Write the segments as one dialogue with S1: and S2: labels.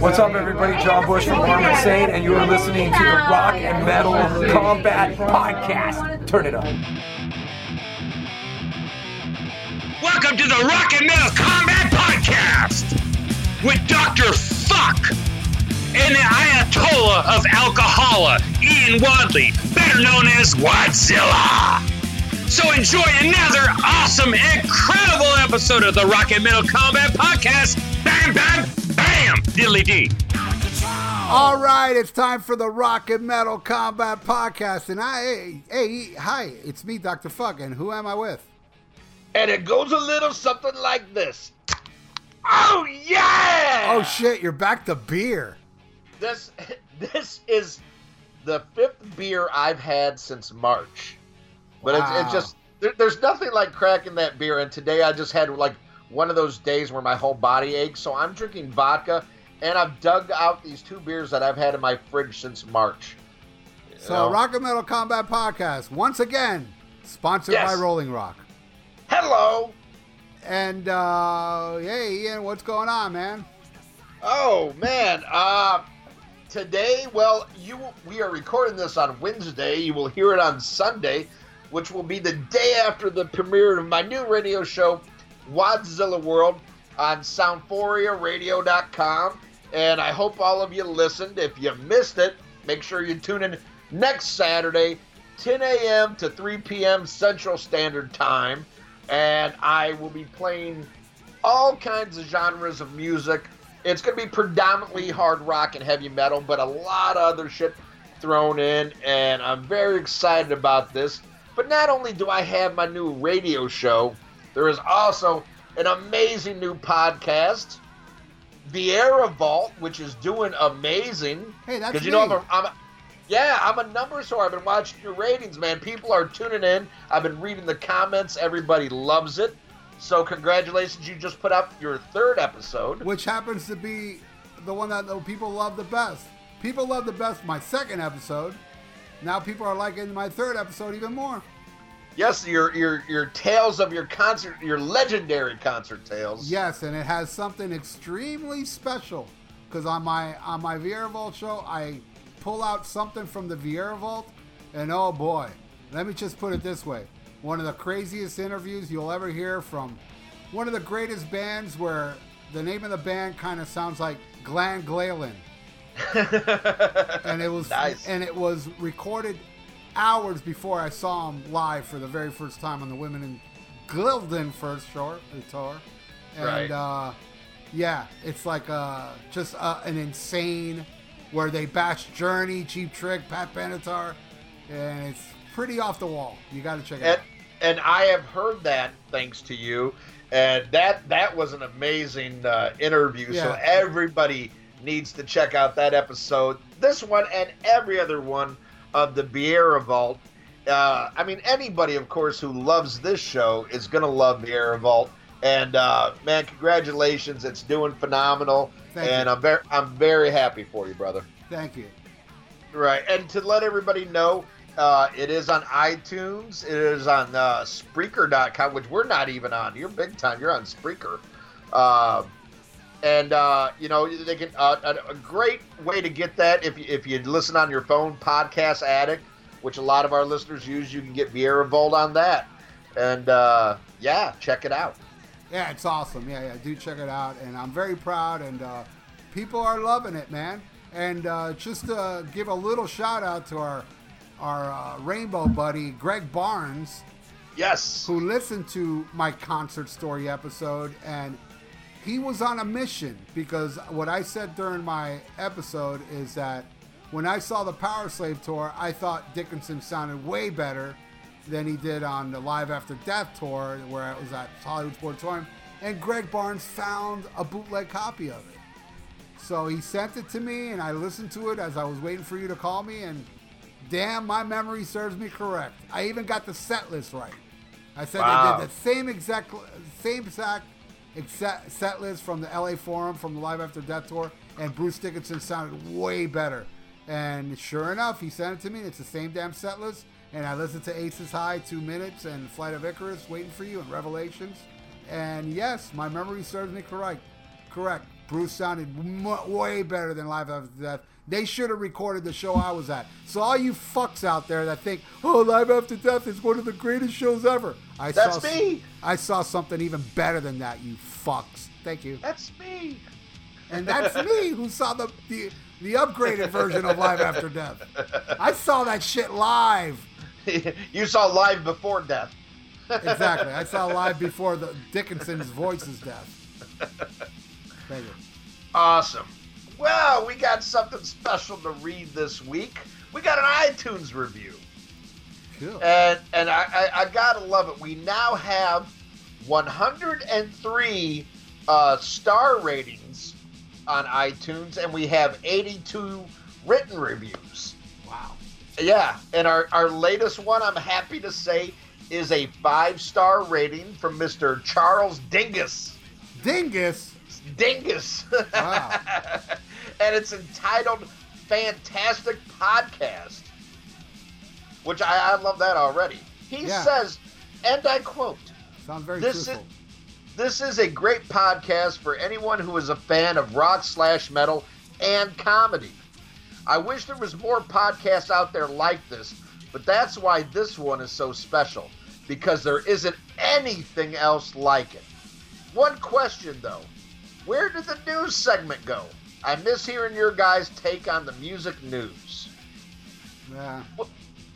S1: What's up, everybody? John Bush from Armored Saint, and you are listening to the Rock and Metal Combat Podcast. Turn it up.
S2: Welcome to the Rock and Metal Combat Podcast with Dr. Fuck and the Ayatollah of Alcohola, Ian Wadley, better known as Wadzilla. So enjoy another awesome, incredible episode of the Rock and Metal Combat Podcast. Bam, bam, diddly dee.
S3: All right, it's time for the Rock and Metal Combat Podcast, and I, hey, hey, hi, it's me, Doctor Fuck, and who am I with?
S4: and it goes a little something like this. Oh yeah!
S3: Oh shit, you're back to beer.
S4: This this is the fifth beer I've had since March, but it's, it's just there, there's nothing like cracking that beer. And today I just had like one of those days where my whole body aches, so I'm drinking vodka, and I've dug out these two beers that I've had in my fridge since March.
S3: So,
S4: know?
S3: Rock and Metal Combat Podcast, once again, sponsored
S4: Yes.
S3: by Rolling Rock.
S4: hello.
S3: And, uh, hey, Ian, what's going on, man?
S4: Oh man, uh, today, well, you we are recording this on Wednesday. You will hear it on Sunday, which will be the day after the premiere of my new radio show, Wadzilla World, on SoundForiaRadio.com. And I hope all of you listened. If you missed it, make sure you tune in next Saturday, 10 a.m. to 3 p.m. Central Standard Time. And I will be playing all kinds of genres of music. It's going to be predominantly hard rock and heavy metal, but a lot of other shit thrown in, and I'm very excited about this. But not only do I have my new radio show, there is also an amazing new podcast, Vieira Vault, which is doing amazing.
S3: Hey, that's
S4: Because you know I'm a, I'm a, yeah, I'm a numbers whore. I've been watching your ratings, man. People are tuning in. I've been reading the comments. Everybody loves it. So congratulations, you just put up your third episode.
S3: Which happens to be the one that the people love the best. People love the best my second episode. Now people are liking my third episode even more.
S4: Yes, your your your tales of your concert, your legendary concert tales.
S3: Yes, and it has something extremely special because on my on my Vieira Vault show, I pull out something from the Vieira Vault, and oh boy, let me just put it this way: one of the craziest interviews you'll ever hear from one of the greatest bands, where the name of the band kind of sounds like Glenn Glalin, and it was
S4: Nice.
S3: and it was recorded hours before I saw him live for the very first time on the Women in Glilden first short tour, and
S4: Right.
S3: uh, yeah, it's like uh, just uh, an insane where they bash Journey, Cheap Trick, Pat Benatar, and it's pretty off the wall. You got to check it
S4: and
S3: out.
S4: and I have heard that thanks to you, and that that was an amazing uh, interview. So everybody needs to check out that episode. This one and every other one of the Vieira Vault. Uh, I mean, anybody, of course, who loves this show is gonna love Vieira Vault. And uh, man, congratulations! It's doing phenomenal,
S3: Thank
S4: and
S3: you.
S4: I'm very I'm very happy for you, brother.
S3: Thank you.
S4: Right, and to let everybody know, uh, it is on iTunes. It is on uh, Spreaker.com, which we're not even on. You're big time. You're on Spreaker, uh, and uh, you know they can uh, a, a great way to get that if you, if you listen on your phone, Podcast Addict, which a lot of our listeners use. You can get Vieira Vault on that, and uh, yeah, check it out.
S3: Yeah, it's awesome. Yeah, yeah, do check it out, and I'm very proud, and uh, people are loving it, man. And uh, just to give a little shout out to our our uh, rainbow buddy Greg Barnes,
S4: Yes,
S3: who listened to my concert story episode, and he was on a mission because what I said during my episode is that when I saw the Power Slave tour, I thought Dickinson sounded way better than he did on the Live After Death tour, where it was at Hollywood Sports Sportatorium. And Greg Barnes found a bootleg copy of it. So he sent it to me, and I listened to it as I was waiting for you to call me. And damn, my memory serves me correct. I even got the set list right. I said
S4: Wow.
S3: they did the same exact, same exact, exact set list from the LA Forum from the Live After Death tour, and Bruce Dickinson sounded way better. And sure enough, he sent it to me. It's the same damn set list. And I listened to Aces High, Two Minutes, and Flight of Icarus, Waiting for You, and Revelations. And yes, my memory serves me correct. Correct. Bruce sounded m- way better than Live After Death. They should have recorded the show I was at. So all you fucks out there that think, "Oh, Live After Death is one of the greatest shows ever," I
S4: That's
S3: saw
S4: me.
S3: I saw something even better than that. You fucks. Thank you.
S4: That's me.
S3: And that's me who saw the, the the upgraded version of Live After Death. I saw that shit live.
S4: you saw live before death.
S3: Exactly. I saw live before the Dickinson's voice's death. Thank you.
S4: Awesome. Well, we got something special to read this week. We got an iTunes review.
S3: Cool.
S4: And and I, I, I gotta love it. We now have 103 uh, star ratings on iTunes, and we have 82 written reviews.
S3: Wow.
S4: Yeah, and our, our latest one, I'm happy to say, is a five star rating from Mr. Charles Dingus.
S3: Dingus.
S4: Dingus.
S3: Wow.
S4: and it's entitled Fantastic Podcast, which I, I love that already. He
S3: Yeah.
S4: says, and I quote,
S3: Sounds very
S4: This is- This is a great podcast for anyone who is a fan of rock slash metal and comedy. I wish there was more podcasts out there like this, but that's why this one is so special because there isn't anything else like it. One question though, where did the news segment go? I miss hearing your guys' take on the music news.
S3: Yeah.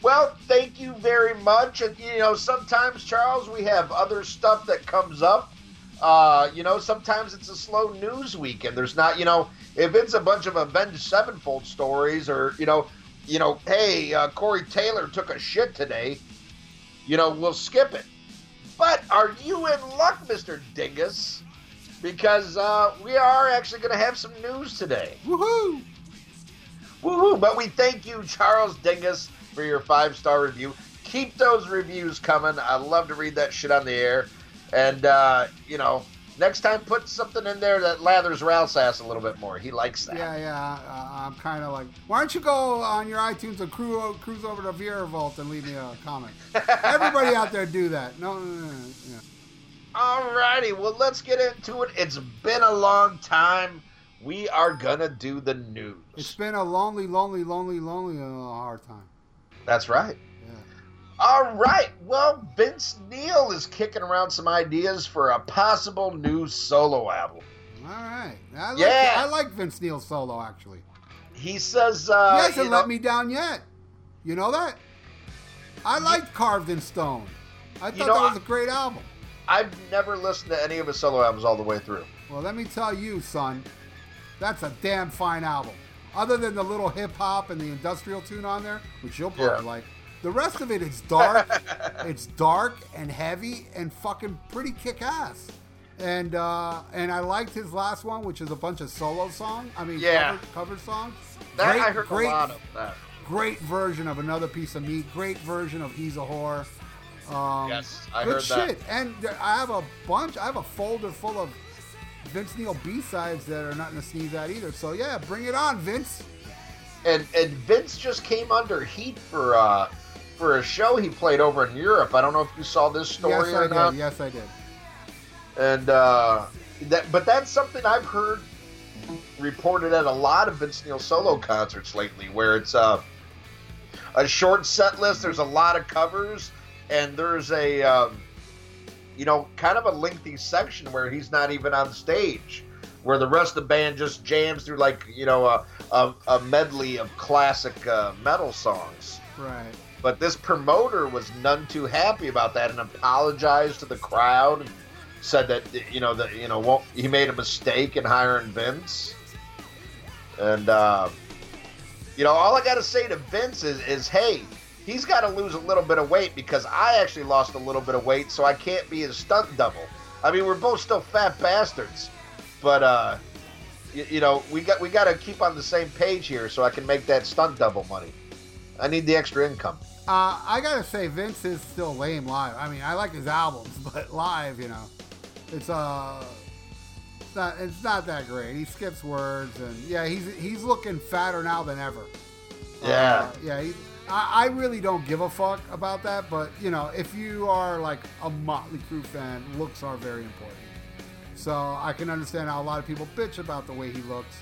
S4: Well, thank you very much. And you know, sometimes Charles, we have other stuff that comes up. Uh, you know, sometimes it's a slow news week, and there's not. You know, if it's a bunch of Avenged Sevenfold stories, or you know, you know, hey, uh, Corey Taylor took a shit today. You know, we'll skip it. But are you in luck, Mister Dingus? Because uh, we are actually going to have some news today.
S3: Woohoo!
S4: Woohoo! But we thank you, Charles Dingus, for your five star review. Keep those reviews coming. I love to read that shit on the air. And, uh, you know, next time put something in there that lathers Ralph's ass a little bit more. He likes that.
S3: Yeah, yeah. Uh, I'm kind of like, why don't you go on your iTunes and cruise, cruise over to Vera Vault and leave me a comment? Everybody out there do that. No, no, no, no. Yeah.
S4: Alrighty, well, let's get into it. It's been a long time. We are going to do the news.
S3: It's been a lonely, lonely, lonely, lonely, uh, hard time.
S4: That's right.
S3: Yeah.
S4: All right. Well, Vince Neil is kicking around some ideas for a possible new solo album.
S3: All right. I like,
S4: Yeah.
S3: I like Vince Neil solo, actually.
S4: He says, uh,
S3: he hasn't
S4: you
S3: let
S4: know-
S3: me down yet. You know that? I liked Carved in Stone. I thought
S4: know,
S3: that was a great album.
S4: I've never listened to any of his solo albums all the way through.
S3: Well, let me tell you, son, that's a damn fine album. Other than the little hip hop and the industrial tune on there, which you'll probably
S4: Yeah.
S3: like, the rest of it is dark. it's dark and heavy and fucking pretty kick ass. And uh, and I liked his last one, which is a bunch of solo songs. I mean,
S4: Yeah.
S3: cover, cover songs.
S4: That
S3: great,
S4: I heard
S3: great,
S4: a lot of that.
S3: Great version of another piece of meat. Great version of He's a Whore. Um,
S4: Yes, I heard that.
S3: shit. And there, I have a bunch. I have a folder full of Vince Neil B sides that are nothing to sneeze at either. So yeah, bring it on, Vince.
S4: And and Vince just came under heat for uh for a show he played over in Europe. I don't know if you saw this story
S3: yes,
S4: or
S3: I
S4: not.
S3: did. Yes, I did.
S4: And uh, that, but that's something I've heard reported at a lot of Vince Neil solo concerts lately, where it's uh, a short set list. There's a lot of covers, and there's a um, you know kind of a lengthy section where he's not even on stage, where the rest of the band just jams through like you know a a, a medley of classic uh, metal songs.
S3: Right.
S4: But this promoter was none too happy about that and apologized to the crowd and said that you know that you know won't, he made a mistake in hiring Vince. And uh, you know, all I got to say to Vince is, is hey, he's got to lose a little bit of weight because I actually lost a little bit of weight, so I can't be his stunt double. I mean, we're both still fat bastards, but uh, you, you know, we got we got to keep on the same page here so I can make that stunt double money. I need the extra income.
S3: Uh, I gotta say, Vince is still lame live. I mean, I like his albums, but live, you know, it's uh, it's not it's not that great. He skips words, and yeah, he's he's looking fatter now than ever.
S4: Yeah.
S3: Uh, yeah. He, I, I really don't give a fuck about that, but you know, if you are like a Motley Crue fan, looks are very important. So I can understand how a lot of people bitch about the way he looks.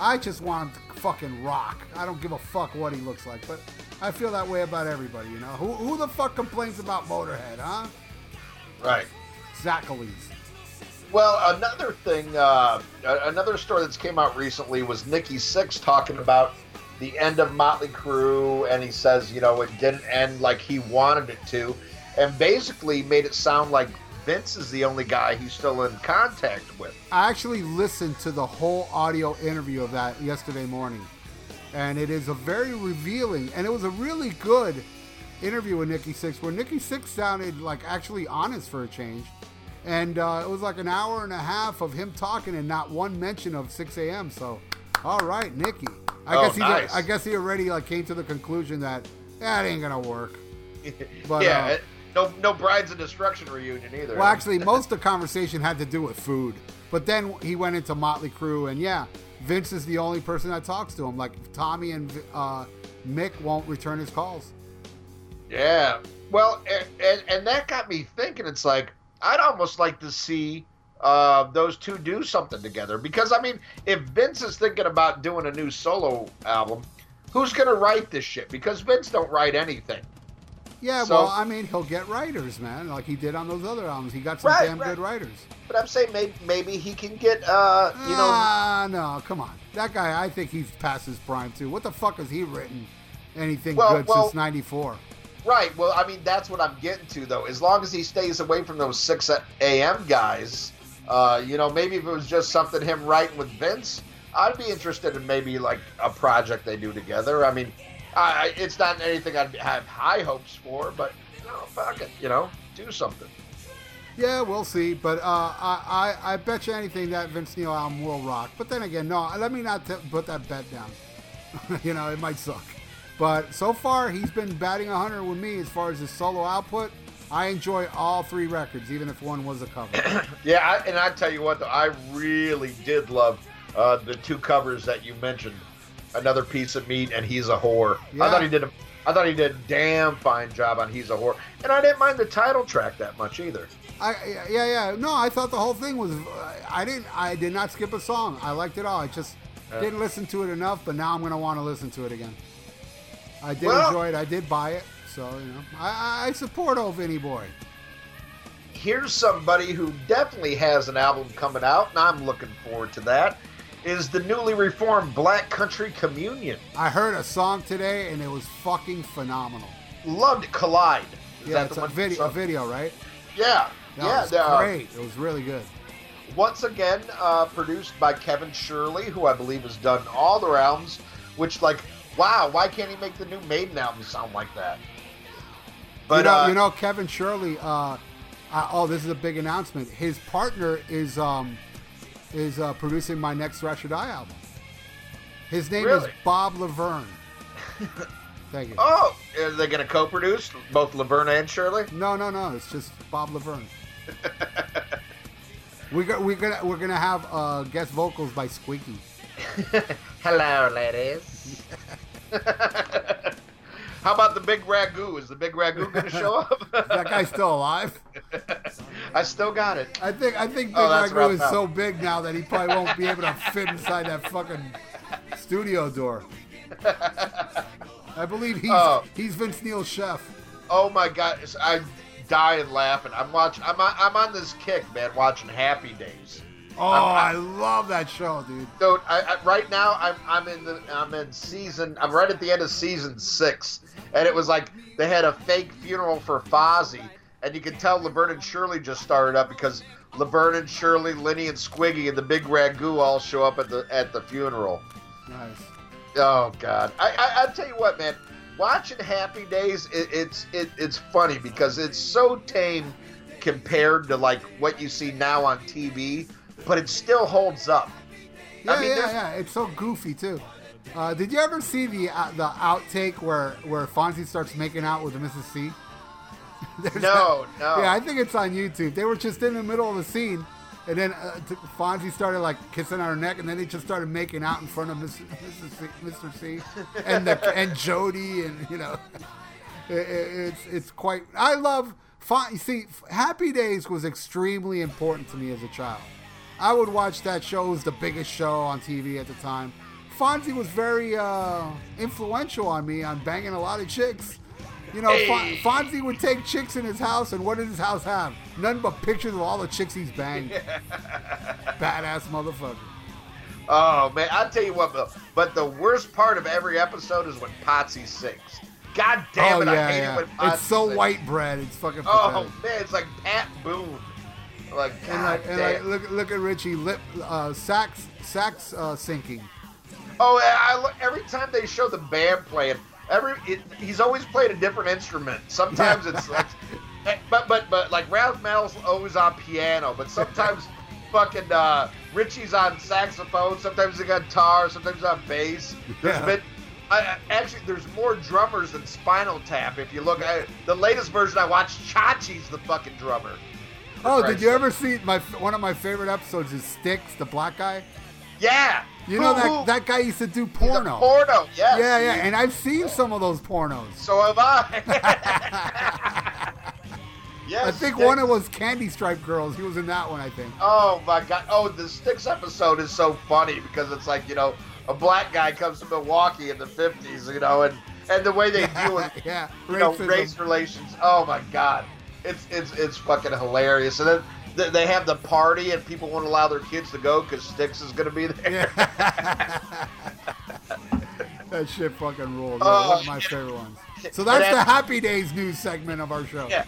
S3: I just want him to fucking rock. I don't give a fuck what he looks like, but I feel that way about everybody, you know? Who, who the fuck complains about Motorhead, huh?
S4: Right.
S3: Zachalis.
S4: Well, another thing, uh, another story that's came out recently was Nikki Sixx talking about the end of Motley Crue, and he says, you know, it didn't end like he wanted it to, and basically made it sound like Vince is the only guy he's still in contact with.
S3: I actually listened to the whole audio interview of that yesterday morning, and it is a very revealing, and it was a really good interview with Nikki Sixx, where Nikki Sixx sounded like actually honest for a change, and uh, it was like an hour and a half of him talking and not one mention of Sixx:A.M. So, all right, Nikki. I
S4: Oh,
S3: guess he,
S4: nice.
S3: I guess he already like came to the conclusion that that ain't gonna work. But,
S4: yeah,
S3: uh,
S4: no, no Brides and Destruction reunion either.
S3: Well, actually, most of the conversation had to do with food. But then he went into Motley Crue, and yeah, Vince is the only person that talks to him. Like Tommy and uh, Mick won't return his calls.
S4: Yeah. Well, and, and and that got me thinking. It's like I'd almost like to see uh, those two do something together because I mean, if Vince is thinking about doing a new solo album, who's gonna write this shit? Because Vince don't write anything.
S3: Yeah,
S4: So-
S3: well, I mean, he'll get writers, man, like he did on those other albums. He got some
S4: Right,
S3: damn
S4: right.
S3: good writers.
S4: But I'm saying maybe maybe he can get uh, you know.
S3: Ah, no, come on. That guy, I think he's past his prime too. What the fuck has he written anything
S4: Well,
S3: good
S4: well-
S3: since '94?
S4: Right. Well, I mean, that's what I'm getting to, though. As long as he stays away from those 6 a.m. guys, uh, you know, maybe if it was just something him writing with Vince, I'd be interested in maybe like a project they do together. I mean, I, it's not anything I'd have high hopes for, but you know, fuck it, you know, do something.
S3: Yeah, we'll see. But uh, I, I, I bet you anything that Vince Neil album will rock. But then again, no, let me not t- put that bet down. you know, it might suck. But so far, he's been batting 100 with me as far as his solo output. I enjoy all three records, even if one was a cover.
S4: Yeah, I, and I tell you what, though, I really did love uh, the two covers that you mentioned. Another piece of meat and he's a whore.
S3: Yeah.
S4: I thought he did a, I thought he did a damn fine job on he's a whore, and I didn't mind the title track that much either.
S3: I, yeah, yeah. No, I thought the whole thing was. I didn't. I did not skip a song. I liked it all. I just didn't listen to it enough. But now I'm gonna want to listen to it again. I did
S4: Well-
S3: enjoy it. I did buy it. So you know, I, I- support old Vinny Boy.
S4: here's somebody who definitely has an album coming out, and I'm looking forward to that. Is the newly reformed Black Country Communion?
S3: I heard a song today and it was fucking phenomenal.
S4: Loved it. Collide. Is
S3: yeah,
S4: that
S3: it's
S4: the
S3: a
S4: one-
S3: video, a video, right?
S4: Yeah,
S3: That
S4: yeah. uh,
S3: great. It was really good.
S4: once again, uh, produced by Kevin Shirley, who I believe has done all the albums. Which, like, wow, why can't he make the new Maiden album sound like that? But
S3: you know,
S4: uh,
S3: you know, Kevin Shirley. Uh, uh, oh, this is a big announcement. His partner is um, is uh, producing my next Thrash or Die album. His name is Bob Laverne. Thank you.
S4: oh, are they going to co-produce both Laverne and Shirley?
S3: No, no, no. It's just Bob Laverne. we got, we're gonna we're gonna have uh, guest vocals by Squeaky.
S4: Hello, ladies. How about the big ragu? Is the big ragu going to show up?
S3: That guy's still alive.
S4: I still got it.
S3: I think I think oh, Big
S4: Oh,
S3: Ragu is
S4: Bell.
S3: so big now that he probably won't be able to fit inside that fucking studio door. I believe he's
S4: Oh.
S3: he's Vince Neil's chef.
S4: Oh my god, I'm dying laughing. I'm watching. I'm on, I'm on this kick, man. Watching Happy Days.
S3: Oh, I love that show, dude.
S4: Dude, I, I, right now I'm I'm in the I'm in season. I'm right at the end of season six, and it was like they had a fake funeral for Fonzie, and you could tell Laverne and Shirley just started up because Laverne and Shirley, Lenny and Squiggy, and the big ragu all show up at the at the funeral.
S3: Nice.
S4: Oh God! I, I I tell you what, man. Watching Happy Days, it, it's it, it's funny because it's so tame compared to like what you see now on TV, but it still holds up.
S3: Yeah,
S4: mean,
S3: yeah,
S4: there's-
S3: yeah. It's so goofy too. Uh, did you ever see the uh, the outtake where where Fonzie starts making out with Mrs. C?
S4: No, no.
S3: Yeah, I think it's on YouTube. They were just in the middle of the scene, and then uh, t- Fonzie started like kissing on her neck, and then they just started making out in front of Mrs. Mrs. C, Mr. C, and the and Jody, and you know, it, it- it's it's quite. I love. Fon- you see, Happy Days was extremely important to me as a child. I would watch that show. It was the biggest show on TV at the time. Fonzie was very uh, influential on me on banging a lot of chicks. You know,
S4: Hey.
S3: Fon- Fonzie would take chicks in his house, and what did his house have? None but pictures of all the chicks he's banged. Badass motherfucker.
S4: Oh man, I'll tell you what, Bill. But the worst part of every episode is when Potsy sings. God damn
S3: oh
S4: it,
S3: yeah,
S4: I hate
S3: yeah.
S4: it when Potsy
S3: It's so
S4: sings.
S3: white bread. It's fucking
S4: Oh
S3: pathetic.
S4: man, it's like Pat Boone. Like God
S3: And like, and like look, look at Richie lip uh, sax sax uh, sinking.
S4: Oh, I look every time they show the band playing. Every it, he's always played a different instrument. Sometimes it's like, eh, but but but like Ralph Malph's always on piano. But sometimes fucking uh, Richie's on saxophone. Sometimes he's on guitar. Sometimes on bass. There's
S3: Yeah.
S4: been. I, I- actually, there's more drummers than Spinal Tap. If you look at the latest version I watched, Chachi's the fucking drummer.
S3: Oh, did you ever see my one of my favorite episodes is Sticks, the black guy?
S4: Yeah.
S3: You know
S4: Who-
S3: that
S4: who-
S3: that guy used to do porno.
S4: Porno. Yes.
S3: yeah, yeah, and I've seen some of those pornos.
S4: So have I. yes.
S3: I think
S4: Sticks.
S3: one of was Candy Stripe Girls. He was in that one, I think.
S4: Oh my god! Oh, the Sticks episode is so funny because it's like you know a black guy comes to Milwaukee in the '50s, you know, and and the way they deal with
S3: yeah,
S4: you know race relations. Oh my god, it's it's it's fucking hilarious. And then they have the party and people won't allow their kids to go because Sticks is gonna be there.
S3: Yeah. that shit fucking. Yeah,
S4: Oh,
S3: one of my favorite ones. So that's the Happy Days news segment of our show.
S4: Yeah.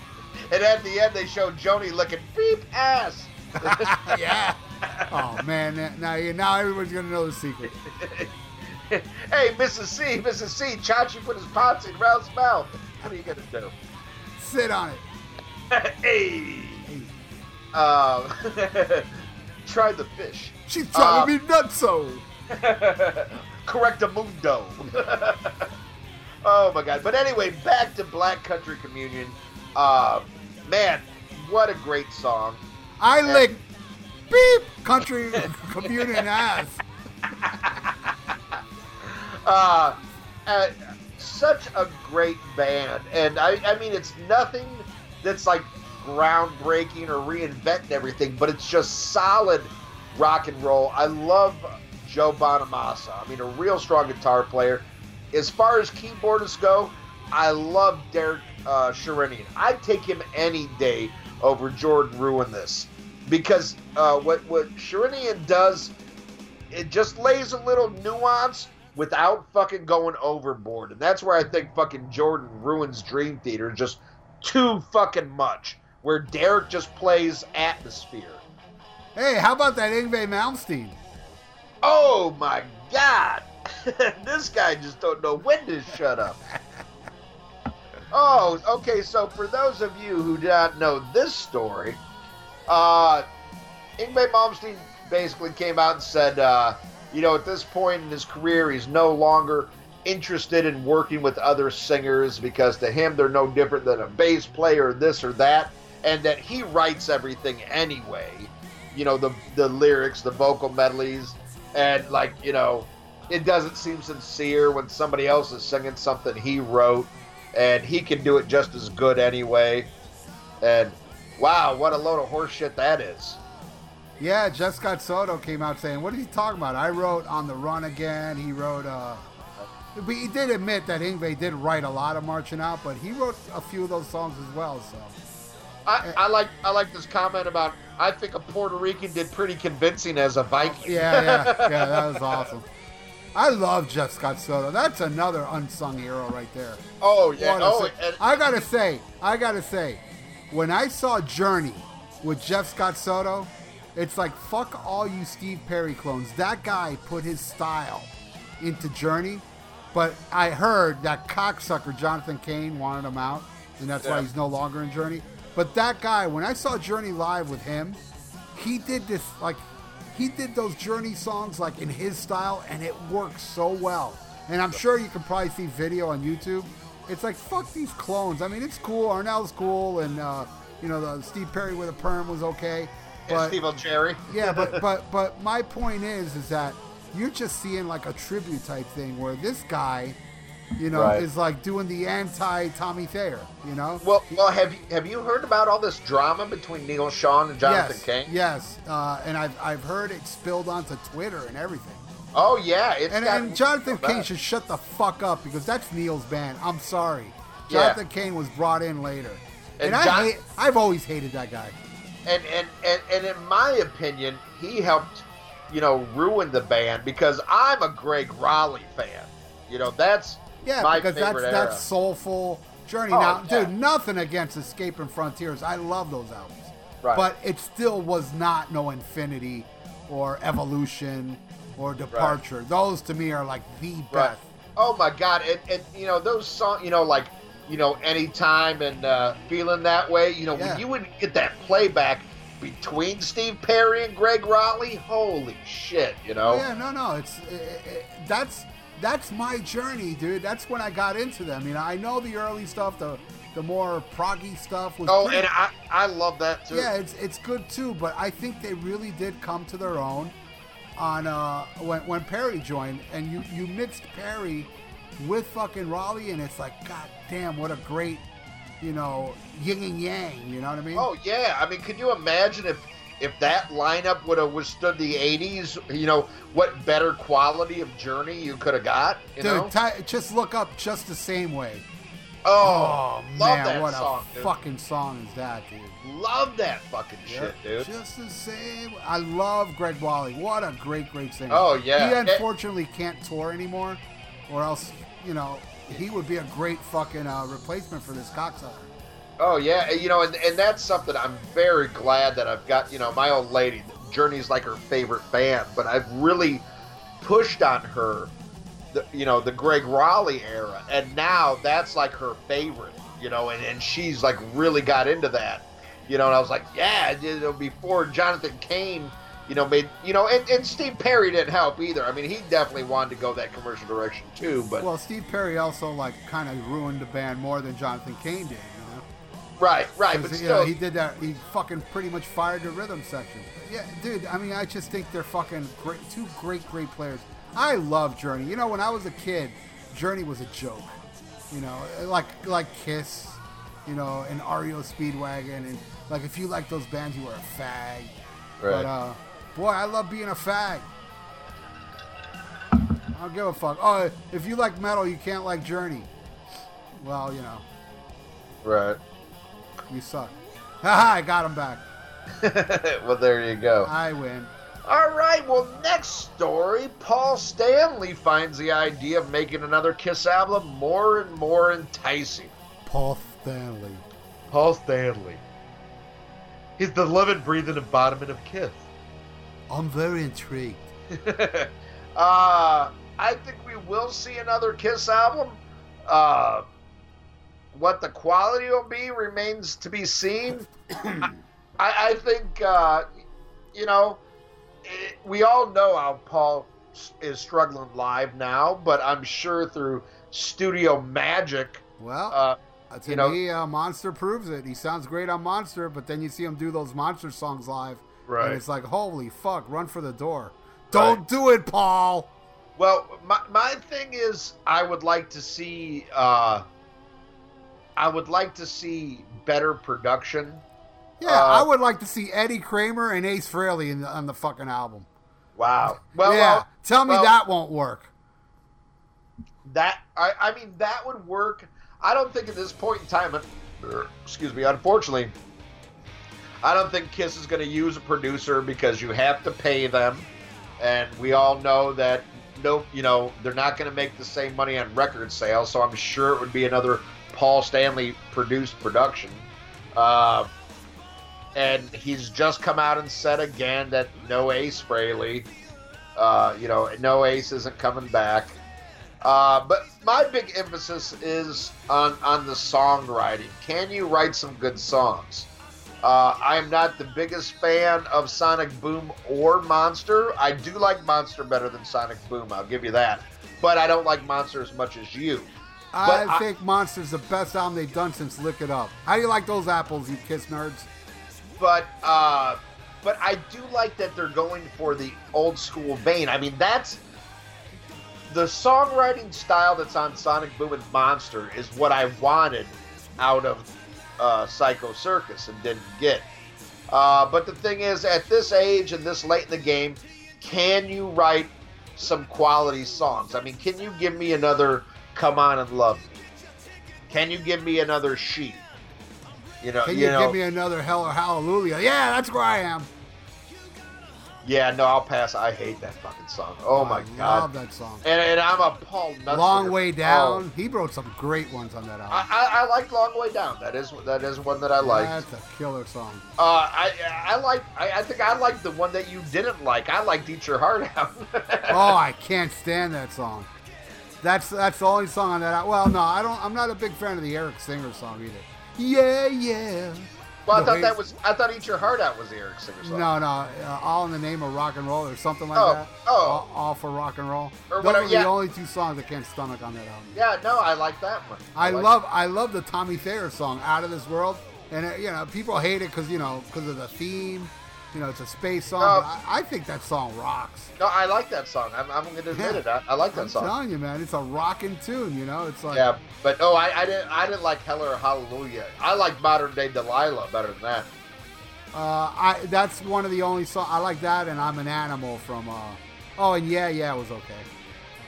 S4: And at the end, they show Joanie looking beep ass.
S3: yeah. Oh man, now you now everybody's gonna know the secret.
S4: hey, Mrs. C, Mrs. C, Chachi put his pots in Ralph's mouth. What are you gonna do?
S3: Sit on it.
S4: hey. Um, try the fish.
S3: She's driving
S4: Uh,
S3: me nuts. So
S4: Correctamundo. oh my god. But anyway, back to Black Country Communion. Uh, man, what a great song.
S3: I lick beep country communion ass.
S4: uh, uh, such a great band, and I, I mean, it's nothing that's like groundbreaking or reinventing everything, but it's just solid rock and roll. I love Joe Bonamassa. I mean, a real strong guitar player. As far as keyboardists go, I love Derek uh, Sherinian. I'd take him any day over Jordan Rudess because uh, what what Sherinian does it just lays a little nuance without fucking going overboard. And that's where I think fucking Jordan ruins Dream Theater just too fucking much. Where Derek just plays atmosphere.
S3: Hey, how about that Yngwie Malmsteen?
S4: Oh my god! this guy just don't know when to shut up. Oh, okay. So for those of you who do not know this story, uh, Yngwie Malmsteen basically came out and said, uh, you know, at this point in his career, he's no longer interested in working with other singers because to him they're no different than a bass player, this or that, and that he writes everything anyway. You know, the the lyrics, the vocal medleys, and like you know, it doesn't seem sincere when somebody else is singing something he wrote, and he can do it just as good anyway. And wow, what a load of horseshit that is.
S3: Yeah, Jeff Scott Soto came out saying, What are you talking about?" I wrote "On the Run Again." He wrote. uh but he did admit that Yngwie did write a lot of marching out, but he wrote a few of those songs as well. So
S4: I, I like I like this comment about I think a Puerto Rican did pretty convincing as a Viking.
S3: yeah, yeah, yeah, that was awesome. I love Jeff Scott Soto. That's another unsung hero right there.
S4: Oh yeah. Oh, and,
S3: I gotta say, I gotta say, when I saw Journey with Jeff Scott Soto, it's like fuck all you Steve Perry clones. That guy put his style into Journey, but I heard that cocksucker Jonathan Cain wanted him out, and that's why he's no longer in Journey. But that guy, when I saw Journey live with him, he did this like he did those Journey songs like in his style, and it worked so well. And I'm sure you can probably see video on YouTube. It's like fuck these clones. I mean, it's cool. Arnel's cool, and uh, you know the Steve Perry with a perm was okay.
S4: and
S3: But
S4: Steve Cherry.
S3: yeah, but but but my point is is that you're just seeing like a tribute type thing where this guy you know,
S4: Right.
S3: is like doing the anti Tommy Thayer. You know.
S4: Well, well, have you have you heard about all this drama between Neal Schon and Jonathan
S3: yes,
S4: Cain?
S3: yes, uh, and I've I've heard it spilled onto Twitter and everything.
S4: Oh yeah, it's
S3: And, and Jonathan
S4: Cain
S3: should shut the fuck up because that's Neil's band. I'm sorry.
S4: Yeah.
S3: Jonathan Cain was brought in later. And,
S4: And
S3: I hate, I've always hated that guy.
S4: and, and and and in my opinion, he helped, you know, ruin the band because I'm a Gregg Rolie fan. You know, that's
S3: Yeah,
S4: my
S3: because that's
S4: favorite
S3: that's
S4: era.
S3: soulful journey.
S4: Oh,
S3: now,
S4: yeah.
S3: dude, nothing against Escape and Frontiers. I love those albums.
S4: Right.
S3: But it still was not no Infinity or Evolution or Departure. Those to me are like the
S4: Right.
S3: best.
S4: Oh my God! And, and you know those songs. You know, like you know, anytime and uh, feeling that way. You know,
S3: Yeah.
S4: when you would get that playback between Steve Perry and Gregg Rolie, holy shit! You know.
S3: Yeah, no, no, it's it, it, that's that's my journey, dude. That's when I got into them. You know, I know the early stuff, the the more proggy stuff was.
S4: Oh,
S3: pretty-
S4: and I I love that too.
S3: yeah, it's it's good too. But I think they really did come to their own on uh when when Perry joined, and you you mixed Perry with fucking Rolie, and it's like, god damn, what a great, you know, yin and yang. You know what I mean?
S4: Oh yeah, I mean, could you imagine if if that lineup would have withstood the '80s? You know, what better quality of Journey you could have got? You
S3: dude,
S4: know?
S3: ti- just look up just the same way.
S4: oh,
S3: Oh, man, what
S4: song,
S3: a
S4: dude.
S3: fucking song is that, dude?
S4: Love that fucking shit, dude.
S3: Just the same. I love Gregg Rolie. What a great, great singer.
S4: Oh, yeah.
S3: He
S4: Eh.
S3: unfortunately can't tour anymore, or else, you know, he would be a great fucking uh, replacement for this cocksucker.
S4: Oh yeah, you know, and, and that's something I'm very glad that I've got. You know, my old lady, Journey's like her favorite band, but I've really pushed on her, the, you know, the Gregg Rolie era, and now that's like her favorite. You know, and, and she's like really got into that. You know, and I was like, yeah, you know, before Jonathan Cain, you know, made you know, and, and Steve Perry didn't help either. I mean, he definitely wanted to go that commercial direction too, but
S3: Well, Steve Perry also like kind of ruined the band more than Jonathan Cain did. You know,
S4: right, right, but still,
S3: know, he did that. He fucking pretty much fired the rhythm section. Yeah, dude. I mean, I just think they're fucking great. Two great, great players. I love Journey. You know, when I was a kid, Journey was a joke. You know, like like Kiss. You know, and REO Speedwagon, and like if you like those bands, you were a fag.
S4: Right.
S3: But uh, boy, I love being a fag. I don't give a fuck. Oh, if you like metal, you can't like Journey. Well, you know,
S4: right.
S3: you suck. Haha, I got him back.
S4: well, there you go.
S3: I win.
S4: All right, well, next story Paul Stanley finds the idea of making another Kiss album more and more enticing.
S3: Paul Stanley.
S4: Paul Stanley. He's the living, breathing embodiment of Kiss.
S3: I'm very intrigued.
S4: uh, I think we will see another Kiss album. Uh, what the quality will be remains to be seen. I, I think, uh, you know, it, we all know how Paul is struggling live now, but I'm sure through studio magic,
S3: Well,
S4: uh,
S3: to
S4: you know-
S3: me, uh, Monster proves it. He sounds great on Monster, but then you see him do those Monster songs live,
S4: Right.
S3: and it's like, holy fuck, run for the door. Don't do it, Paul.
S4: Well, my, my thing is, I would like to see, uh, I would like to see better production.
S3: Yeah,
S4: Uh,
S3: I would like to see Eddie Kramer and Ace Frehley in the, on the fucking album.
S4: Wow. Well,
S3: yeah,
S4: well,
S3: tell me
S4: well,
S3: that won't work.
S4: that I, I mean that would work. I don't think at this point in time, excuse me, unfortunately, I don't think Kiss is going to use a producer because you have to pay them, and we all know that no, you know they're not going to make the same money on record sales. So I'm sure it would be another Paul Stanley produced production. Uh, and he's just come out and said again that no Ace Frehley, uh, you know, no Ace isn't coming back. Uh, but my big emphasis is on on the songwriting. Can you write some good songs? Uh, I am not the biggest fan of Sonic Boom or Monster. I do like Monster better than Sonic Boom. I'll give you that. But I don't like Monster as much as you.
S3: I
S4: I-
S3: think Monster's the best album they've done since Lick It Up. How do you like those apples, you Kiss nerds?
S4: but uh, but I do like that they're going for the old school vein. I mean, that's the songwriting style that's on Sonic Boom and Monster is what I wanted out of uh, Psycho Circus and didn't get. Uh, but the thing is, at this age and this late in the game, can you write some quality songs? I mean, can you give me another "Come On and Love Me"? Can you give me another "She"? You know,
S3: Can
S4: you,
S3: you,
S4: know,
S3: give me another hell or hallelujah? Yeah, that's where I am.
S4: Yeah, no, I'll pass. I hate that fucking song. Oh my god.
S3: I
S4: god,
S3: love that song.
S4: and, and I'm a Paul Nutslinger.
S3: Long way down.
S4: Oh.
S3: He wrote some great ones on that album.
S4: I, I, I like Long Way Down. That is that is one that I like.
S3: That's a killer song.
S4: Uh, I I like I, I think I like the one that you didn't like. I liked Eat Your Heart Out.
S3: Oh, I can't stand that song. That's that's the only song on that. Well, no, I don't. I'm not a big fan of the Eric Singer song either. Yeah, yeah.
S4: Well, I
S3: The
S4: thought that was I thought Eat Your Heart Out was the Eric Singer song.
S3: No, no. Uh, all in the name of rock and roll or something like
S4: Oh,
S3: that.
S4: oh.
S3: All, all for rock and roll.
S4: Or
S3: Those
S4: whatever,
S3: are the
S4: yeah.
S3: only two songs I can't stomach on that album.
S4: Yeah, no, I like that one.
S3: I
S4: like-
S3: love I love the Tommy Thayer song "Out of This World," and uh, you know people hate it because you know because of the theme. You know, it's a space song. But I, I think that song rocks.
S4: No, I like that song. I'm, I'm going to admit
S3: Yeah.
S4: it. I, I like that
S3: I'm
S4: song.
S3: telling you, man, it's a rocking tune. You know, it's like
S4: Yeah, but oh, I, I didn't I didn't like Hell or Hallelujah. I like Modern Day Delilah better than that.
S3: Uh, I that's one of the only songs I like that, and I'm an animal from. Uh, oh, and yeah, yeah, it was okay.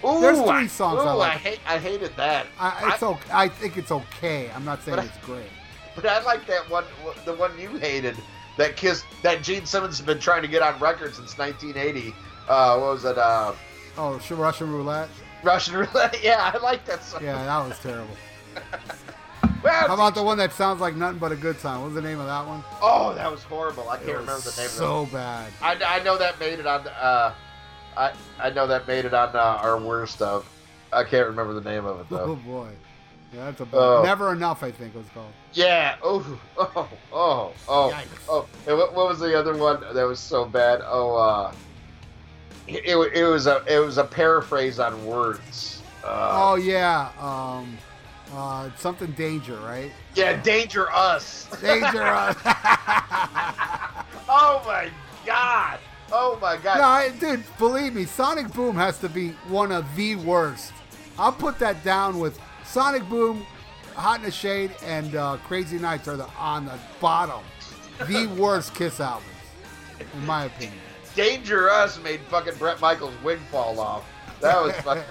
S4: Ooh,
S3: There's three songs
S4: Ooh,
S3: I
S4: I, hate I hated that.
S3: I, it's okay. I think it's okay. I'm not saying
S4: But
S3: it's great.
S4: But I like that one, the one you hated, that kiss that Gene Simmons has been trying to get on record since 1980. Uh, what was it? Uh,
S3: Oh, Russian roulette.
S4: Russian roulette. Yeah, I like that song.
S3: Yeah, that was terrible.
S4: Well,
S3: How about the one that sounds like nothing but a good time? What was the name of that one?
S4: oh, that was horrible. I can't remember the name.
S3: So
S4: of
S3: bad.
S4: I, I know that made it on. Uh, I I know that made it on uh, our worst of. I can't remember the name of it though.
S3: Oh boy. Yeah, that's a bad.
S4: Oh.
S3: Never enough. I think it was called.
S4: Yeah. Oh. Oh. Oh. Oh.
S3: Yikes.
S4: Oh. And what, what was the other one that was so bad? Oh. Uh. It, it, it was a it was a paraphrase on words. Uh,
S3: Oh yeah. Um, uh, something danger, right?
S4: Yeah, Danger Us.
S3: Danger. uh,
S4: oh my god. Oh my god.
S3: no, I, dude, believe me, Sonic Boom has to be one of the worst. I'll put that down with Sonic Boom, Hot in the Shade, and uh, Crazy Nights are the, on the bottom. The worst Kiss albums, in my opinion.
S4: Danger Us made fucking Bret Michaels' wig fall off. That was fucking.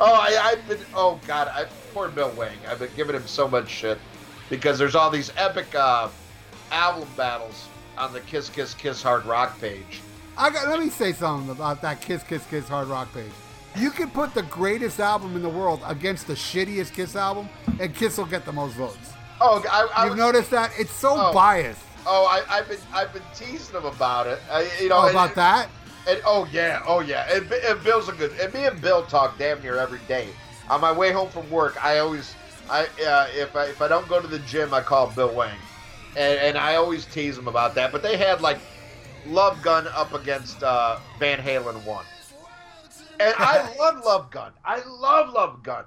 S4: Oh, I, I've been. Oh God, I, poor Bill Wing. I've been giving him so much shit because there's all these epic uh, album battles on the Kiss Kiss Kiss Hard Rock page.
S3: I got. Let me say something about that Kiss Kiss Kiss Hard Rock page. You can put the greatest album in the world against the shittiest Kiss album, and Kiss will get the most votes.
S4: Oh, I, I
S3: You've
S4: was,
S3: noticed that? It's so
S4: Oh.
S3: biased.
S4: Oh, I, I've been I've been teasing him about it. I, you know
S3: Oh,
S4: and-
S3: about that?
S4: And oh yeah, oh yeah. And, and Bill's a good. And me and Bill talk damn near every day. On my way home from work, I always, I uh, if I if I don't go to the gym, I call Bill Wang, and and I always tease him about that. But they had like Love Gun up against uh, Van Halen one, and I love Love Gun. I love Love Gun.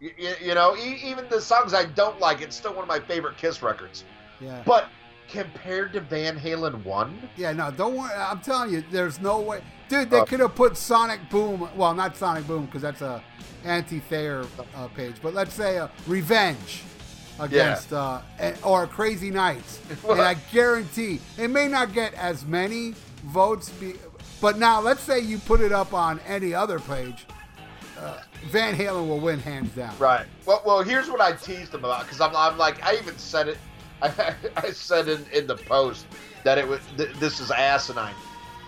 S4: You, you know, e- even the songs I don't like, it's still one of my favorite Kiss records.
S3: Yeah.
S4: But compared to Van Halen one,
S3: Yeah, no, don't worry. I'm telling you, there's no way. Dude, they
S4: Oh.
S3: could have put Sonic Boom. Well, not Sonic Boom because that's a anti-Thayer uh, page. But let's say uh, Revenge against uh, and- or Crazy Nights, and I guarantee it may not get as many votes. Be, but now let's say you put it up on any other page, uh, Van Halen will win hands down.
S4: Right. Well, well, here's what I teased him about because I'm, I'm like, I even said it. I, I said in, in the post that it was th- this is asinine.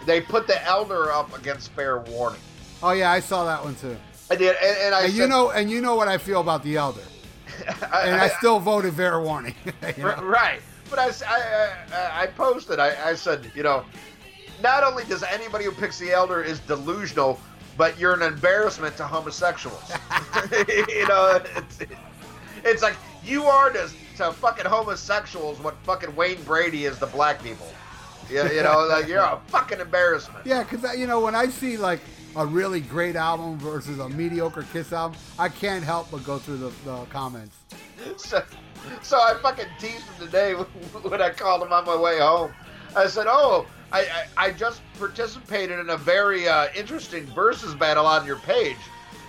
S4: They put the elder up against fair warning.
S3: Oh yeah, I saw that one too.
S4: I did, and, and I
S3: And
S4: said,
S3: you know, and you know what I feel about the Elder,
S4: I,
S3: and I still voted fair warning. you know?
S4: Right. But I, posted, I, posted, I, I said, you know, not only does anybody who picks the elder is delusional, but you're an embarrassment to homosexuals. you know, it's, it's like you are to, to fucking homosexuals what fucking Wayne Brady is to black people. You, you know, like you're a fucking embarrassment.
S3: Yeah, because you know when I see like a really great album versus a mediocre Kiss album, I can't help but go through the, the comments.
S4: So, so I fucking teased him today when I called him on my way home. I said, "Oh, I, I, I just participated in a very uh, interesting versus battle on your page.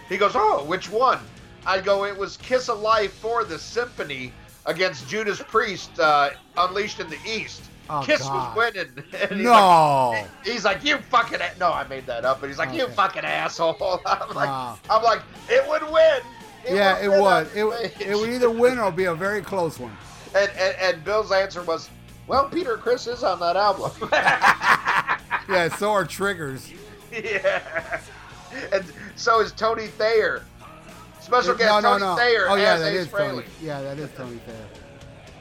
S4: He goes, oh, which one? I go, it was Kiss Alive for the Symphony against Judas Priest, uh, Unleashed in the East.
S3: Oh,
S4: Kiss
S3: God.
S4: was winning. And he's
S3: No.
S4: Like, he's like, you fucking. A-. No, I made that up. But he's like, you fucking asshole. I'm like. I'm like, it would win.
S3: yeah, it
S4: win
S3: would. It, would- it would either win or be a very close one.
S4: And, and and Bill's answer was, well, Peter Criss is on that album.
S3: Yeah, so are triggers.
S4: yeah. And so is Tony Thayer. Special guest
S3: no,
S4: Tony
S3: no.
S4: Thayer
S3: oh yeah,
S4: as
S3: that
S4: Ace
S3: is Tony. Yeah, that is Tony Thayer.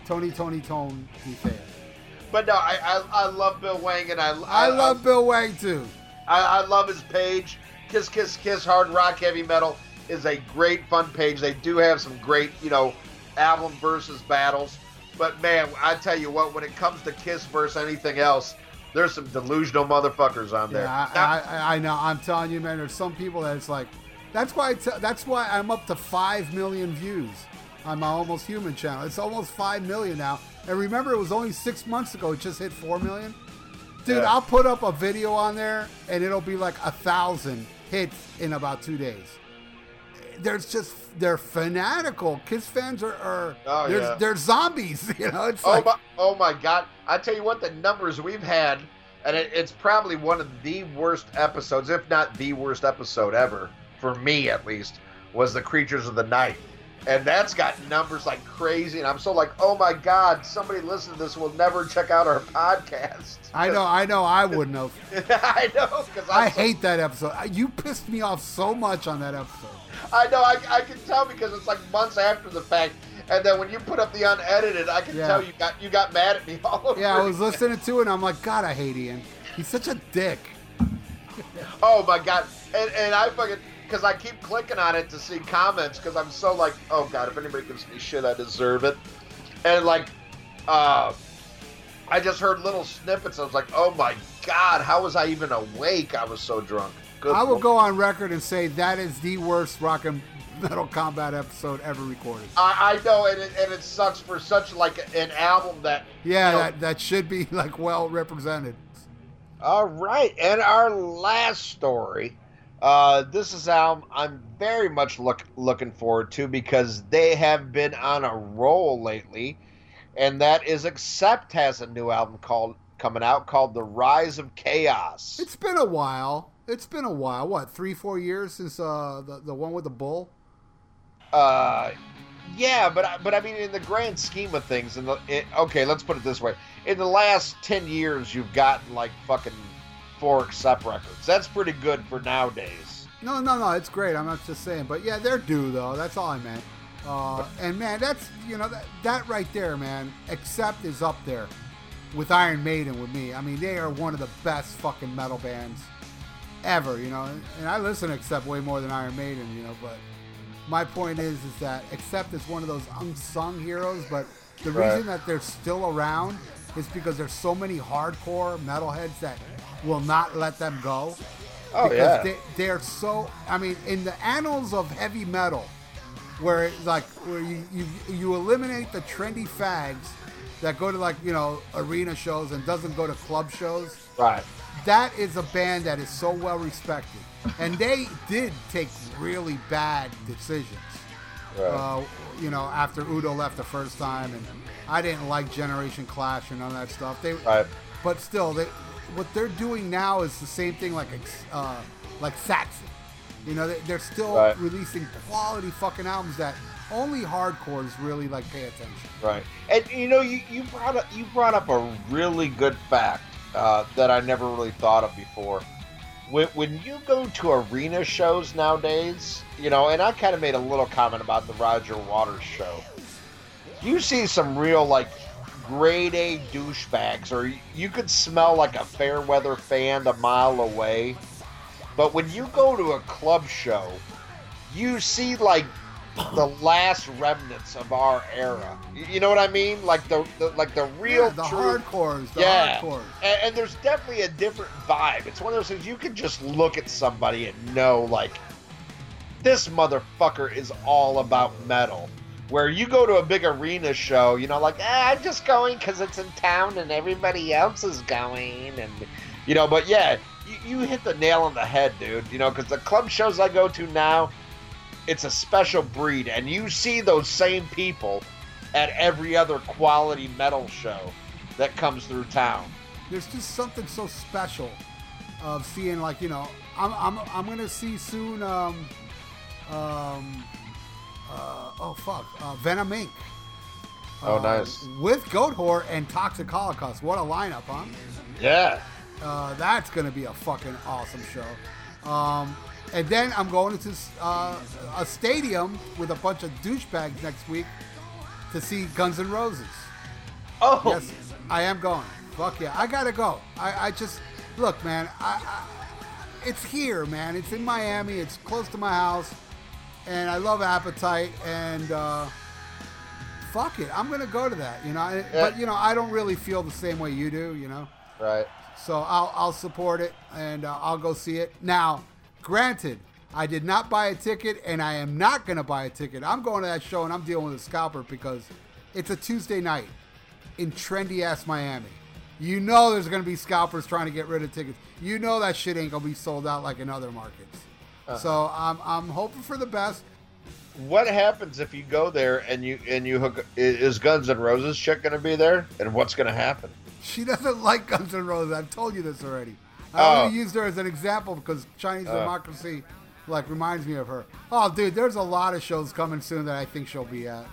S3: Tony, Tony, Tone, Thayer.
S4: But no, I, I I love Bill Wang and I
S3: I love Bill Wang too.
S4: I, I love his page. Kiss Kiss Kiss Hard Rock Heavy Metal is a great fun page. They do have some great, you know, album versus battles. But man, I tell you what, when it comes to Kiss versus anything else, there's some delusional motherfuckers on there.
S3: Yeah, I, I, I know. I'm telling you, man. There's some people that it's like. That's why. That's why I'm up to five million views on my Almost Human channel. It's almost five million now. And remember, it was only six months ago. It just hit four million. Dude,
S4: Yeah.
S3: I'll put up a video on there, and it'll be like a thousand hits in about two days. There's just they're fanatical. Kiss fans are, are
S4: Oh,
S3: they're,
S4: yeah.
S3: they're zombies. You know, it's
S4: Oh
S3: like
S4: my, oh my God! I tell you what, the numbers we've had, and it, it's probably one of the worst episodes, if not the worst episode ever, for me at least, was the Creatures of the Night, and that's got numbers like crazy. And I'm so like, oh my God! Somebody listen to this will never check out our podcast.
S3: I know, I know, I wouldn't have.
S4: I know because
S3: I hate that episode. You pissed me off so much on that episode.
S4: I know. I, I can tell because it's like months after the fact. And then when you put up the unedited, I can
S3: Yeah.
S4: tell you got you got mad at me all over.
S3: Yeah, I was
S4: again.
S3: listening to it and I'm like, God, I hate Ian. He's such a dick.
S4: Oh my god! And and I fucking because I keep clicking on it to see comments because I'm so like, oh god, if anybody gives me shit, I deserve it. And like, uh, I just heard little snippets. I was like, oh my god, how was I even awake? I was so drunk. Good
S3: I will go on record and say that is the worst rock and metal combat episode ever recorded.
S4: I, I know, and it, and it sucks for such like an album that.
S3: Yeah,
S4: you know-
S3: that, that should be like well represented.
S4: All right, and our last story. Uh, this is album I'm very much look looking forward to because they have been on a roll lately, and that is Accept has a new album called coming out called The Rise of Chaos.
S3: It's been a while. It's been a while. What, three, four years since uh, the, the one with the bull?
S4: Uh, yeah, but I- but I mean, in the grand scheme of things, in the it, okay, let's put it this way: in the last ten years, you've gotten like fucking four Accept records. That's pretty good for nowadays.
S3: No, no, no. It's great. I'm not just saying. But yeah, they're due, though. That's all I meant. Uh, and man, that's, you know, that, that right there, man, Accept is up there with Iron Maiden with me. I mean, they are one of the best fucking metal bands ever, you know. And I listen to Accept way more than Iron Maiden, you know. But my point is, is that Accept is one of those unsung heroes. But the
S4: Right.
S3: reason that they're still around is because there's so many hardcore metalheads that will not let them go
S4: Oh
S3: because
S4: yeah,
S3: they, they're so i mean in the annals of heavy metal where it's like where you, you you eliminate the trendy fags that go to like you know arena shows and doesn't go to club shows
S4: right.
S3: that is a band that is so well respected and they did take really bad decisions
S4: Right.
S3: uh, you know after udo left the first time and i didn't like generation clash and all that stuff they
S4: Right.
S3: but still, they, what they're doing now is the same thing like uh, like Saxon. You know, they, they're still
S4: Right.
S3: releasing quality fucking albums that only hardcores really like pay attention.
S4: Right. And you know, you, you brought up you brought up a really good fact uh, that I never really thought of before. When, when you go to arena shows nowadays, you know, and I kind of made a little comment about the Roger Waters show. You see some real like grade A douchebags, or you could smell like a fair weather fan a mile away. But when you go to a club show, you see like the last remnants of our era. You- know what I mean? Like the, the like the real
S3: Yeah, the hardcores, the
S4: yeah.
S3: hardcores.
S4: And, and there's definitely a different vibe. It's one of those things you can just look at somebody and know, like, this motherfucker is all about metal. Where you go to a big arena show, you know, like ah, I'm just going because it's in town and everybody else is going, and you know. But yeah, you, you hit the nail on the head, dude. You know, because the club shows I go to now, it's a special breed, and you see those same people at every other quality metal show that comes through town.
S3: There's just something so special of seeing, like you know, I'm I'm I'm gonna see soon. Um, um, uh, oh fuck, uh, Venom Inc.
S4: Oh,
S3: Uh,
S4: nice.
S3: With Goatwhore and Toxic Holocaust. What a lineup, huh?
S4: Yeah.
S3: Uh, that's going to be a fucking awesome show. Um, and then I'm going to uh, a stadium with a bunch of douchebags next week to see Guns N' Roses.
S4: Oh,
S3: Yes, I am going. Fuck yeah, I gotta go. I, I just look, man. I, I, it's here, man. It's in Miami. It's close to my house, and I love Appetite. And uh, fuck it, I'm gonna go to that. You know, I- but you know, I don't really feel the same way you do. You know.
S4: right.
S3: So I'll, I'll support it and uh, I'll go see it. Now, granted, I did not buy a ticket and I am not going to buy a ticket. I'm going to that show and I'm dealing with a scalper because it's a Tuesday night in trendy ass Miami. You know there's going to be scalpers trying to get rid of tickets. You know that shit ain't going to be sold out like in other markets. So I'm, I'm hoping for the best.
S4: What happens if you go there and you and you hook? Is Guns N' Roses chick going to be there? And what's going to happen?
S3: She doesn't like Guns N' Roses. I've told you this already. I
S4: Oh.
S3: only used her as an example because Chinese democracy, like, reminds me of her. Oh, dude, there's a lot of shows coming soon that I think she'll be at.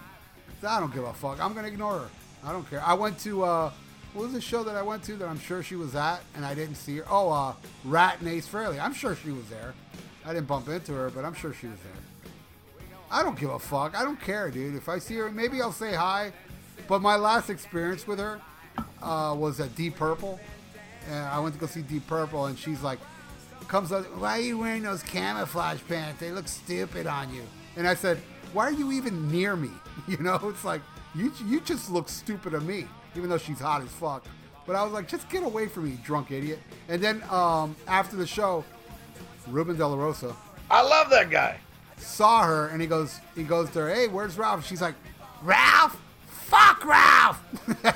S3: I don't give a fuck. I'm gonna ignore her. I don't care. I went to uh, what was the show that I went to that I'm sure she was at and I didn't see her? Oh, uh, Ratt and Ace Frehley. I'm sure she was there. I didn't bump into her, but I'm sure she was there. I don't give a fuck. I don't care, dude. If I see her, maybe I'll say hi. But my last experience with her uh, was at Deep Purple, and I went to go see Deep Purple, and she's like, comes up, why are you wearing those camouflage pants? They look stupid on you. And I said, why are you even near me? You know, it's like you you just look stupid to me, even though she's hot as fuck. But I was like, just get away from me, drunk idiot. And then um, after the show, Ruben De La Rosa
S4: I love that guy.
S3: saw her and he goes he goes to her, hey, where's Ralph? She's like, Ralph? Fuck Ralph!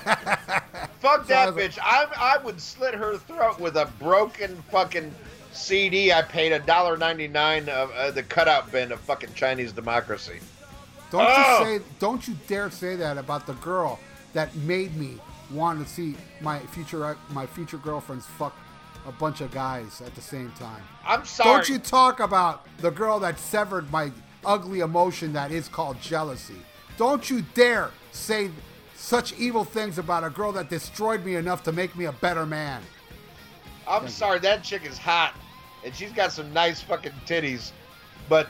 S4: Fuck that bitch. I I would slit her throat with a broken fucking CD. I paid a dollar ninety nine of uh, the cutout bin of fucking Chinese democracy.
S3: Don't
S4: Oh!
S3: you say don't you dare say that about the girl that made me want to see my future my future girlfriends fuck a bunch of guys at the same time.
S4: I'm sorry.
S3: Don't you talk about the girl that severed my ugly emotion that is called jealousy. Don't you dare say such evil things about a girl that destroyed me enough to make me a better man.
S4: I'm sorry. That chick is hot, and she's got some nice fucking titties, but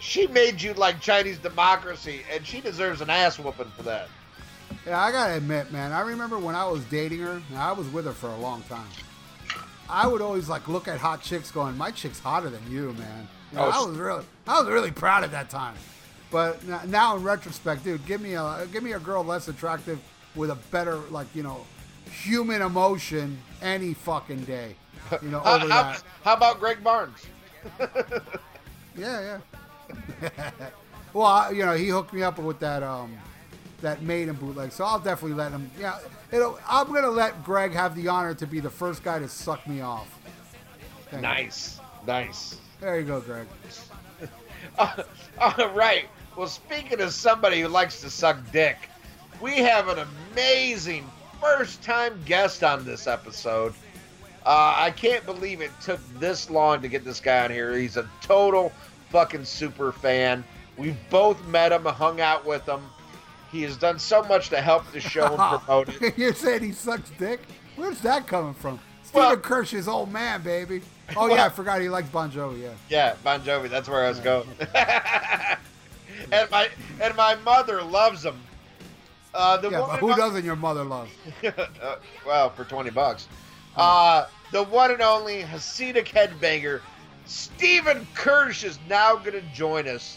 S4: she made you like Chinese democracy, and she deserves an ass whooping for that.
S3: Yeah, I gotta admit, man. I remember when I was dating her. and I was with her for a long time. I would always like look at hot chicks, going, "My chick's hotter than you, man." You know,
S4: Oh,
S3: I was really, I was really proud at that time. But now, in retrospect, dude, give me a give me a girl less attractive with a better, like you know, human emotion any fucking day. You know,
S4: How,
S3: over
S4: how,
S3: that.
S4: how about Greg Barnes?
S3: Yeah, yeah. well, you know, he hooked me up with that um, that made him bootleg, so I'll definitely let him. Yeah, it'll, I'm gonna let Greg have the honor to be the first guy to suck me off. Thank you.
S4: Nice, nice.
S3: There you go, Greg.
S4: All right. Well, speaking of somebody who likes to suck dick, we have an amazing first time guest on this episode. Uh, I can't believe it took this long to get this guy on here. He's a total fucking super fan. We've both met him, hung out with him. He has done so much to help the show and promote it.
S3: You're saying he sucks dick? Where's that coming from? Stephen
S4: Well-
S3: Kirsch's old man, baby. Oh yeah, I forgot he likes Bon Jovi. Yeah.
S4: Yeah, Bon Jovi. That's where I was going. and my and my mother loves him. Uh, the
S3: Yeah, but who doesn't your mother love?
S4: uh, well, for 20 bucks. Uh, the one and only Hasidic headbanger, Stephen Kirsch, is now going to join us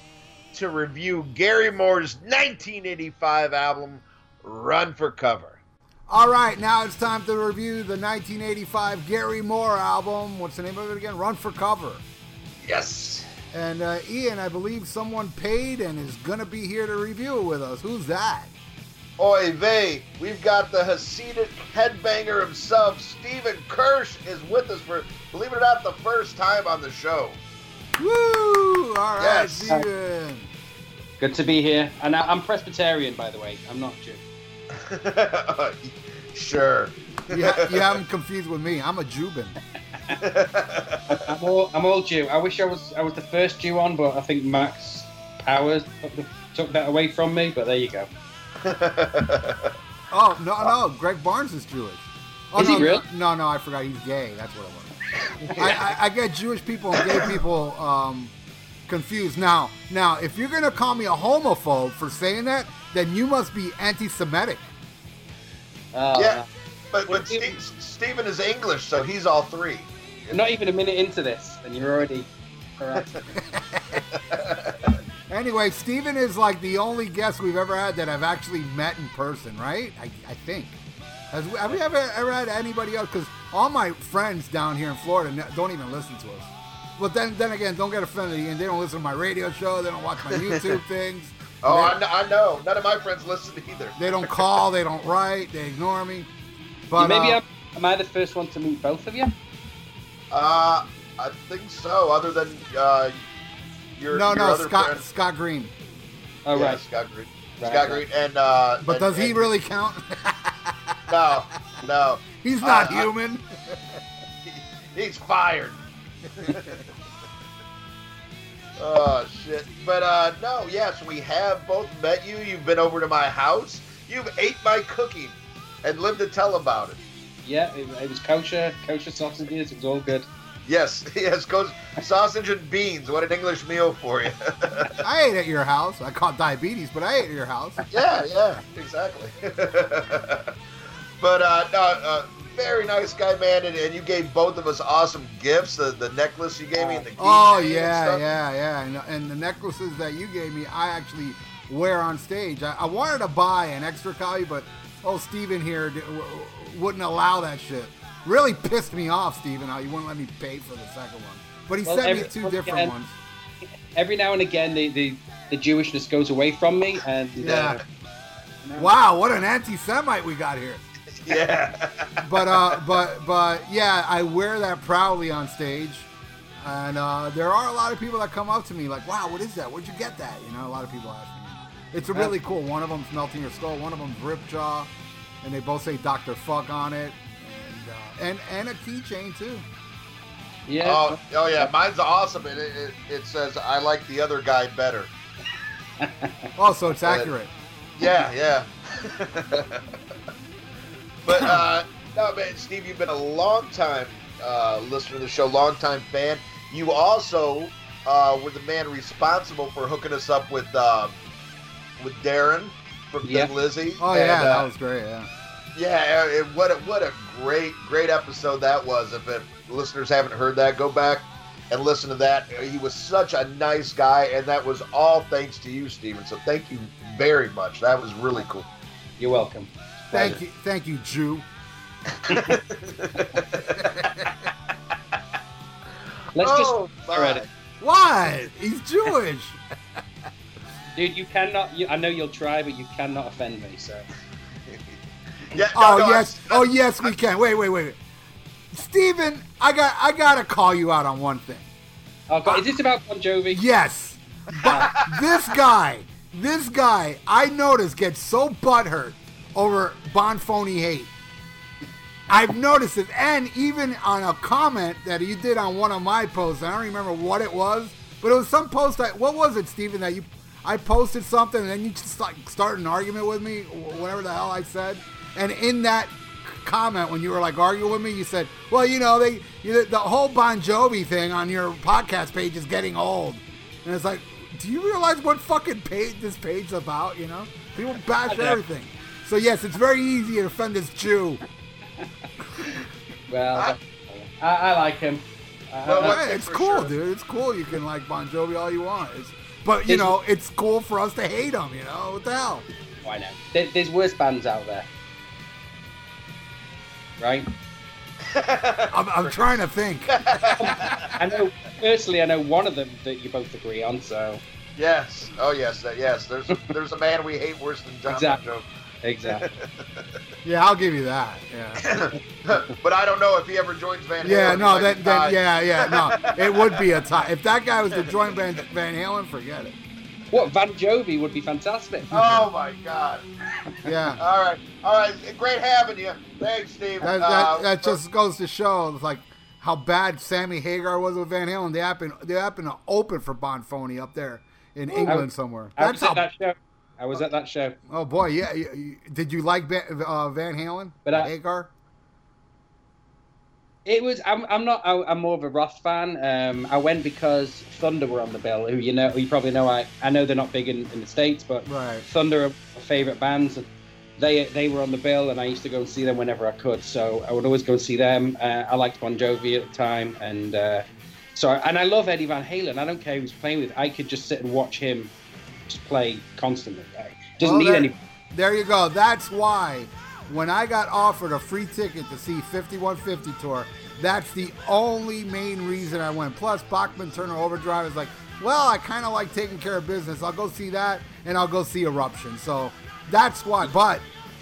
S4: to review Gary Moore's 1985 album, Run for Cover.
S3: All right, now it's time to review the 1985 Gary Moore album. What's the name of it again? Run for Cover.
S4: Yes.
S3: And uh, Ian, I believe someone paid and is gonna be here to review it with us. Who's that?
S4: Oy vey, we've got the Hasidic headbanger himself, Stephen Kirsch, is with us for, believe it or not, the first time on the show.
S3: Woo! All right,
S4: Yes.
S3: Steven.
S5: Good to be here. And I- I'm Presbyterian, by the way. I'm not Jew.
S4: sure.
S3: You, ha- you have him confused with me. I'm a Jubin.
S5: I'm all, I'm all Jew. I wish I was I was the first Jew on, but I think Max Powers took, the, took that away from me. But there you go.
S3: Oh no, no, Greg Barnes is Jewish. Oh,
S5: Is
S3: no,
S5: he real?
S3: No, no, I forgot he's gay. That's what it was. I, I, I get Jewish people and gay people um, confused. Now, now, if you're gonna call me a homophobe for saying that, then you must be anti-Semitic.
S5: Oh,
S4: yeah, but, but Steve, Stephen is English, so he's all three.
S5: no. Not even a minute into this, and you're already correct.
S3: Anyway, Stephen is like the only guest we've ever had that I've actually met in person, right? I, I think. Has, have we ever, ever had anybody else? Because all my friends down here in Florida don't even listen to us. But then, then again, don't get offended. And They don't listen to my radio show. They don't watch my YouTube things.
S4: Oh,
S3: they,
S4: I know, I know. None of my friends listen either.
S3: they don't call. They don't write. They ignore me. But
S5: Maybe
S3: uh,
S5: I'm, am I the first one to meet both of you?
S4: Uh, I think so. Other than uh, your
S3: no,
S4: your
S3: no,
S4: other
S3: Scott
S4: friend.
S3: Scott Green.
S5: Oh
S4: yeah,
S5: right.
S4: Scott Green.
S5: Right,
S4: Scott
S5: right.
S4: Green, and uh,
S3: But
S4: and-
S3: does he
S4: and-
S3: really count?
S4: No, no.
S3: He's not
S4: Uh,
S3: human.
S4: He's fired. oh shit! But uh, no, yes, we have both met you. You've been over to my house. You've ate my cooking and lived to tell about it.
S5: Yeah, it, it was kosher, kosher sausages. It was all good.
S4: Yes, yes, goes sausage and beans. What an English meal for you.
S3: I ate at your house. I caught diabetes, but I ate at your house.
S4: yeah, yeah, exactly. But uh, no, uh, very nice guy, man, and, and you gave both of us awesome gifts. The, the necklace you gave me and the
S3: Oh
S4: keychain and
S3: yeah,
S4: stuff.
S3: yeah, yeah. And, and the necklaces that you gave me, I actually wear on stage. I, I wanted to buy an extra copy, but oh, Steven here d- w- w- wouldn't allow that shit. Really pissed me off, Steven, how you wouldn't let me pay for the second one. But he
S5: Well,
S3: sent me two
S5: once
S3: different
S5: again-
S3: ones.
S5: Every now and again, the, the, the Jewishness goes away from me, and
S3: Yeah.
S5: uh,
S3: Wow, what an anti-Semite we got here.
S4: Yeah.
S3: But uh, but but yeah, I wear that proudly on stage. And uh, there are a lot of people that come up to me like, "Wow, what is that? Where'd you get that?" You know, a lot of people ask me. It's really cool. One of them's melting your skull. One of them's Ripjaw, and they both say Doctor Fuck on it, and uh, and and a keychain too.
S5: yeah.
S4: Oh, oh yeah, mine's awesome. and It, it, it says I like the other guy better.
S3: Oh, so it's accurate.
S4: Yeah, yeah. but uh, no, man, Steve, you've been a long time uh, listener to the show, long time fan. You also uh, were the man responsible for hooking us up with um, with Darren from
S5: Yeah.
S4: Big Lizzy.
S3: Oh
S4: And,
S3: yeah,
S4: uh,
S3: that was great. Yeah.
S4: Yeah, it, what a, what a great great episode that was. If, if listeners haven't heard that, go back and listen to that. He was such a nice guy, and that was all thanks to you, Steven. So thank you very much. That was really cool.
S5: You're welcome.
S3: Thank you, thank you, Jew.
S5: Let's
S4: Oh,
S5: just
S4: my.
S5: already.
S3: What? He's Jewish.
S5: Dude, you cannot. You, I know you'll try, but you cannot offend me. So
S4: Yeah, no,
S3: Oh
S4: no,
S3: yes,
S4: I-
S3: oh yes, we can. Wait, wait, wait. Steven, I got, I gotta call you out on one thing.
S5: oh, God, is this about Bon Jovi?
S3: Yes, but this guy, this guy, I noticed gets so butthurt over Bonphony hate. I've noticed it, and even on a comment that you did on one of my posts. I don't remember what it was, but it was some post. I, what was it, Steven? That you, I posted something, and then you just like started an argument with me, whatever the hell I said. And in that comment, when you were like arguing with me, you said, "Well, you know, they you, the whole Bon Jovi thing on your podcast page is getting old." And it's like, do you realize what fucking page this page is about? You know, people bash everything. So yes, it's very easy to offend this Jew.
S5: Well,
S4: I-
S5: I, I like him. I-
S4: Well,
S5: I-
S4: what-
S3: Hey, it's cool,
S4: sure.
S3: dude. It's cool. You can like Bon Jovi all you want. It's, but you
S5: It's-
S3: know, it's cool for us to hate him. You know what the hell?
S5: why not? There, there's worse bands out there, right?
S3: I'm, I'm trying to think.
S5: I know personally, I know one of them that you both agree on. So
S4: Yes. Oh yes. Yes. There's there's a man we hate worse than John
S5: Exactly.
S4: Bon Jovi.
S5: Exactly.
S3: Yeah, I'll give you that. Yeah.
S4: but I don't know if he ever joins Van Halen.
S3: Yeah, no,
S4: might
S3: then, then yeah, yeah, no. It would be a tie. If that guy was to join Van, Van Halen, forget it.
S5: what Van Jovi would be fantastic.
S4: Oh my God.
S3: Yeah.
S4: All right. All right. Great having you. Thanks, Steve.
S3: That,
S4: Uh,
S3: that, that just goes to show like how bad Sammy Hagar was with Van Halen. They happened they happened to open for Bonfoni up there in England somewhere.
S5: I
S3: That's
S5: was
S3: how.
S5: that show. I was at that show.
S3: Oh boy, yeah. Did you like Van, uh, Van Halen?
S5: But I-
S3: Hagar.
S5: It was. I'm. I'm not. I, I'm more of a Roth fan. Um, I went because Thunder were on the bill. Who you know? You probably know. I. I know they're not big in, in the states, but
S3: Right.
S5: Thunder are my favorite bands, and they they were on the bill, and I used to go and see them whenever I could. So I would always go and see them. Uh, I liked Bon Jovi at the time, and uh, so and I love Eddie Van Halen. I don't care who's playing with. I could just sit and watch him play constantly. Eh? I- Doesn't
S3: Well,
S5: need
S3: there,
S5: any.
S3: There you go. That's why when I got offered a free ticket to see 5150 tour, that's the only main reason I went. Plus, Bachman Turner Overdrive is like, well, I kind of like taking care of business. I'll go see that, and I'll go see Eruption. So that's why. But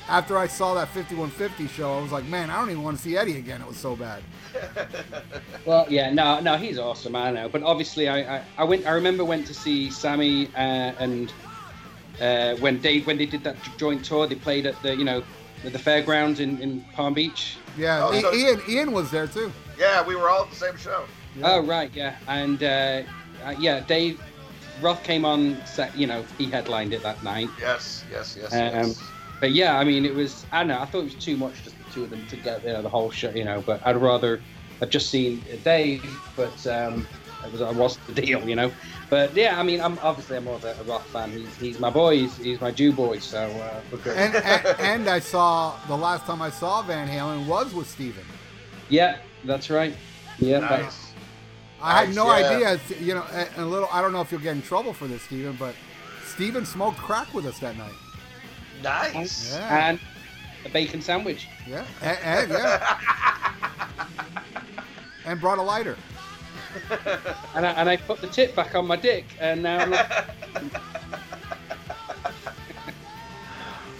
S3: after I saw that 5150 show, I was like, man, I don't even want to see Eddie again. It was so bad.
S5: Well, yeah, no, no, he's awesome. I know, but obviously, I, I, I went. I remember went to see Sammy uh, and uh, when Dave when they did that joint tour, they played at the you know at the fairgrounds in, in Palm Beach.
S3: Yeah,
S4: Oh,
S3: I-
S4: so-
S3: Ian Ian was there too.
S4: Yeah, we were all at the same show.
S5: Oh right, yeah, and uh, uh, yeah, Dave Roth came on. Set, you know, he headlined it that night.
S4: Yes, yes, yes,
S5: Um,
S4: yes.
S5: But yeah, I mean, it was. I don't know. I thought it was too much just the two of them to get you know, the whole show. You know, but I'd rather I've just seen Dave. But um, it was. I was the deal. You know. But yeah, I mean, I'm obviously I'm more of a, a rock fan. He's, he's my boy. He's, he's my Jew boy. So uh, we're good.
S3: And, and and I saw the last time I saw Van Halen was with Steven.
S5: yeah, that's right. Yeah, that's-
S3: I had no
S4: yeah.
S3: idea. You know, a, a little. I don't know if you'll get in trouble for this, Steven, but Steven smoked crack with us that night.
S4: Nice.
S3: Oh, yeah,
S5: and a bacon sandwich.
S3: yeah, and, and yeah, and brought a lighter.
S5: And I, and I put the tip back on my dick, and now I'm like,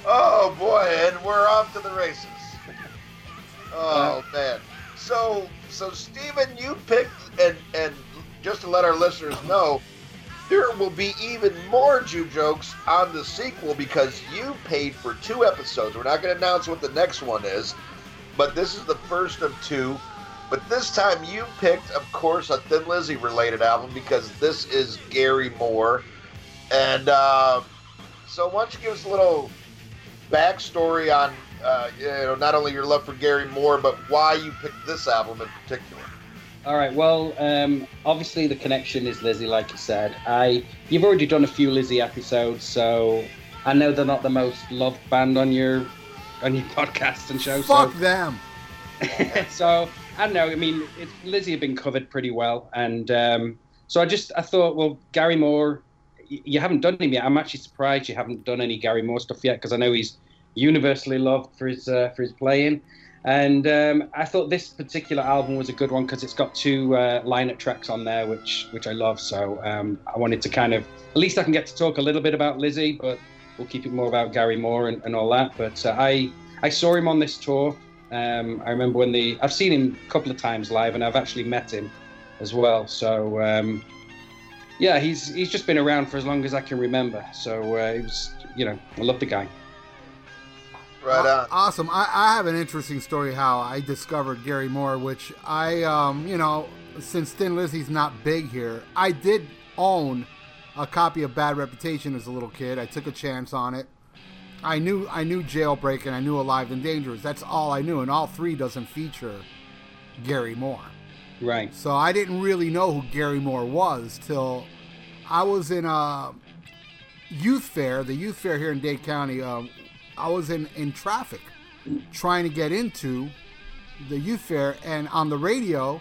S4: Oh boy, and we're off to the races. Oh uh, man. So so Steven, you picked and and just to let our listeners know, there will be even more Jew jokes on the sequel because you paid for two episodes. We're not going to announce what the next one is, but this is the first of two. But this time you picked, of course, a Thin Lizzy related album because this is Gary Moore. And uh, so why don't you give us a little backstory on uh, you know not only your love for Gary Moore, but why you picked this album in particular.
S5: All right. Well, um, obviously the connection is Lizzy, like you said. I you've already done a few Lizzy episodes, so I know they're not the most loved band on your on your podcast and show.
S3: Fuck them.
S5: So, so I don't know. I mean, it, Lizzy had been covered pretty well, and um, so I just I thought, well, Gary Moore, y- you haven't done him yet. I'm actually surprised you haven't done any Gary Moore stuff yet because I know he's universally loved for his uh, for his playing. And um, I thought this particular album was a good one because it's got two uh, Lynott tracks on there, which which I love. So um, I wanted to kind of at least I can get to talk a little bit about Lizzy, but we'll keep it more about Gary Moore and, and all that. But uh, I I saw him on this tour. Um, I remember when the I've seen him a couple of times live, and I've actually met him as well. So um, yeah, he's he's just been around for as long as I can remember. So uh, it was you know I love the guy.
S4: Right
S3: Aw-
S4: on.
S3: Awesome. I, I have an interesting story how I discovered Gary Moore, which I, um, you know, since Thin Lizzy's not big here, I did own a copy of Bad Reputation as a little kid. I took a chance on it. I knew I knew Jailbreak and I knew Alive and Dangerous. That's all I knew, and all three doesn't feature Gary Moore.
S5: Right.
S3: So I didn't really know who Gary Moore was till I was in a youth fair, the youth fair here in Dade County. Um, I was in, in traffic trying to get into the youth fair, and on the radio,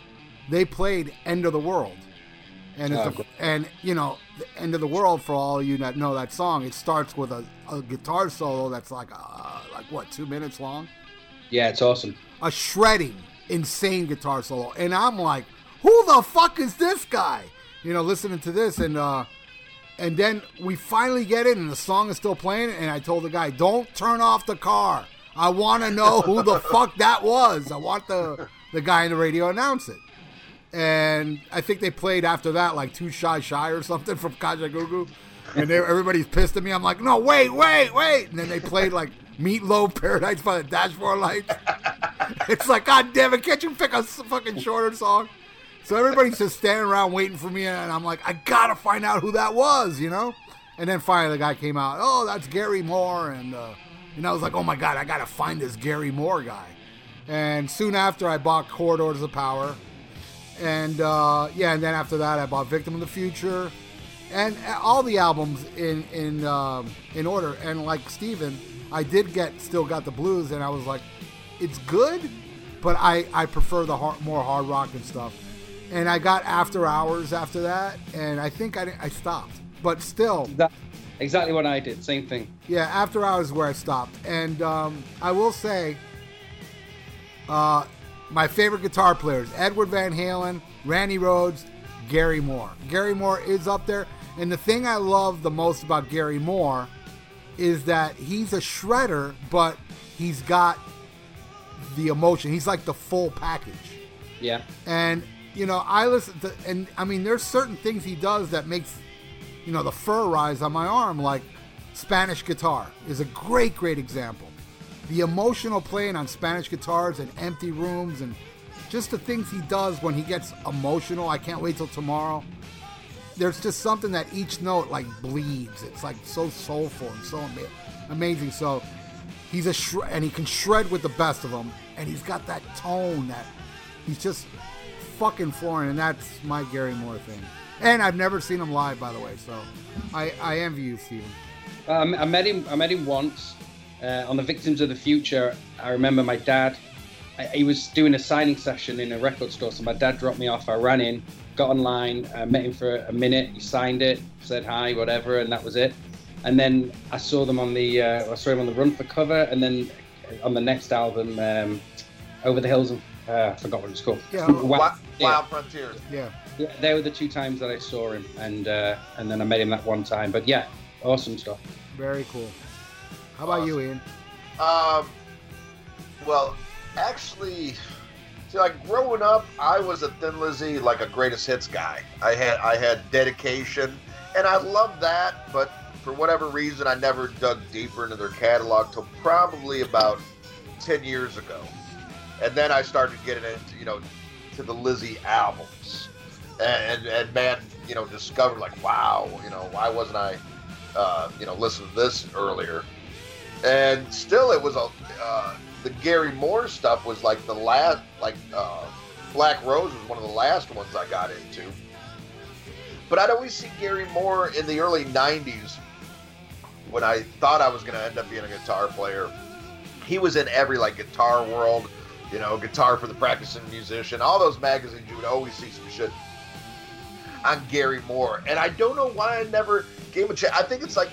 S3: they played End of the World. And, it's
S5: Oh,
S3: a, and you know, the End of the World, for all you that know that song, it starts with a, a guitar solo that's like, uh, like what, two minutes long?
S5: Yeah, it's awesome.
S3: a shredding insane guitar solo, and I'm like, who the fuck is this guy? You know, listening to this, and uh, and then we finally get it, and the song is still playing, and I told the guy, don't turn off the car. I want to know who the fuck that was. I want the the guy in the radio announce it. And I think they played after that like Too Shy Shy or something from Kajagoogoo. And they, everybody's pissed at me. I'm like, no, wait, wait, wait. And then they played like Meatloaf Paradise by the Dashboard Lights. it's like, God damn it, can't you pick a fucking shorter song? So everybody's just standing around waiting for me, and I'm like, I gotta find out who that was, you know? And then finally the guy came out, oh, that's Gary Moore. And, uh, and I was like, oh my God, I gotta find this Gary Moore guy. And soon after, I bought Corridors of Power. And uh, yeah, and then after that, I bought Victim of the Future, and all the albums in in um, in order. And like Steven, I did get still got the blues, and I was like, it's good, but I I prefer the hard, more hard rock and stuff. And I got After Hours after that, and I think I I stopped, but still,
S5: That, exactly what I did. Same thing.
S3: yeah, After Hours where I stopped. And um, I will say, uh, my favorite guitar players Edward Van Halen, Randy Rhoads, Gary Moore. Gary Moore is up there. And the thing I love the most about Gary Moore is that he's a shredder, but he's got the emotion. He's like the full package.
S5: Yeah.
S3: And you know, I listen to, and I mean, there's certain things he does that makes, you know, the fur rise on my arm. Like Spanish guitar is a great, great example. The emotional playing on Spanish guitars and empty rooms, and just the things he does when he gets emotional. I can't wait till tomorrow. There's just something that each note like bleeds. It's like so soulful and so ama- amazing. So he's a shred, and he can shred with the best of them, and he's got that tone that he's just fucking flooring, and that's my Gary Moore thing. And I've never seen him live, by the way, so I, I envy you, Steven.
S5: Um, I met him. I met him once uh, on the Victims of the Future. I remember my dad. I, he was doing a signing session in a record store, so my dad dropped me off. I ran in, got online, uh, met him for a minute. He signed it, said hi, whatever, and that was it. And then I saw them on the. Uh, I saw him on the Run for cover, and then on the next album, um, Over the Hills. Of, uh, I forgot what it's called.
S3: Yeah,
S5: Wow.
S4: Wild,
S5: Yeah.
S4: Wild Frontiers.
S3: Yeah.
S5: Yeah, they were the two times that I saw him, and uh, and then I met him that one time. But yeah, awesome stuff.
S3: Very cool. How about you, Ian?
S4: Um, well, actually, see, like growing up, I was a Thin Lizzy, like a greatest hits guy. I had I had dedication, and I loved that. But for whatever reason, I never dug deeper into their catalog till probably about ten years ago, and then I started getting into you know to the Lizzy albums, and and, and man, you know, discovered like wow, you know, why wasn't I, uh, you know, listening to this earlier? and still it was a uh, the Gary Moore stuff was like the last like uh, Black Rose was one of the last ones I got into. But I'd always see Gary Moore in the early '90s when I thought I was going to end up being a guitar player. He was in every like Guitar World, you know, Guitar for the Practicing Musician, all those magazines. You would always see some shit on Gary Moore, and I don't know why I never gave him a chance. I think it's like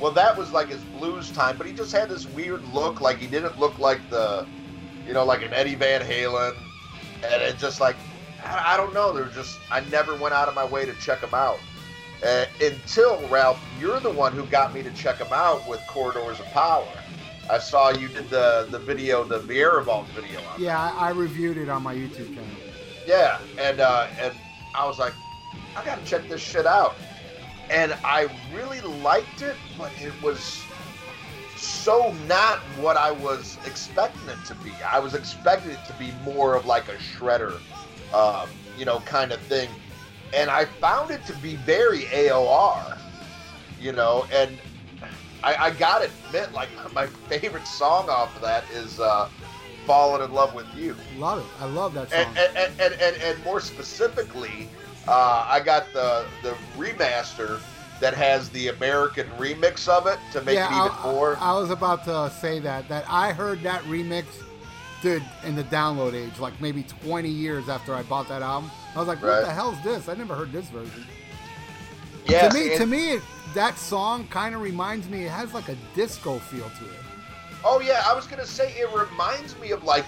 S4: well, that was like his blues time, but he just had this weird look. Like he didn't look like the, you know, like an Eddie Van Halen, and it just like I, don't know. There just I never went out of my way to check him out uh, until Ralph, you're the one who got me to check him out with Corridors of Power. I saw you did the the video, the Vieira Vault video. On
S3: Yeah, I, I reviewed it on my YouTube channel.
S4: yeah, and uh, and I was like, I gotta check this shit out, and I really liked it, but it was so not what I was expecting it to be. I was expecting it to be more of like a shredder, um, you know, kind of thing, and I found it to be very AOR, you know, and I, I gotta admit, like my favorite song off of that is uh, "Falling in Love with You."
S3: Love it. I love that song.
S4: and, and, and, and, and more specifically, uh, I got the the remaster that has the American remix of it to make
S3: yeah,
S4: it even
S3: I,
S4: more.
S3: I was about to say that that I heard that remix, dude, in the download age, like maybe 20 years after I bought that album. I was like, what
S4: Right.
S3: the hell's this? I never heard this version.
S4: yes,
S3: to me, to me, it, that song kind of reminds me. It has like a disco feel to it.
S4: oh yeah, I was gonna say it reminds me of like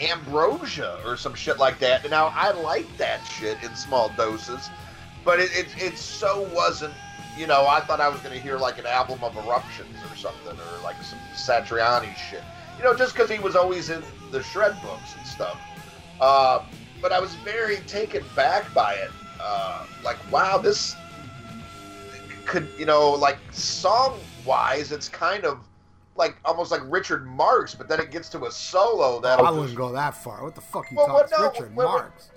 S4: ambrosia or some shit like that. Now I like that shit in small doses, but it it, it so wasn't. You know, I thought I was to hear like an album of eruptions or something, or like some Satriani shit. You know, just because he was always in the shred books and stuff. Uh, but I was very taken back by it. Uh, like, wow, this could, you know, like song wise, it's kind of like almost like Richard Marx, but then it gets to a solo that
S3: I wouldn't go that far. What the fuck you
S4: Well,
S3: talking?
S4: what- no,
S3: Richard Marx.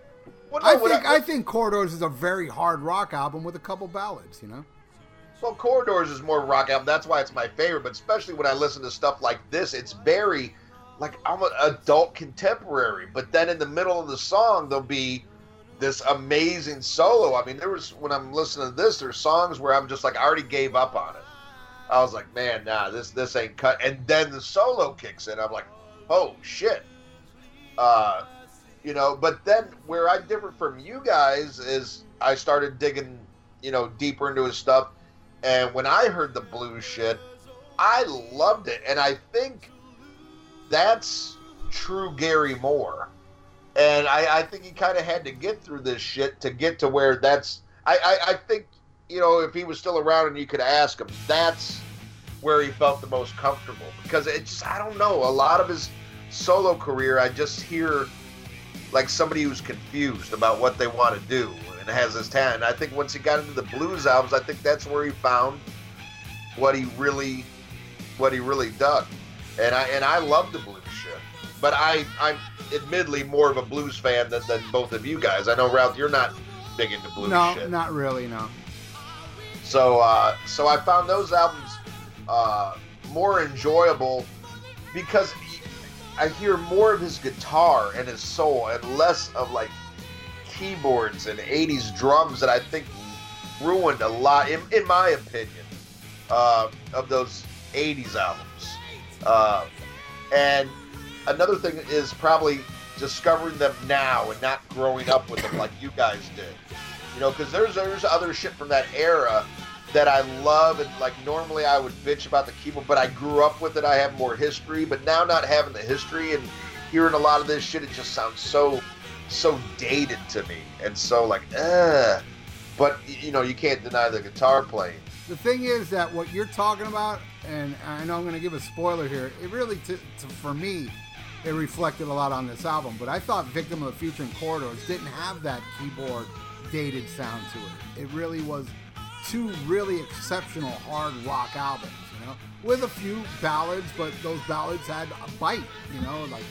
S4: Well,
S3: I
S4: no,
S3: think I think Corridors is a very hard rock album with a couple ballads. You know.
S4: Well, Corridors is more rock album. That's why it's my favorite. But especially when I listen to stuff like this, it's very like I'm an adult contemporary. But then in the middle of the song, there'll be this amazing solo. I mean, there was when I'm listening to this, there's songs where I'm just like, I already gave up on it. I was like, man, nah, this this ain't cut. And then the solo kicks in. I'm like, oh shit. Uh, you know. But then where I differ from you guys is I started digging, you know, deeper into his stuff. And when I heard the blues shit, I loved it. And I think that's true Gary Moore. And I, I think he kind of had to get through this shit to get to where that's. I, I, I think, you know, if he was still around and you could ask him, that's where he felt the most comfortable. Because it's, I don't know, a lot of his solo career, I just hear like somebody who's confused about what they want to do and has this talent. I think once he got into the blues albums, I think that's where he found what he really, what he really dug. And I and I love the blues shit, but I I'm admittedly more of a blues fan than, than both of you guys. I know Ralph, you're not big into blues
S3: no,
S4: shit.
S3: not really. No.
S4: So uh, so I found those albums uh, more enjoyable because he- I hear more of his guitar and his soul and less of like keyboards and 80s drums that I think ruined a lot, in, in my opinion, uh, of those 80s albums. Uh, and another thing is probably discovering them now and not growing up with them like you guys did. You know, because there's there's other shit from that era that I love and like normally I would bitch about the keyboard, but I grew up with it. I have more history, but now not having the history and hearing a lot of this shit, it just sounds so so dated to me and so like, uh. But you know, you can't deny the guitar playing.
S3: The thing is that what you're talking about, and I know I'm going to give a spoiler here. It really, to, to, for me, it reflected a lot on this album. But I thought "Victim of the Future" and "Corridors" didn't have that keyboard dated sound to it. It really was two really exceptional hard rock albums, you know, with a few ballads, but those ballads had a bite, you know, like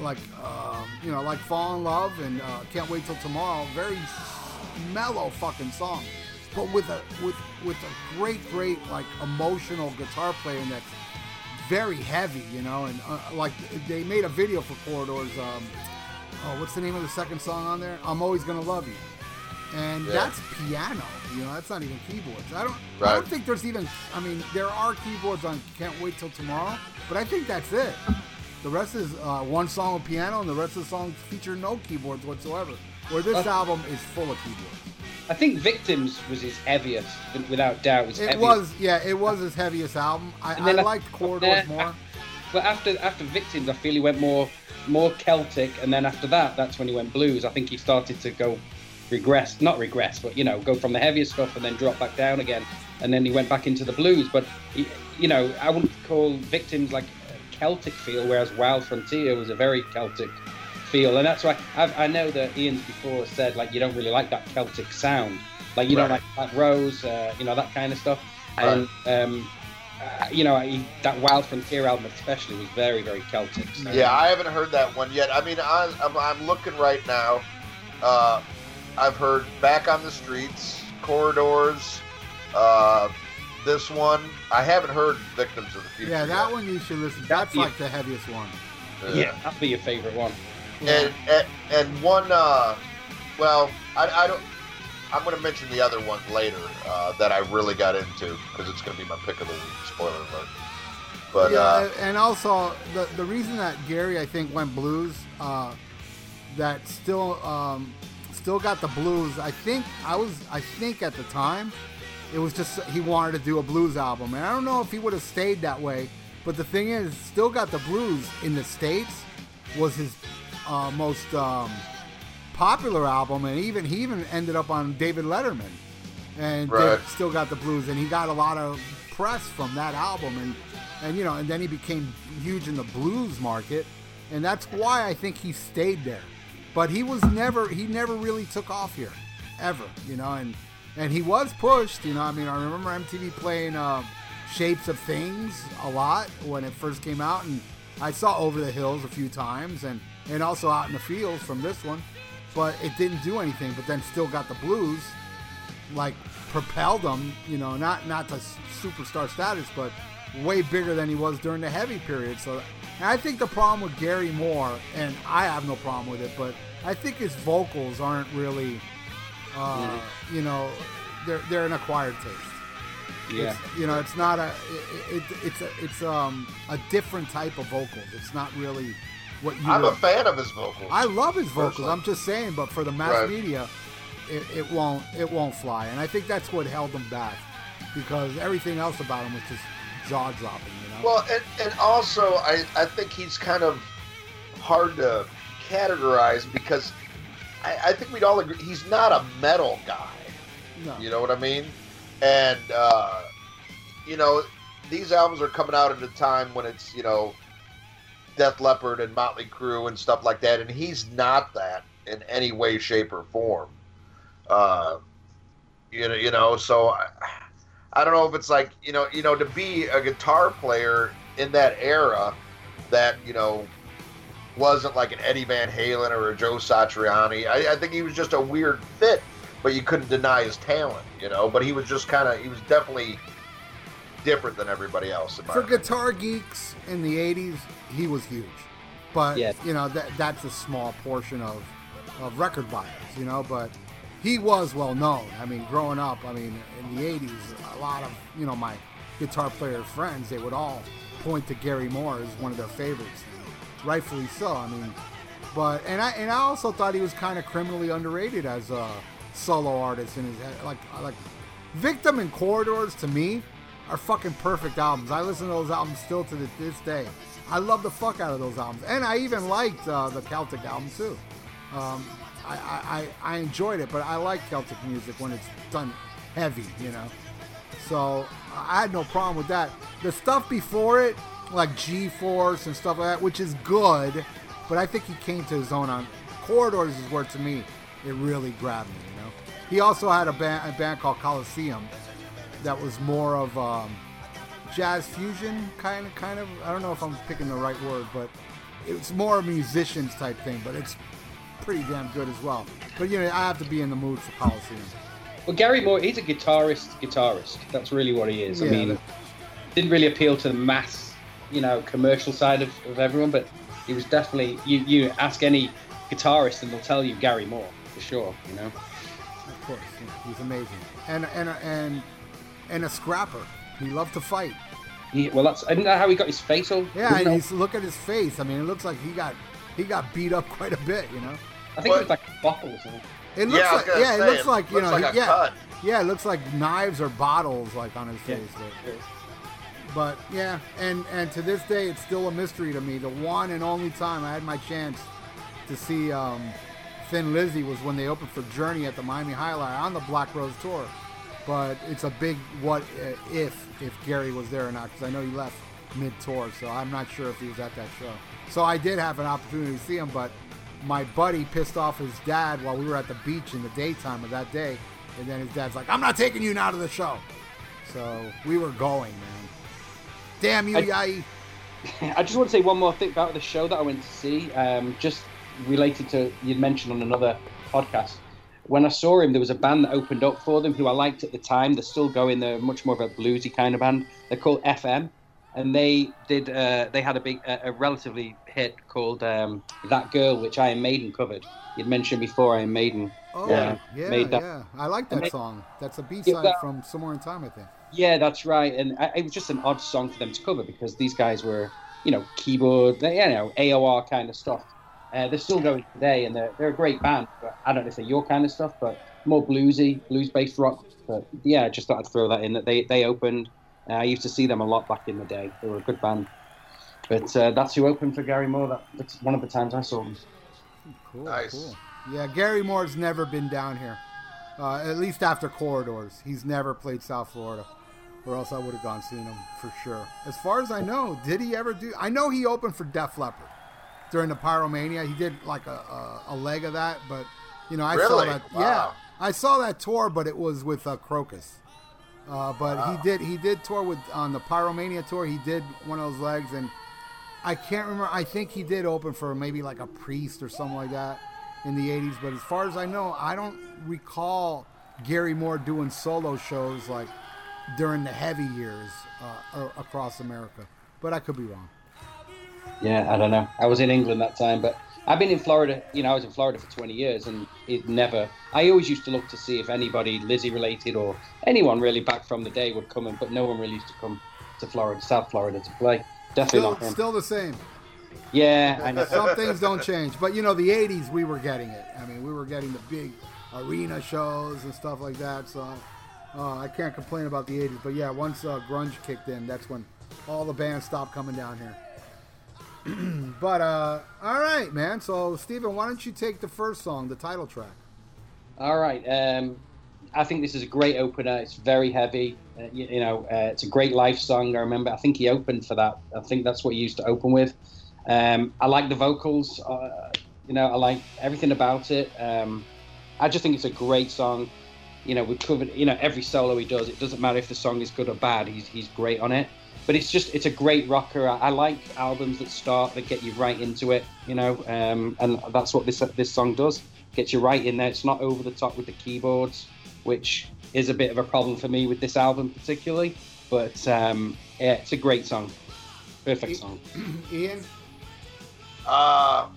S3: like um, you know, like "Fall in Love" and uh, "Can't Wait Till Tomorrow." Very mellow fucking song, but with a with with a great, great like emotional guitar playing that's very heavy, you know, and uh, like they made a video for Corridors. Um, oh, what's the name of the second song on there? I'm always gonna love you, and
S4: Yeah.
S3: that's piano. You know, that's not even keyboards. I don't.
S4: Right.
S3: I don't think there's even. I mean, there are keyboards on "Can't Wait Till Tomorrow," but I think that's it. The rest is uh, one song with piano, and the rest of the songs feature no keyboards whatsoever. Where this
S5: Uh,
S3: album is full of keyboards.
S5: I think Victims was his heaviest, without doubt. Was
S3: It
S5: heaviest.
S3: was, yeah, it was his heaviest album. I, I liked Corridors more.
S5: But after after Victims, I feel he went more more Celtic, and then after that, that's when he went blues. I think he started to go regress, not regress, but you know, go from the heaviest stuff and then drop back down again, and then he went back into the blues. But he, you know, I wouldn't call Victims like a Celtic feel, whereas Wild Frontier was a very Celtic feel, and that's why I've, I know that Ian's before said like you don't really like that Celtic sound, like you don't like that Rose, uh, you know, that kind of stuff, and um, uh, you know, he, that Wild Frontier album especially was very, very Celtic. So.
S4: Yeah, I haven't heard that one yet. I mean, I, I'm, I'm looking right now. Uh, I've heard Back on the Streets, Corridors, uh, this one. I haven't heard Victims of the Future.
S3: Yeah, that
S4: yet.
S3: one you should listen. That's
S5: Yeah.
S3: like the heaviest one.
S5: yeah, that'd be your favorite one.
S4: And, and and one. Uh, well, I, I don't. I'm going to mention the other one later uh, that I really got into because it's going to be my pick of the week. Spoiler alert. But
S3: yeah,
S4: uh,
S3: and also the the reason that Gary I think went blues, uh, that still um, still got the blues. I think I was I think at the time, it was just he wanted to do a blues album, and I don't know if he would have stayed that way. But the thing is, still got the blues in the states. was his uh, most um, popular album, and even he even ended up on David Letterman, and
S4: Right.
S3: Still got the blues, and he got a lot of press from that album, and and you know, and then he became huge in the blues market, and that's why I think he stayed there. But he was never he never really took off here, ever, you know, and and he was pushed, you know. I mean, I remember MTV playing uh, Shapes of Things a lot when it first came out, and I saw Over the Hills a few times, and and also Out in the Fields from this one, but it didn't do anything. But then still got the blues, like propelled him, you know, not not to superstar status, but way bigger than he was during the heavy period. So and I think the problem with Gary Moore, and I have no problem with it, but I think his vocals aren't really, uh, you know, they're they're an acquired taste.
S5: Yeah.
S3: It's, you know, it's not a it, it, it's a it's um a different type of vocals. It's not really what you.
S4: I'm
S3: would-
S4: a fan of his vocals.
S3: I love his vocals.
S4: Personally.
S3: I'm just saying, but for the mass
S4: Right.
S3: media, it, it won't it won't fly. And I think that's what held him back because everything else about him was just jaw dropping. You know.
S4: Well, and, and also, I, I think he's kind of hard to categorize because I, I think we'd all agree he's not a metal guy.
S3: no.
S4: You know what I mean? And, uh, you know, these albums are coming out at a time when it's, you know, Def Leppard and Motley Crue and stuff like that, and he's not that in any way, shape, or form. Uh, you know, you know, so I, I don't know if it's like, you know, you know, to be a guitar player in that era that, you know, wasn't like an Eddie Van Halen or a Joe Satriani. I, I think he was just a weird fit but you couldn't deny his talent, you know. But he was just kind of, he was definitely different than everybody else.
S3: For guitar geeks in the '80s, he was huge, but
S5: Yeah.
S3: you know that that's a small portion of of record buyers. You know, but he was well known. I mean, growing up, I mean, in the '80s, a lot of you know my guitar player friends, they would all point to Gary Moore as one of their favorites, rightfully so. I mean, but and I and I also thought he was kind of criminally underrated as a solo artist in his. Like like Victim and Corridors to me are fucking perfect albums. I listen to those albums still to this day. I love the fuck out of those albums, and I even liked uh, the Celtic album too. Um, I, I, I enjoyed it, but I like Celtic music when it's done heavy, you know. So I had no problem with that. The stuff before it, like G Force and stuff like that, which is good, but I think he came to his own on Corridors is where to me it really grabbed me, you know. He also had a band, a band called Coliseum that was more of um, jazz fusion kind of kind of. I don't know if I'm picking the right word, but it's more a musicians type thing, but it's pretty damn good as well. But you know, I have to be in the mood for Coliseum.
S5: Well, Gary Moore, he's a guitarist. Guitarist. That's really what he is. I mean, didn't really appeal to the mass, you know, commercial side of, of everyone, but he was definitely. You you ask any guitarist and they'll tell you Gary Moore for sure. You know.
S3: Of course, he's amazing, and and and and a scrapper. He loved to fight.
S5: He, well, that's isn't that how he got his face all?
S3: Yeah, and
S5: that-
S3: he's look at his face. I mean, it looks like he got he got beat up quite a bit. You know,
S5: I think it was like a bottle or something.
S3: it looks
S4: yeah,
S3: like yeah,
S4: say,
S3: it looks like you
S4: looks
S3: know,
S4: like
S3: he-
S4: a
S3: yeah,
S4: cut.
S3: yeah, it looks like knives or bottles like on his face. But, but yeah, and and to this day, it's still a mystery to me. The one and only time I had my chance to see um, Thin Lizzy was when they opened for Journey at the Miami Highlight on the Black Rose tour. But it's a big what if if Gary was there or not because I know he left mid tour, so I'm not sure if he was at that show. So I did have an opportunity to see him, but my buddy pissed off his dad while we were at the beach in the daytime of that day, and then his dad's like, "I'm not taking you now to the show." So we were going, man. Damn you,
S5: I-
S3: Yai.
S5: I just want to say one more thing about the show that I went to see. Um, just related to you'd mentioned on another podcast. When I saw him, there was a band that opened up for them who I liked at the time. They're still going. They're much more of a bluesy kind of band. They're called FM, and they did. Uh, they had a big, a, a relatively hit called um, "That Girl," which Iron Maiden covered. You'd mentioned before Iron Maiden.
S3: Oh,
S5: Yeah,
S3: yeah,
S5: made that-
S3: yeah. I like that song. That's a B side
S5: that-
S3: from Somewhere in Time, I think.
S5: Yeah, that's right. And I, it was just an odd song for them to cover because these guys were, you know, keyboard, they- you know, AOR kind of stuff. Uh, they're still going today, and they're, they're a great band. But I don't know if they're your kind of stuff, but more bluesy, blues-based rock. But yeah, I just thought I'd throw that in. That they they opened. Uh, I used to see them a lot back in the day. They were a good band. But uh, that's who opened for Gary Moore. That, that's one of the times I saw them.
S3: Cool,
S4: Nice.
S3: cool. Yeah, Gary Moore's never been down here. Uh, at least after Corridors. He's never played South Florida. Or else I would have gone seen him for sure. As far as I know, did he ever do? I know he opened for Def Leppard during the Pyromania. He did like a, a, a leg of that, but you know I saw
S4: Really?
S3: that. Yeah, I saw that tour, but it was with uh, Krokus. Uh, but he did he did tour with on the Pyromania tour. He did one of those legs, and I can't remember. I think he did open for maybe like a priest or something like that in the '80s. But as far as I know, I don't recall Gary Moore doing solo shows like during the heavy years uh, across America. But I could be wrong.
S5: Yeah, I don't know. I was in England that time, but I've been in Florida. You know, I was in Florida for 20 years, and it never. I always used to look to see if anybody Lizzy related or anyone really back from the day would come in, but no one really used to come to Florida, South Florida, to play. Definitely
S3: Still,
S5: not him.
S3: still the same.
S5: Yeah, I know.
S3: Some things don't change. But you know, the '80s we were getting it. I mean, we were getting the big arena shows and stuff like that. So uh, I can't complain about the '80s. But yeah, once uh, grunge kicked in, that's when all the bands stopped coming down here. but uh, all right, man. So Stephen, why don't you take the first song, the title track?
S5: All right. Um, I think this is a great opener. It's very heavy. Uh, you, you know, uh, it's a great life song. I remember. I think he opened for that. I think that's what he used to open with. Um, I like the vocals. Uh, you know, I like everything about it. Um, I just think it's a great song. You know, we covered. You know, every solo he does. It doesn't matter if the song is good or bad. He's he's great on it. But it's just it's a great rocker. I, I like albums that start that get you right into it. You know, um, and that's what this this song does. Gets you right in there. It's not over the top with the keyboards, which is a bit of a problem for me with this album particularly. But um, yeah, it's a great song. Perfect song.
S3: Ian,
S4: Uh,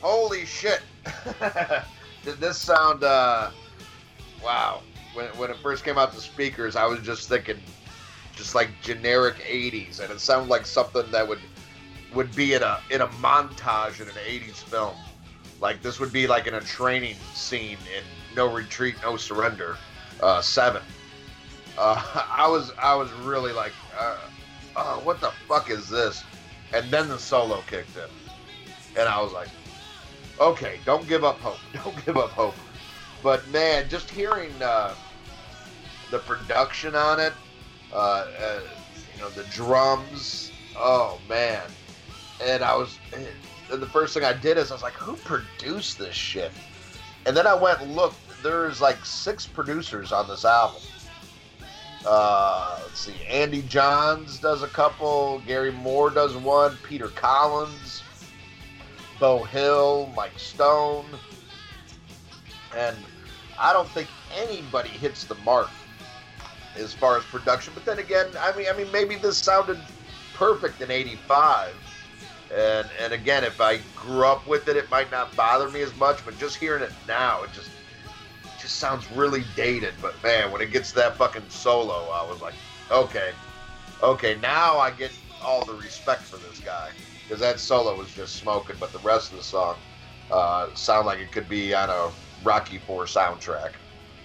S4: holy shit! Did this sound? Uh, wow. When when it first came out the speakers, I was just thinking, just like generic '80s, and it sounded like something that would would be in a in a montage in an '80s film. Like this would be like in a training scene in No Retreat, No Surrender, uh, Seven. Uh, I was I was really like, uh, oh, what the fuck is this? And then the solo kicked in and I was like, okay, don't give up hope. Don't give up hope. But man, just hearing uh, the production on it, uh, uh, you know, the drums, oh man. And I was, and the first thing I did is I was like, who produced this shit? And then I went and looked. There's like six producers on this album. Uh, let's see, Andy Johns does a couple, Gary Moore does one, Peter Collins. Beau Hill, Mike Stone, and I don't think anybody hits the mark as far as production. But then again, I mean, I mean, maybe this sounded perfect in '85, and and again, if I grew up with it, it might not bother me as much. But just hearing it now, it just just sounds really dated. But man, when it gets to that fucking solo, I was like, okay, okay, now I get all the respect for this guy because that solo was just smoking, but the rest of the song uh, sound like it could be on a Rocky Four soundtrack.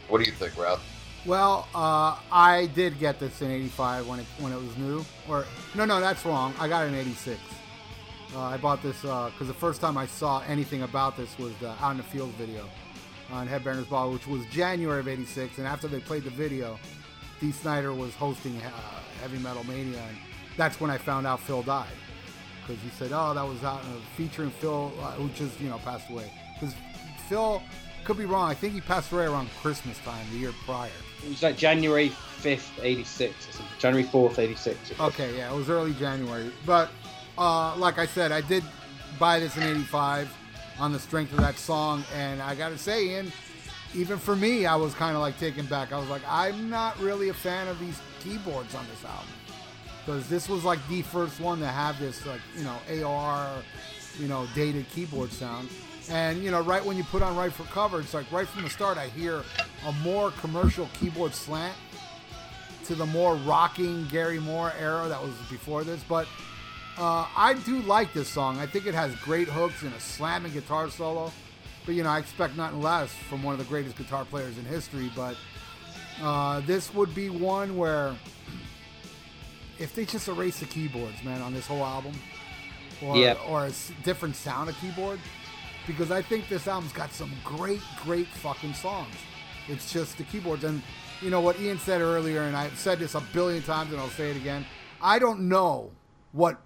S4: What do you think, Ralph?
S3: Well, uh, I did get this in '85 when it when it was new. Or no, no, that's wrong. I got it in '86. Uh, I bought this because the first time I saw anything about this was the Out in the Field video on Headbangers Ball, which was January of '86. And after they played the video, Dee Snider was hosting uh, Heavy Metal Mania, and that's when I found out Phil died. Because he said, "Oh, that was out uh, featuring Phil, uh, who just you know passed away." Because Phil could be wrong. I think he passed away around Christmas time the year prior.
S5: It was like January 5th, 86. or something. January 4th, 86.
S3: Okay, yeah, it was early January. But uh, like I said, I did buy this in '85 on the strength of that song, and I got to say, Ian, even for me, I was kind of like taken back. I was like, I'm not really a fan of these keyboards on this album because this was like the first one to have this like you know AR, you know dated keyboard sound. And you know, right when you put on Run for Cover, it's like right from the start, I hear a more commercial keyboard slant to the more rocking Gary Moore era that was before this. But uh, I do like this song. I think it has great hooks and a slamming guitar solo. But you know, I expect nothing less from one of the greatest guitar players in history. But uh, this would be one where if they just erase the keyboards, man, on this whole album, or
S5: Yeah.
S3: or a different sound of keyboard because I think this album's got some great, great fucking songs. It's just the keyboards. And you know what Ian said earlier, and I've said this a billion times and I'll say it again. I don't know what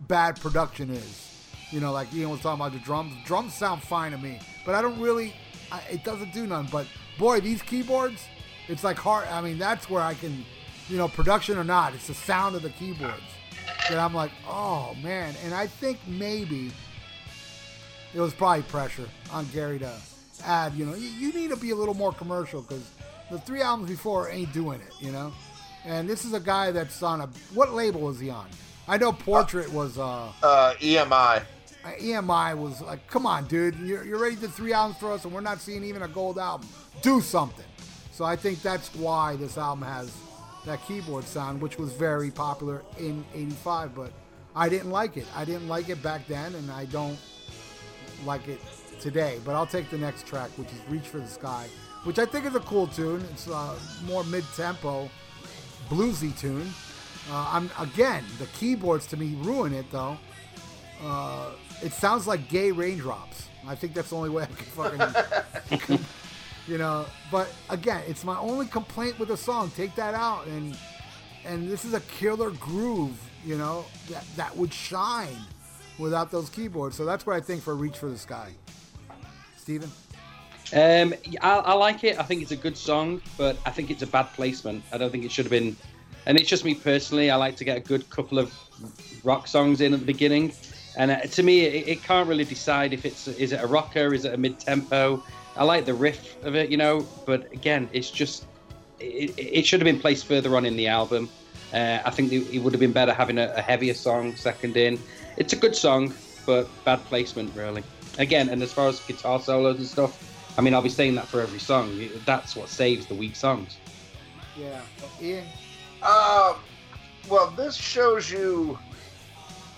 S3: bad production is. You know, like Ian was talking about the drums. Drums sound fine to me, but I don't really, I, it doesn't do none. But boy, these keyboards, it's like hard. I mean, that's where I can, you know, production or not, it's the sound of the keyboards that I'm like, oh man. And I think maybe it was probably pressure on Gary to add, you know, you, you need to be a little more commercial because the three albums before ain't doing it, you know? And this is a guy that's on a, what label is he on? I know Portrait was, uh,
S4: Uh, EMI.
S3: EMI was like, come on, dude, you're, you're ready to three albums for us and we're not seeing even a gold album. Do something. So I think that's why this album has that keyboard sound, which was very popular in 85, but I didn't like it. I didn't like it back then, and I don't like it today. But I'll take the next track, which is Reach for the Sky, which I think is a cool tune. It's a more mid tempo, bluesy tune. Uh, I'm Again, the keyboards to me ruin it, though. Uh, it sounds like gay raindrops. I think that's the only way I can fucking, you know. But again, it's my only complaint with the song. Take that out, and and this is a killer groove, you know, that that would shine without those keyboards. So that's what I think for Reach for the Sky. Steven?
S5: Um, I, I like it. I think it's a good song, but I think it's a bad placement. I don't think it should have been. And it's just me personally. I like to get a good couple of rock songs in at the beginning, and uh, to me, it, it can't really decide if it's is it a rocker, is it a mid tempo. I like the riff of it, you know, but again, it's just it, it should have been placed further on in the album. Uh, I think it, would have been better having a, a heavier song second in. It's a good song, but bad placement, really. Again, and as far as guitar solos and stuff, I mean, I'll be saying that for every song. That's what saves the weak songs.
S3: Yeah. Ian?
S4: Um, well, this shows you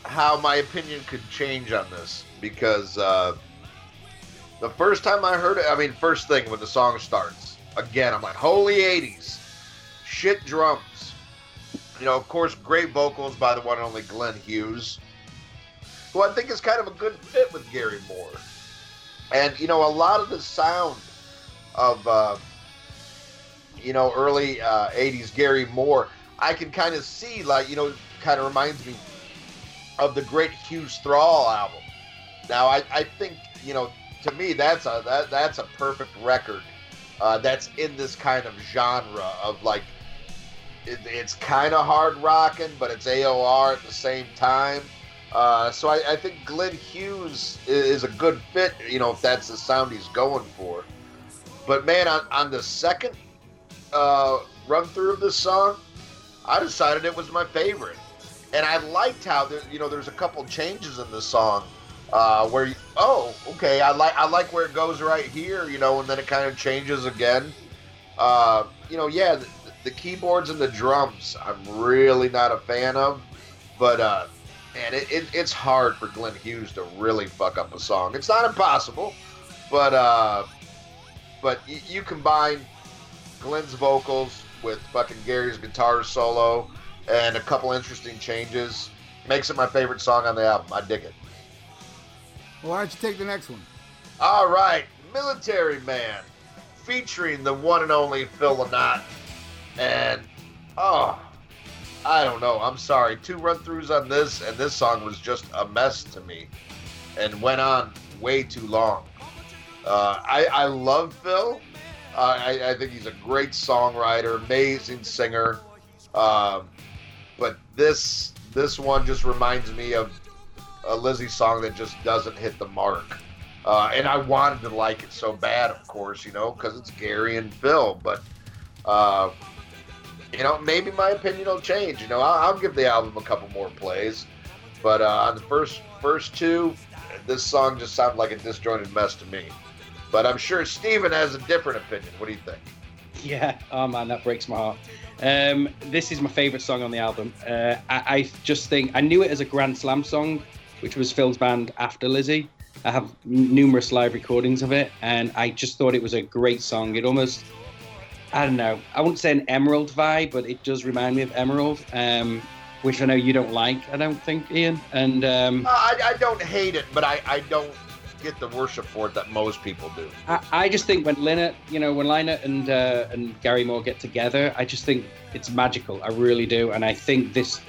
S4: how my opinion could change on this because uh, the first time I heard it, I mean, first thing when the song starts, again, I'm like, holy 80s, shit drums. You know, of course, great vocals by the one and only Glenn Hughes, who I think is kind of a good fit with Gary Moore. And, you know, a lot of the sound of. Uh, you know, early uh, 80s Gary Moore, I can kind of see, like, you know, kind of reminds me of the great Hughes Thrall album. Now, I, I think, you know, to me, that's a that, that's a perfect record uh, that's in this kind of genre of like, it, it's kind of hard rocking, but it's AOR at the same time. Uh, so I, I think Glenn Hughes is, a good fit, you know, if that's the sound he's going for. But man, on, on the second uh, run through of this song, I decided it was my favorite, and I liked how there, you know there's a couple changes in the song uh, where you, oh okay I like I like where it goes right here you know and then it kind of changes again. Uh, you know yeah the, the keyboards and the drums I'm really not a fan of, but man it, it, it's hard for Glenn Hughes to really fuck up a song. It's not impossible, but uh, but y- you combine Glenn's vocals with fucking Gary's guitar solo and a couple interesting changes. Makes it my favorite song on the album. I dig it.
S3: Well, why don't you take the next one?
S4: All right, Military Man, featuring the one and only Phil Lynott. And, oh, I don't know. I'm sorry. Two run throughs on this, and this song was just a mess to me and went on way too long. Uh, I, I love Phil. Uh, I, I think he's a great songwriter, amazing singer. Um, but this this one just reminds me of a Lizzy song that just doesn't hit the mark. Uh, and I wanted to like it so bad, of course, you know, because it's Gary and Phil. But uh, you know, maybe my opinion will change. You know, I'll, I'll give the album a couple more plays. But uh, on the first first two, this song just sounded like a disjointed mess to me. But I'm sure Steven has a different opinion. What do you think?
S5: Yeah, oh man, that breaks my heart. Um, this is my favorite song on the album. Uh, I, I just think I knew it as a Grand Slam song, which was Phil's band after Lizzy. I have numerous live recordings of it, and I just thought it was a great song. It almost, I don't know, I wouldn't say an Emerald vibe, but it does remind me of Emerald. Um, which I know you don't like. I don't think, Ian. And um,
S4: Uh, I, I don't hate it, but I, I don't get the worship for it that most people do.
S5: I, I just think when Lynott, you know, when Lynott and uh, and Gary Moore get together, I just think it's magical. I really do, and I think this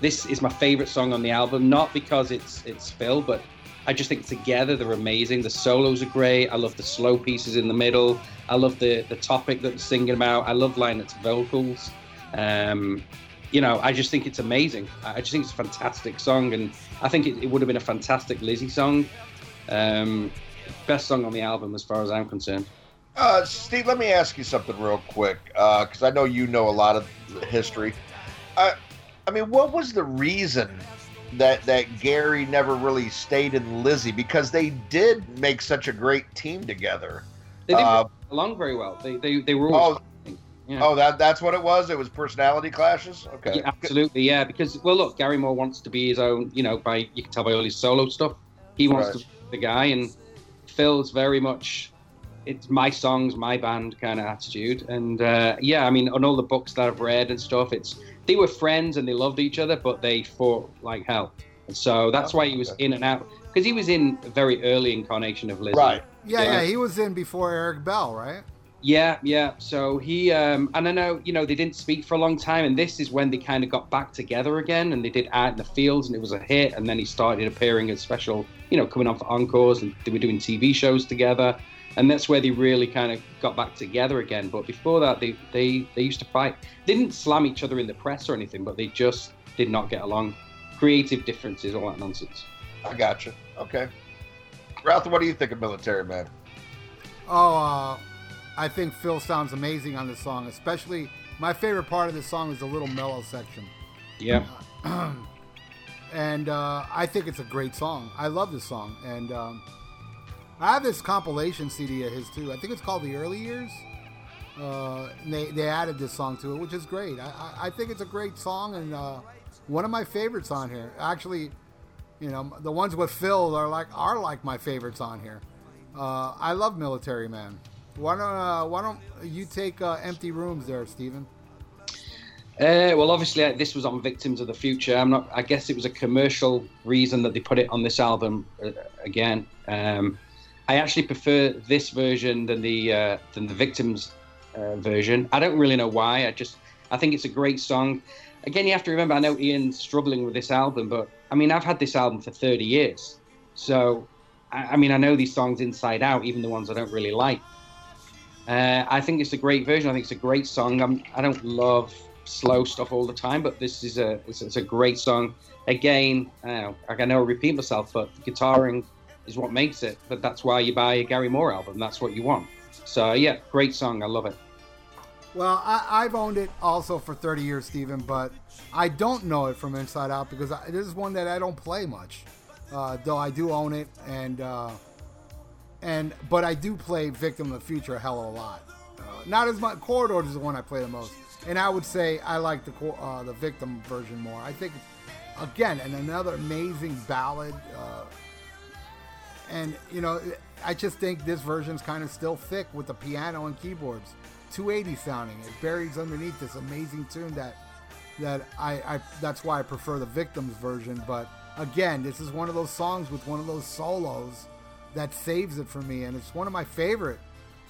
S5: this is my favorite song on the album. Not because it's it's Phil, but I just think together they're amazing. The solos are great. I love the slow pieces in the middle. I love the the topic that they're singing about. I love Lynott's vocals. Um, you know, I just think it's amazing. I just think it's a fantastic song, and I think it, it would have been a fantastic Lizzy song. Um, best song on the album, as far as I'm concerned.
S4: Uh, Steve, let me ask you something real quick, because I know you know a lot of history. I, I mean, what was the reason that that Gary never really stayed in Lizzy? Because they did make such a great team together.
S5: They didn't
S4: Uh,
S5: along very well. They they, they were always.
S4: Oh,
S5: yeah.
S4: oh, that that's what it was. It was personality clashes. Okay.
S5: Yeah, absolutely, yeah. Because well, look, Gary Moore wants to be his own. You know, by you can tell by all his solo stuff, he wants
S4: Right.
S5: to be the guy, and Phil's very much it's my songs, my band kind of attitude. And uh, yeah, I mean, on all the books that I've read and stuff, it's they were friends and they loved each other, but they fought like hell. And so that's why he was in and out because he was in a very early incarnation of Lizzy.
S4: Right.
S3: Yeah,
S5: Yeah.
S3: yeah, he was in before Eric Bell, right?
S5: Yeah, yeah. So he um, and I know you know they didn't speak for a long time, and this is when they kind of got back together again, and they did Out in the Fields, and it was a hit. And then he started appearing as special, you know, coming on for encores, and they were doing TV shows together, and that's where they really kind of got back together again. But before that, they they they used to fight. They didn't slam each other in the press or anything, but they just did not get along. Creative differences, all that nonsense.
S4: I gotcha. Okay. Ralph, what do you think of Military Man?
S3: Oh, uh, I think Phil sounds amazing on this song. Especially, my favorite part of this song is the little mellow section,
S5: Yeah,
S3: and uh, I think it's a great song. I love this song, and um, I have this compilation CD of his too. I think it's called The Early Years. Uh, they they added this song to it, which is great. I, I, I think it's a great song and uh, one of my favorites on here. Actually, you know, the ones with Phil are like are like my favorites on here. Uh, I love Military Man. Why don't uh, Why don't you take uh, Empty Rooms there, Stephen?
S5: Uh, well, obviously, uh, this was on Victims of the Future. I'm not. I guess it was a commercial reason that they put it on this album uh, again. Um, I actually prefer this version than the uh, than the Victims uh, version. I don't really know why. I just I think it's a great song. Again, you have to remember. I know Ian's struggling with this album, but I mean, I've had this album for 30 years, so I, I mean, I know these songs inside out, even the ones I don't really like. Uh, I think it's a great version. I think it's a great song. I'm, I don't love slow stuff all the time, but this is a it's, it's a great song. Again, I know, I know I repeat myself, but the guitaring is what makes it. But that's why you buy a Gary Moore album. That's what you want. So yeah, great song. I love it.
S3: Well, I, I've owned it also for 30 years, Steven, but I don't know it from inside out because I, this is one that I don't play much. Uh, though I do own it, and uh, and but I do play Victim of the Future a hell of a lot. Uh, not as much. Corridors is the one I play the most, and I would say I like the uh, the Victim version more. I think again, and another amazing ballad. And you know, I just think this version's kind of still thick with the piano and keyboards, 280 sounding. It buries underneath this amazing tune that that I, I that's why I prefer the Victims version. But again, this is one of those songs with one of those solos that saves it for me, and it's one of my favorite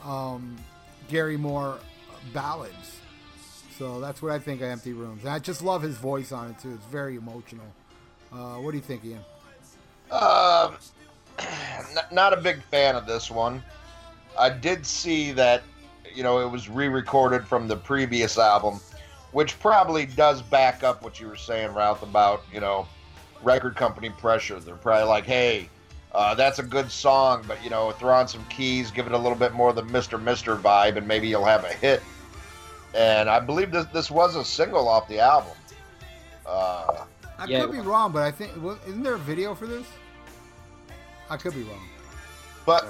S3: um, Gary Moore ballads. So that's what I think of Empty Rooms. And I just love his voice on it too. It's very emotional. Uh, what do you think, Ian?
S4: Um, not a big fan of this one. I did see that, you know, it was re-recorded from the previous album, which probably does back up what you were saying, Ralph, about you know, record company pressure. They're probably like, hey, uh, that's a good song, but you know, throw on some keys, give it a little bit more of the Mister Mister vibe, and maybe you'll have a hit. And I believe this this was a single off the album. Uh,
S3: I
S5: Yeah.
S3: could be wrong, but I think isn't there a video for this? I could be wrong.
S4: But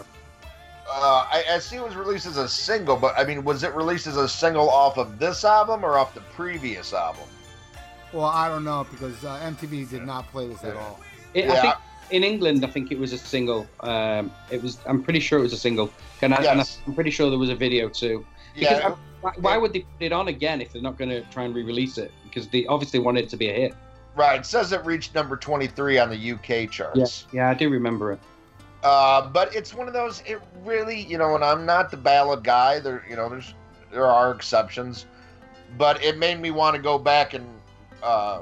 S4: uh, I, I see it was released as a single, but I mean, was it released as a single off of this album or off the previous album?
S3: Well, I don't know because uh, MTV did not play this at all.
S5: It,
S4: Yeah.
S5: I think in England, I think it was a single. Um, it was. I'm pretty sure it was a single. And, I, and I,
S4: Yes.
S5: I'm pretty sure there was a video too. Because
S4: Yeah,
S5: I- why, why would they put it on again if they're not going to try and re-release it? Because they obviously wanted it to be a hit.
S4: Right. It says it reached number 23 on the UK charts.
S5: Yeah, yeah I do remember it.
S4: Uh, but it's one of those. It really, you know, and I'm not the ballad guy. There, you know, there's there are exceptions, but it made me want to go back and, uh,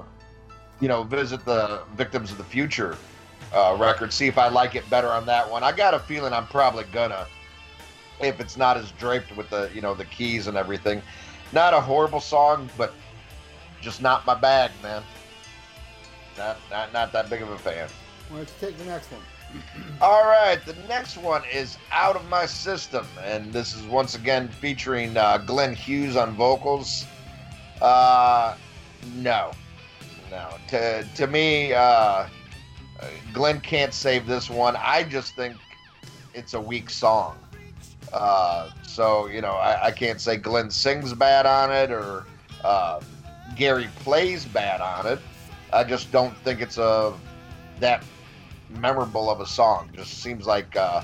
S4: you know, visit the Victims of the Future uh, record, see if I like it better on that one. I got a feeling I'm probably gonna, if it's not as draped with the, you know, the keys and everything. Not a horrible song, but just not my bag, man. Not not not that big of a fan.
S3: Let's take the next one.
S4: All right, the next one is Out of My System, and this is once again featuring uh, Glenn Hughes on vocals. Uh, no, no. To, to me, uh, Glenn can't save this one. I just think it's a weak song. Uh, so, you know, I, I can't say Glenn sings bad on it or uh, Gary plays bad on it. I just don't think it's a that memorable of a song. It Just seems like uh,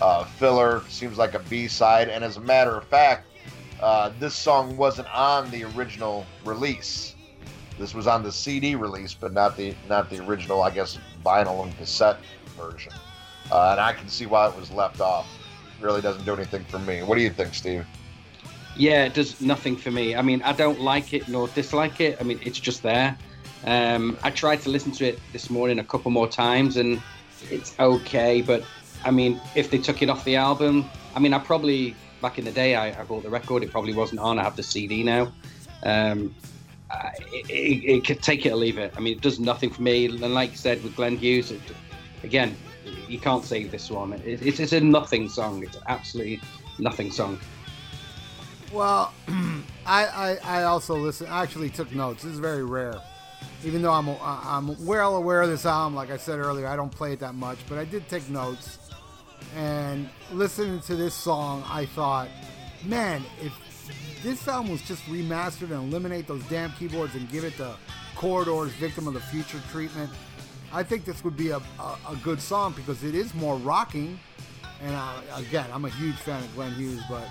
S4: uh, filler, seems like a B side. And as a matter of fact, uh, this song wasn't on the original release. This was on the CD release, but not the not the original, I guess, vinyl and cassette version. Uh, and I can see why it was left off. Really doesn't do anything for me. What do you think, Steve?
S5: Yeah, it does nothing for me. I mean, I don't like it nor dislike it. I mean, it's just there. Um, I tried to listen to it this morning a couple more times, and it's okay. But I mean, if they took it off the album, I mean, I probably back in the day I, I bought the record. It probably wasn't on. I have the CD now. Um, I, it, it, could take it or leave it. I mean, it does nothing for me. And like you said with Glenn Hughes, it, again, you can't save this one. It, it's a nothing song. It's absolutely nothing song.
S3: Well, I, I, I also listen. I actually took notes. This is very rare even though I'm uh, I'm well aware of this album, like I said earlier, I don't play it that much, but I did take notes. And listening to this song, I thought, man, if this album was just remastered and eliminate those damn keyboards and give it the Corridors Victim of the Future treatment, I think this would be a, a, a good song because it is more rocking. And I, again, I'm a huge fan of Glenn Hughes, but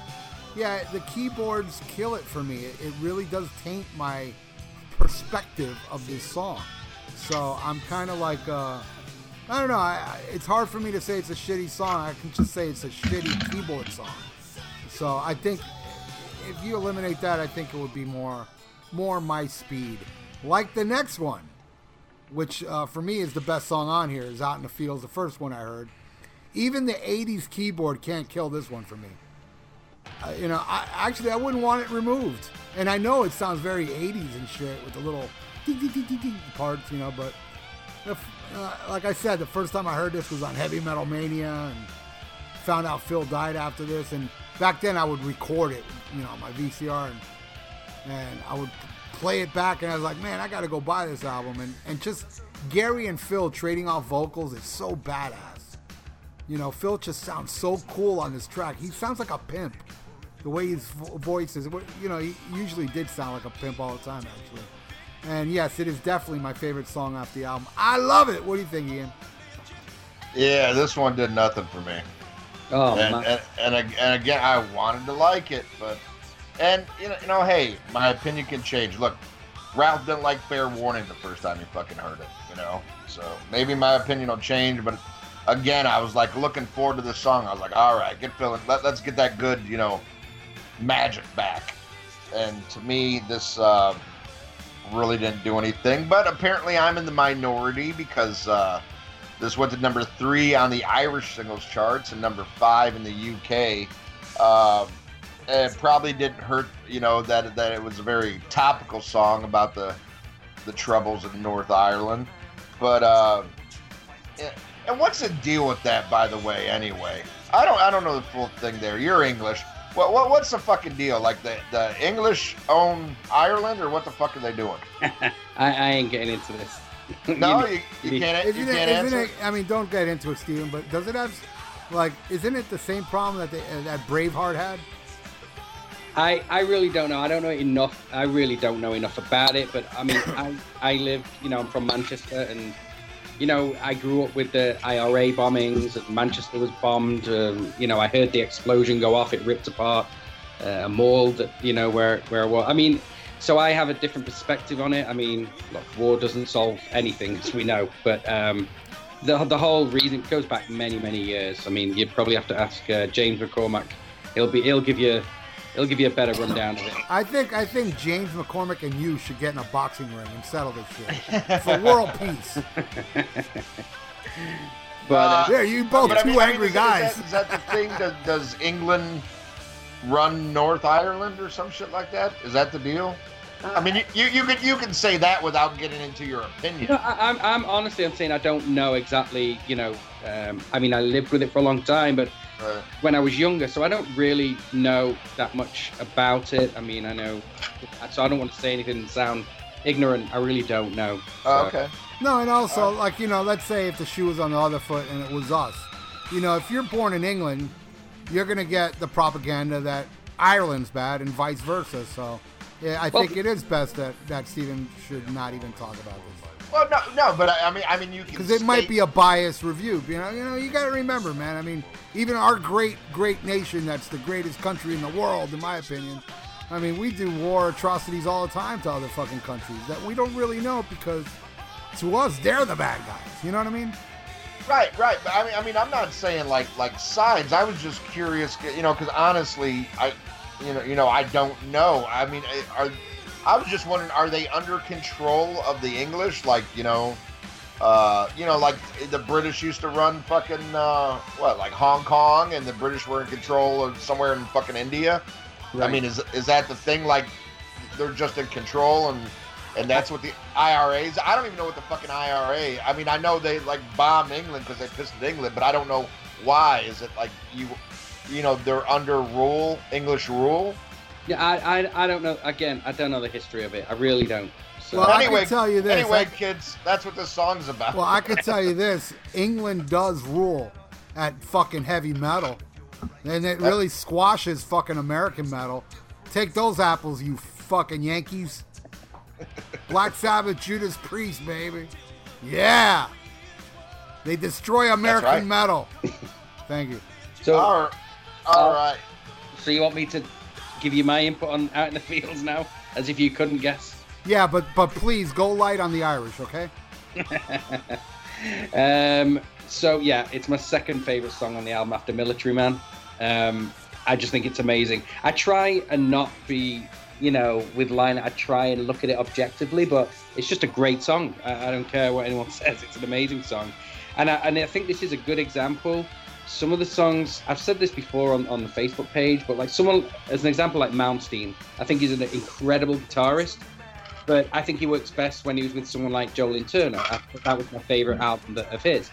S3: yeah, the keyboards kill it for me. It, it really does taint my perspective of this song. So I'm kind of like, uh, I don't know. I, it's hard for me to say it's a shitty song. I can just say it's a shitty keyboard song. So I think if you eliminate that, I think it would be more, more my speed. Like the next one, which uh, for me is the best song on here, is "Out in the Fields," the first one I heard. Even the '80s keyboard can't kill this one for me. You know, I, actually I wouldn't want it removed. And I know it sounds very 80s and shit with the little ding, ding, ding, ding, parts, you know, but if, uh, like I said, the first time I heard this was on Heavy Metal Mania and found out Phil died after this. And back then I would record it, you know, my VCR and, and I would play it back and I was like, man, I got to go buy this album. And, and just Gary and Phil trading off vocals is so badass. You know, Phil just sounds so cool on this track. He sounds like a pimp the way his voice is. You know, he usually did sound like a pimp all the time, actually. And yes, it is definitely my favorite song off the album. I love it. What do you think, Ian?
S4: Yeah, this one did nothing for me.
S5: Oh,
S4: and, and, and, and again, I wanted to like it, but and you know, you know, hey, my opinion can change. Look, Ralph didn't like Fair Warning the first time he fucking heard it, you know. So maybe my opinion will change, but again, I was like looking forward to this song. I was like, all right, get feeling. Let, let's get that good, you know, magic back. And to me, this uh, really didn't do anything. But apparently, I'm in the minority because uh, this went to number three on the Irish singles charts and number five in the UK. Uh, um, it probably didn't hurt, you know, that that it was a very topical song about the the troubles in North Ireland. But uh, and what's the deal with that, by the way? Anyway, I don't I don't know the full thing there. You're English. What, what what's the fucking deal? Like the the English own Ireland, or what the fuck are they doing?
S5: I, I ain't getting into this.
S4: No, you, you, you can't.
S3: Isn't
S4: you
S3: it,
S4: can't
S3: isn't
S4: answer.
S3: it, I mean, don't get into it, Steven, but does it have, like, isn't it the same problem that they, uh, that Braveheart had?
S5: I, I really don't know. I don't know enough. I really don't know enough about it. But I mean, I I live, you know, I'm from Manchester, and you know, I grew up with the IRA bombings. Manchester was bombed. Um, you know, I heard the explosion go off. It ripped apart uh, a mall that you know where where I was. I mean, so I have a different perspective on it. I mean, look, war doesn't solve anything, as we know, but um, the the whole reason goes back many many years. I mean, you'd probably have to ask uh, James McCormack. He'll be he'll give you he'll give you a better rundown of it.
S3: I think I think James McCormick and you should get in a boxing ring and settle this shit for world peace.
S5: But uh,
S3: Yeah, you both
S4: But I
S3: two
S4: mean- I mean,
S3: angry
S4: is-
S3: guys.
S4: Is that, is that the thing? Does, does England run North Ireland or some shit like that? Is that the deal? I mean, you, you, you could you can say that without getting into your opinion.
S5: No, I, I'm, I'm honestly, I'm saying I don't know exactly. You know, um, I mean, I lived with it for a long time, but
S4: Uh,
S5: when I was younger, so I don't really know that much about it. I mean, I know, so I don't want to say anything and sound ignorant. I really don't know. So,
S4: oh, okay.
S3: No, and also, like, you know, let's say if the shoe was on the other foot and it was us. You know, if you're born in England, you're going to get the propaganda that Ireland's bad and vice versa. So, yeah, I
S5: Well-
S3: think it is best that, that Stephen should not even talk about this.
S4: Well, no, no, but I, I mean, I mean, you can
S3: Because it might be a biased review. You know, you know, you got to remember, man. I mean, even our great, great nation, that's the greatest country in the world, in my opinion. I mean, we do war atrocities all the time to other fucking countries that we don't really know because to us, they're the bad guys. You know what I mean?
S4: Right, right. But I mean, I mean, I'm not saying like like sides. I was just curious, you know, because honestly, I, you know, you know, I don't know. I mean, eh, are I was just wondering, are they under control of the English? Like, you know, uh, you know, like the British used to run fucking uh, what, like Hong Kong, and the British were in control of somewhere in fucking India. I mean, is is that the thing? Like, they're just in control, and and that's what the IRAs. I don't even know what the fucking IRA. I mean, I know they like bomb England because they pissed at England, but I don't know why. Is it like you, you know, they're under rule, English rule?
S5: Yeah, I, I, I don't know. Again, I don't know the history of it. I really don't. So,
S3: Well, I
S4: anyway,
S3: can tell you this.
S4: Anyway,
S3: I-
S4: kids, that's what this song's about.
S3: Well, I could tell you this: England does rule at fucking heavy metal, and it really squashes fucking American metal. Take those apples, you fucking Yankees. Black Sabbath, Judas Priest, baby. Yeah, they destroy American
S4: right.
S3: metal. Thank you.
S5: so,
S4: all right, all
S5: Uh,
S4: right.
S5: so you want me to give you my input on out in the fields now, as if you couldn't guess?
S3: Yeah, but but please go light on the Irish, okay?
S5: Um, so yeah, it's my second favorite song on the album after Military Man. Um, I just think it's amazing. I try and not be, you know, with line. I try and look at it objectively, but it's just a great song. I, I don't care what anyone says. It's an amazing song, and I, and I think this is a good example. Some of the songs I've said this before on, on the Facebook page, but like someone as an example like Malmsteen, I think he's an incredible guitarist. But I think he works best when he was with someone like Joe Lynn Turner. I, that was my favorite album that, of his.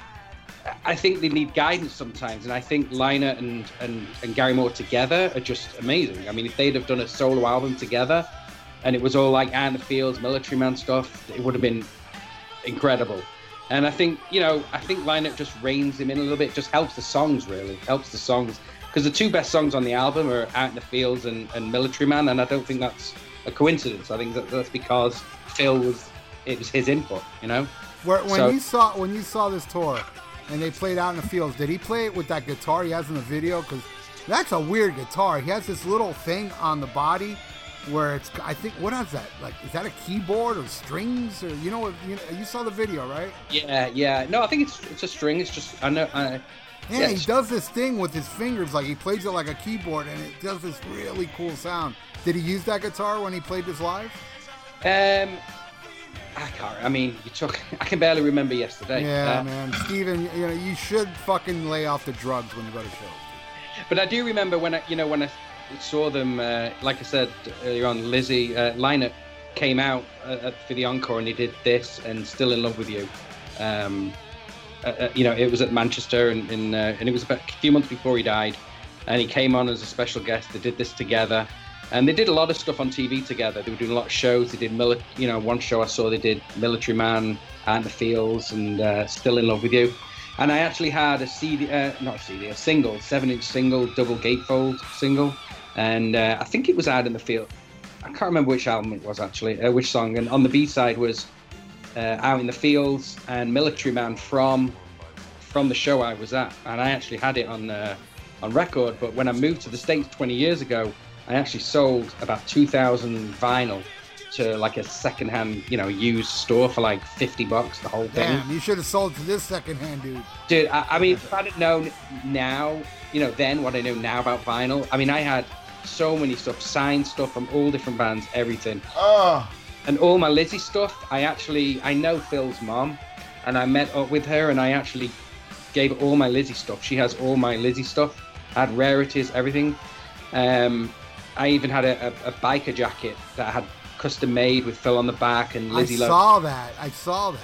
S5: I think they need guidance sometimes, and I think Lynott and, and, and Gary Moore together are just amazing. I mean, if they'd have done a solo album together, and it was all like the Fields, Military Man stuff, it would have been incredible. And I think, you know, I think Lynott just reins him in a little bit, just helps the songs, really. Helps the songs. Because the two best songs on the album are Out in the Fields and, and Military Man, and I don't think that's a coincidence. I think that, that's because Phil was, it was his input, you know?
S3: Where, when
S5: So-
S3: you saw when you saw this tour and they played out in the fields, did he play it with that guitar he has in the video? Because that's a weird guitar. He has this little thing on the body where it's I think what is that? Like is that a keyboard or strings or you know you, you saw the video right?
S5: Yeah, yeah. No, I think it's it's a string. It's just I know. I,
S3: Yeah,
S5: Yeah,
S3: he does this thing with his fingers like he plays it like a keyboard and it does this really cool sound. Did he use that guitar when he played this live?
S5: Um, I can't. I mean, you took. I can barely remember yesterday.
S3: Yeah,
S5: Uh,
S3: man. Steven, you know, you should fucking lay off the drugs when you go to shows.
S5: But I do remember when I, you know, when I saw them. Uh, like I said earlier on, Lizzy uh, Lynott came out uh, uh, for the encore and he did this and "Still in Love with You." Um, uh, uh, you know, it was at Manchester and, in, uh, and it was about a few months before he died. And he came on as a special guest. They did this together, and they did a lot of stuff on TV together. They were doing a lot of shows. They did, mili- you know, one show I saw they did Military Man, in the Fields, and uh, Still in Love with You. And I actually had a CD, uh, not a CD, a single, seven-inch single, double gatefold single, and uh, I think it was Out in the Field. I can't remember which album it was actually, uh, which song. And on the B side was uh, Out in the Fields and Military Man from from the show I was at, and I actually had it on uh, on record. But when I moved to the states 20 years ago, I actually sold about 2,000 vinyl to like a secondhand, you know, used store for like fifty bucks. The whole thing.
S3: Damn, you should have sold to this secondhand dude.
S5: Dude, I, I mean, if I'd have known now, you know, then what I know now about vinyl, I mean, I had so many stuff, signed stuff from all different bands, everything.
S4: Oh,
S5: And all my Lizzy stuff, I actually, I know Phil's mom, and I met up with her, and I actually gave all my Lizzy stuff. She has all my Lizzy stuff, I had rarities, everything. Um, I even had a, a, a biker jacket that I had custom made with Phil on the back and
S3: I
S5: Lizzy. lo-
S3: saw that. I saw that.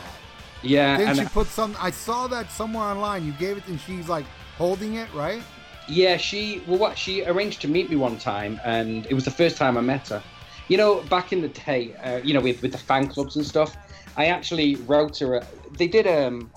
S5: yeah,
S3: Didn't you put some? I saw that somewhere online. You gave it, and she's like holding it, right?
S5: Yeah, she well, what she arranged to meet me one time, and it was the first time I met her. You know, back in the day, uh, you know, with with the fan clubs and stuff, I actually wrote her. A, they did um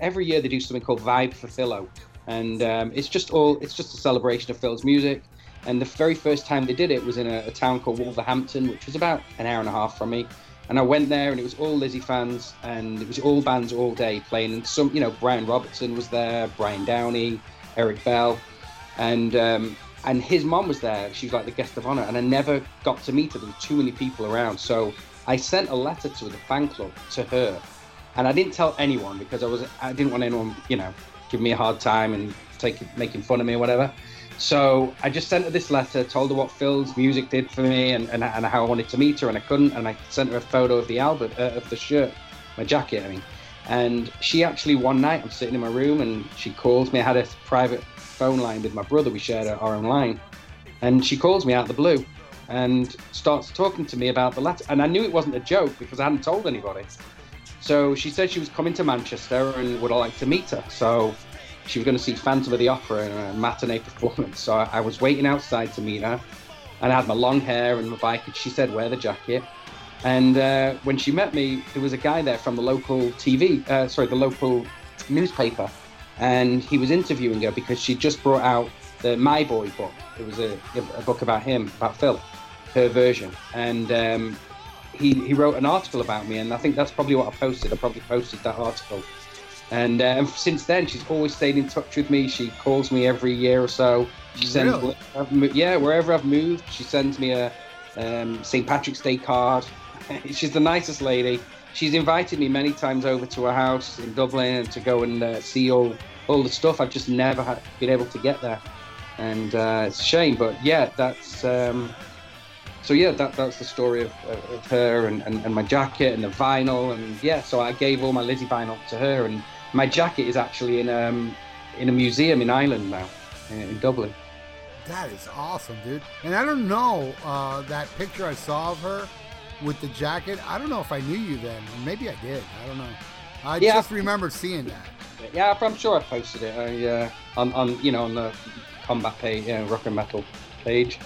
S5: every year they do something called Vibe for Philo, and um, it's just all it's just a celebration of Phil's music. And the very first time they did it was in a, a town called Wolverhampton, which was about an hour and a half from me. And I went there, and it was all Lizzy fans, and it was all bands all day playing. And some, you know, Brian Robertson was there, Brian Downey, Eric Bell, and um, and his mom was there. She was like the guest of honor, and I never got to meet her. There were too many people around, so I sent a letter to the fan club to her, and I didn't tell anyone because I was I didn't want anyone, you know, giving me a hard time and taking making fun of me or whatever. So I just sent her this letter, told her what Phil's music did for me, and, and, and how I wanted to meet her, and I couldn't. And I sent her a photo of the album, uh, of the shirt, my jacket. I mean, and she actually one night I'm sitting in my room, and she calls me. I had a private phone line with my brother. We shared our own line, and she calls me out of the blue, and starts talking to me about the letter. And I knew it wasn't a joke because I hadn't told anybody. So she said she was coming to Manchester and would I like to meet her. So she was going to see Phantom of the Opera in a matinee performance. So I, was waiting outside to meet her, and I had my long hair and my bike. And she said, "Wear the jacket." And uh, when she met me, there was a guy there from the local TV, uh, sorry, the local newspaper, and he was interviewing her because she just brought out the My Boy book. It was a, a book about him, about Phil, her version, and um, he he wrote an article about me, and I think that's probably what I posted. I probably posted that article. And, uh, and since then, she's always stayed in touch with me. She calls me every year or so. She sends,
S3: Really?
S5: Yeah, wherever I've moved, she sends me a um, St. Patrick's Day card. she's the nicest lady. She's invited me many times over to her house in Dublin to go and uh, see all all the stuff. I've just never had, been able to get there, and uh, it's a shame. But yeah, that's um, so yeah, that that's the story of, of her and, and, and my jacket and the vinyl and yeah. So I gave all my Lizzy vinyl to her, and my jacket is actually in um in a museum in Ireland now, in, in Dublin.
S3: That is awesome, dude. And I don't know uh, that picture I saw of her with the jacket. I don't know if I knew you then. Maybe I did. I don't know. I
S5: Yeah.
S3: just remember seeing that.
S5: Yeah, I'm sure I posted it I, uh, on on you know on the combat page, you know, rock and metal page.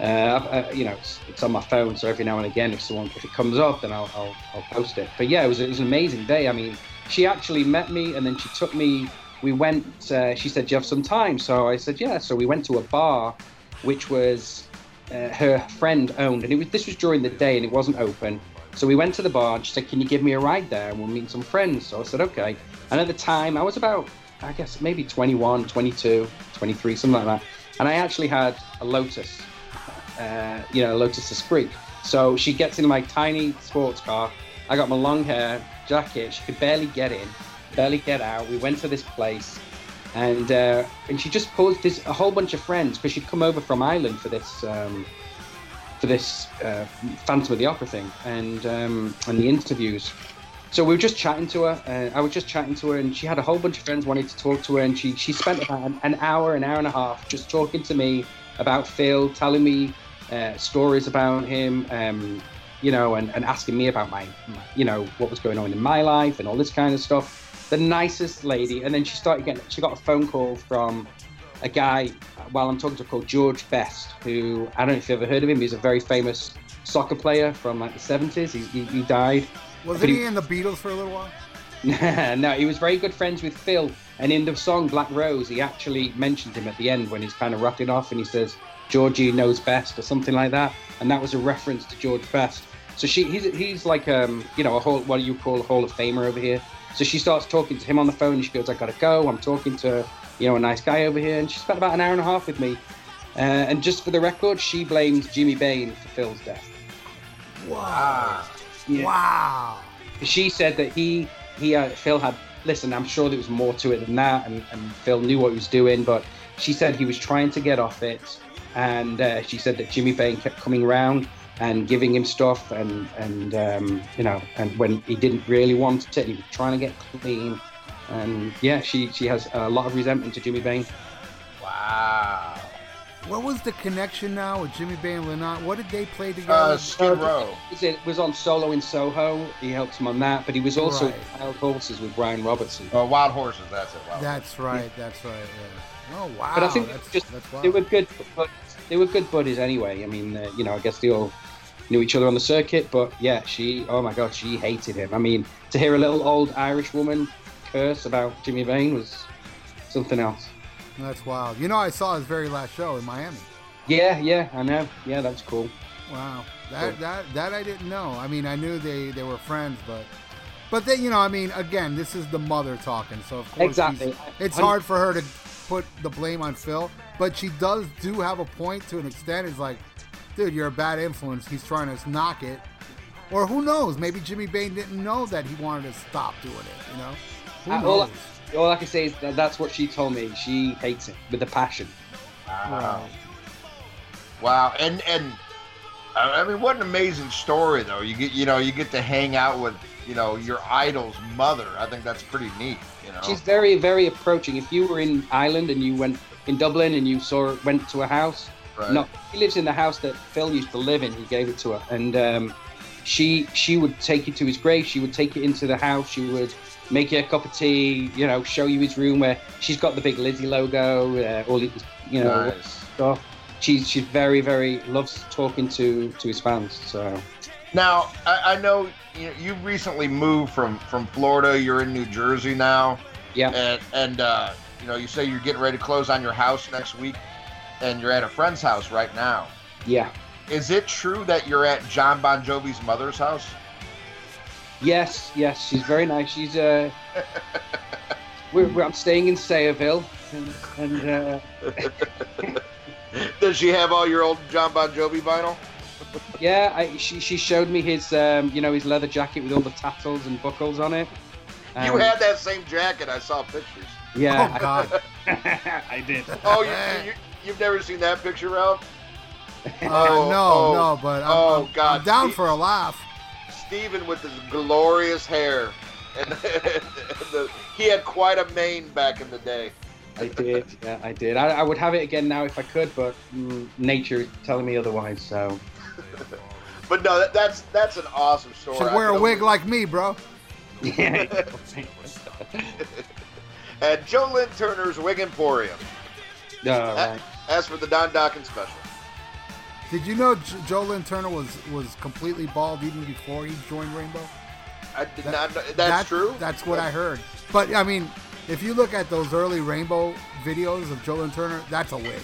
S5: Uh, I, you know, it's, it's on my phone, so every now and again, if someone if it comes up, then I'll, I'll, I'll post it. But yeah, it was it was an amazing day. I mean, she actually met me, and then she took me. We went. Uh, she said, "Do you have some time?" So I said, "Yeah." So we went to a bar, which was uh, her friend owned, and it was this was during the day, and it wasn't open. So we went to the bar, and she said, "Can you give me a ride there, and we'll meet some friends?" So I said, "Okay." And at the time, I was about, I guess, maybe 21, 22, 23, something like that. And I actually had a Lotus, uh, you know, a Lotus Esprit. So she gets in my tiny sports car. I got my long hair, jacket. She could barely get in, barely get out. We went to this place, and uh, and she just pulled this a whole bunch of friends because she'd come over from Ireland for this um, for this uh, Phantom of the Opera thing and um, and the interviews. So we were just chatting to her. Uh, I was just chatting to her, and she had a whole bunch of friends wanting to talk to her, and she she spent about an, hour, an hour and a half, just talking to me about Phil, telling me uh, stories about him, um, you know, and, and asking me about my, my, you know, what was going on in my life and all this kind of stuff. The nicest lady, and then she started getting, she got a phone call from a guy while I'm talking to her called George Best, who I don't know if you've ever heard of him. He's a very famous soccer player from like the 70s. He, he, he died.
S3: Wasn't
S5: he-
S3: he in the Beatles for a little while?
S5: no, he was very good friends with Phil. And in the song Black Rose, he actually mentioned him at the end when he's kind of rocking off and he says, Georgie knows best or something like that. And that was a reference to George Best. So she, he's, he's like, um, you know, a whole, what do you call a Hall of Famer over here. So she starts talking to him on the phone and she goes, I gotta go. I'm talking to, you know, a nice guy over here. And she spent about an hour and a half with me. Uh, and just for the record, she blames Jimmy Bain for Phil's death.
S3: Wow.
S5: Yeah.
S3: Wow.
S5: She said that he he uh, Phil had listen. I'm sure there was more to it than that, and, and Phil knew what he was doing. But she said he was trying to get off it, and uh, she said that Jimmy Bain kept coming around and giving him stuff, and and um, you know, and when he didn't really want it, he was trying to get clean. And yeah, she she has a lot of resentment to Jimmy Bain.
S4: Wow.
S3: What was the connection now with Jimmy Bain and Lynott? What did they play together?
S4: Uh, Skid Row.
S5: It was on solo in Soho. He helped him on that, but he was also
S3: Right.
S5: Wild Horses with Brian Robertson.
S4: Uh, Wild Horses, that's it. Wild
S3: that's right. That's right. Yeah. Oh wow.
S5: but I think
S3: that's
S5: just
S3: that's
S5: they were good. But they were good buddies anyway. I mean, uh, you know, I guess they all knew each other on the circuit. But yeah, she. Oh my God, she hated him. I mean, to hear a little old Irish woman curse about Jimmy Bain was something else.
S3: That's wild. You know, I saw his very last show in Miami.
S5: Yeah, yeah, I know. Yeah, that's cool.
S3: Wow, that
S5: Cool.
S3: that that I didn't know. I mean, I knew they they were friends, but but then you know, I mean, again, this is the mother talking, so of course
S5: Exactly.
S3: it's
S5: I'm-
S3: hard for her to put the blame on Phil, but she does do have a point to an extent. It's like, dude, you're a bad influence. He's trying to knock it, or who knows? Maybe Jimmy Bain didn't know that he wanted to stop doing it. You know, who
S5: Uh, all,
S3: knows?
S5: all I can say is that that's what she told me. She hates it with a passion.
S4: Wow. Wow. And and I I mean, what an amazing story, though. You get you know you get to hang out with you know your idol's mother. I think that's pretty neat. You know.
S5: She's very, very approaching. If you were in Ireland and you went in Dublin and you saw went to a house,
S4: Right.
S5: no, he lives in the house that Phil used to live in. He gave it to her, and um, she she would take you to his grave. She would take you into the house. She would make you a cup of tea. You know, show you his room where she's got the big Lizzy logo. Uh, all his, you know
S4: Nice.
S5: stuff. She's she's very, very loves talking to to his fans. So
S4: Now I, I know you, you recently moved from from Florida. You're in New Jersey now.
S5: yeah,
S4: and and uh, you know you say you're getting ready to close on your house next week, and you're at a friend's house right now.
S5: yeah.
S4: Is it true that you're at John Bon Jovi's mother's house?
S5: Yes, yes, she's very nice. She's uh, we're, we're, I'm staying in Sayreville, and, and uh,
S4: Does she have all your old John Bon Jovi vinyl?
S5: yeah, I, she she showed me his um, you know, his leather jacket with all the tassels and buckles on it.
S4: you
S5: Um,
S4: had that same jacket. I saw pictures.
S5: yeah,
S3: oh God.
S5: I, I did.
S4: Oh, you, you, you've never seen that picture, Ralph?
S3: Uh,
S4: Oh,
S3: no,
S4: oh,
S3: no, but I'm,
S4: oh,
S3: I'm-
S4: God.
S3: I'm down
S4: Steve-
S3: for a laugh.
S4: Steven with his glorious hair, and the, he had quite a mane back in the day.
S5: I did. Yeah, I did. I, I would have it again now if I could, but mm, nature is telling me otherwise. So
S4: But no, that, that's that's an awesome story.
S3: Should wear a wig
S4: only-
S3: like me, bro.
S5: yeah.
S4: at Joe Lynn Turner's Wig Emporium.
S5: All right.
S4: As for the Don Dawkins special,
S3: Did you know J- Joe Lynn Turner was was completely bald even before he joined Rainbow?
S4: I did
S3: That-
S4: not. Know, that's
S3: That-
S4: true.
S3: That's what I heard. But I mean, if you look at those early Rainbow videos of Joe Lynn Turner, that's a wig.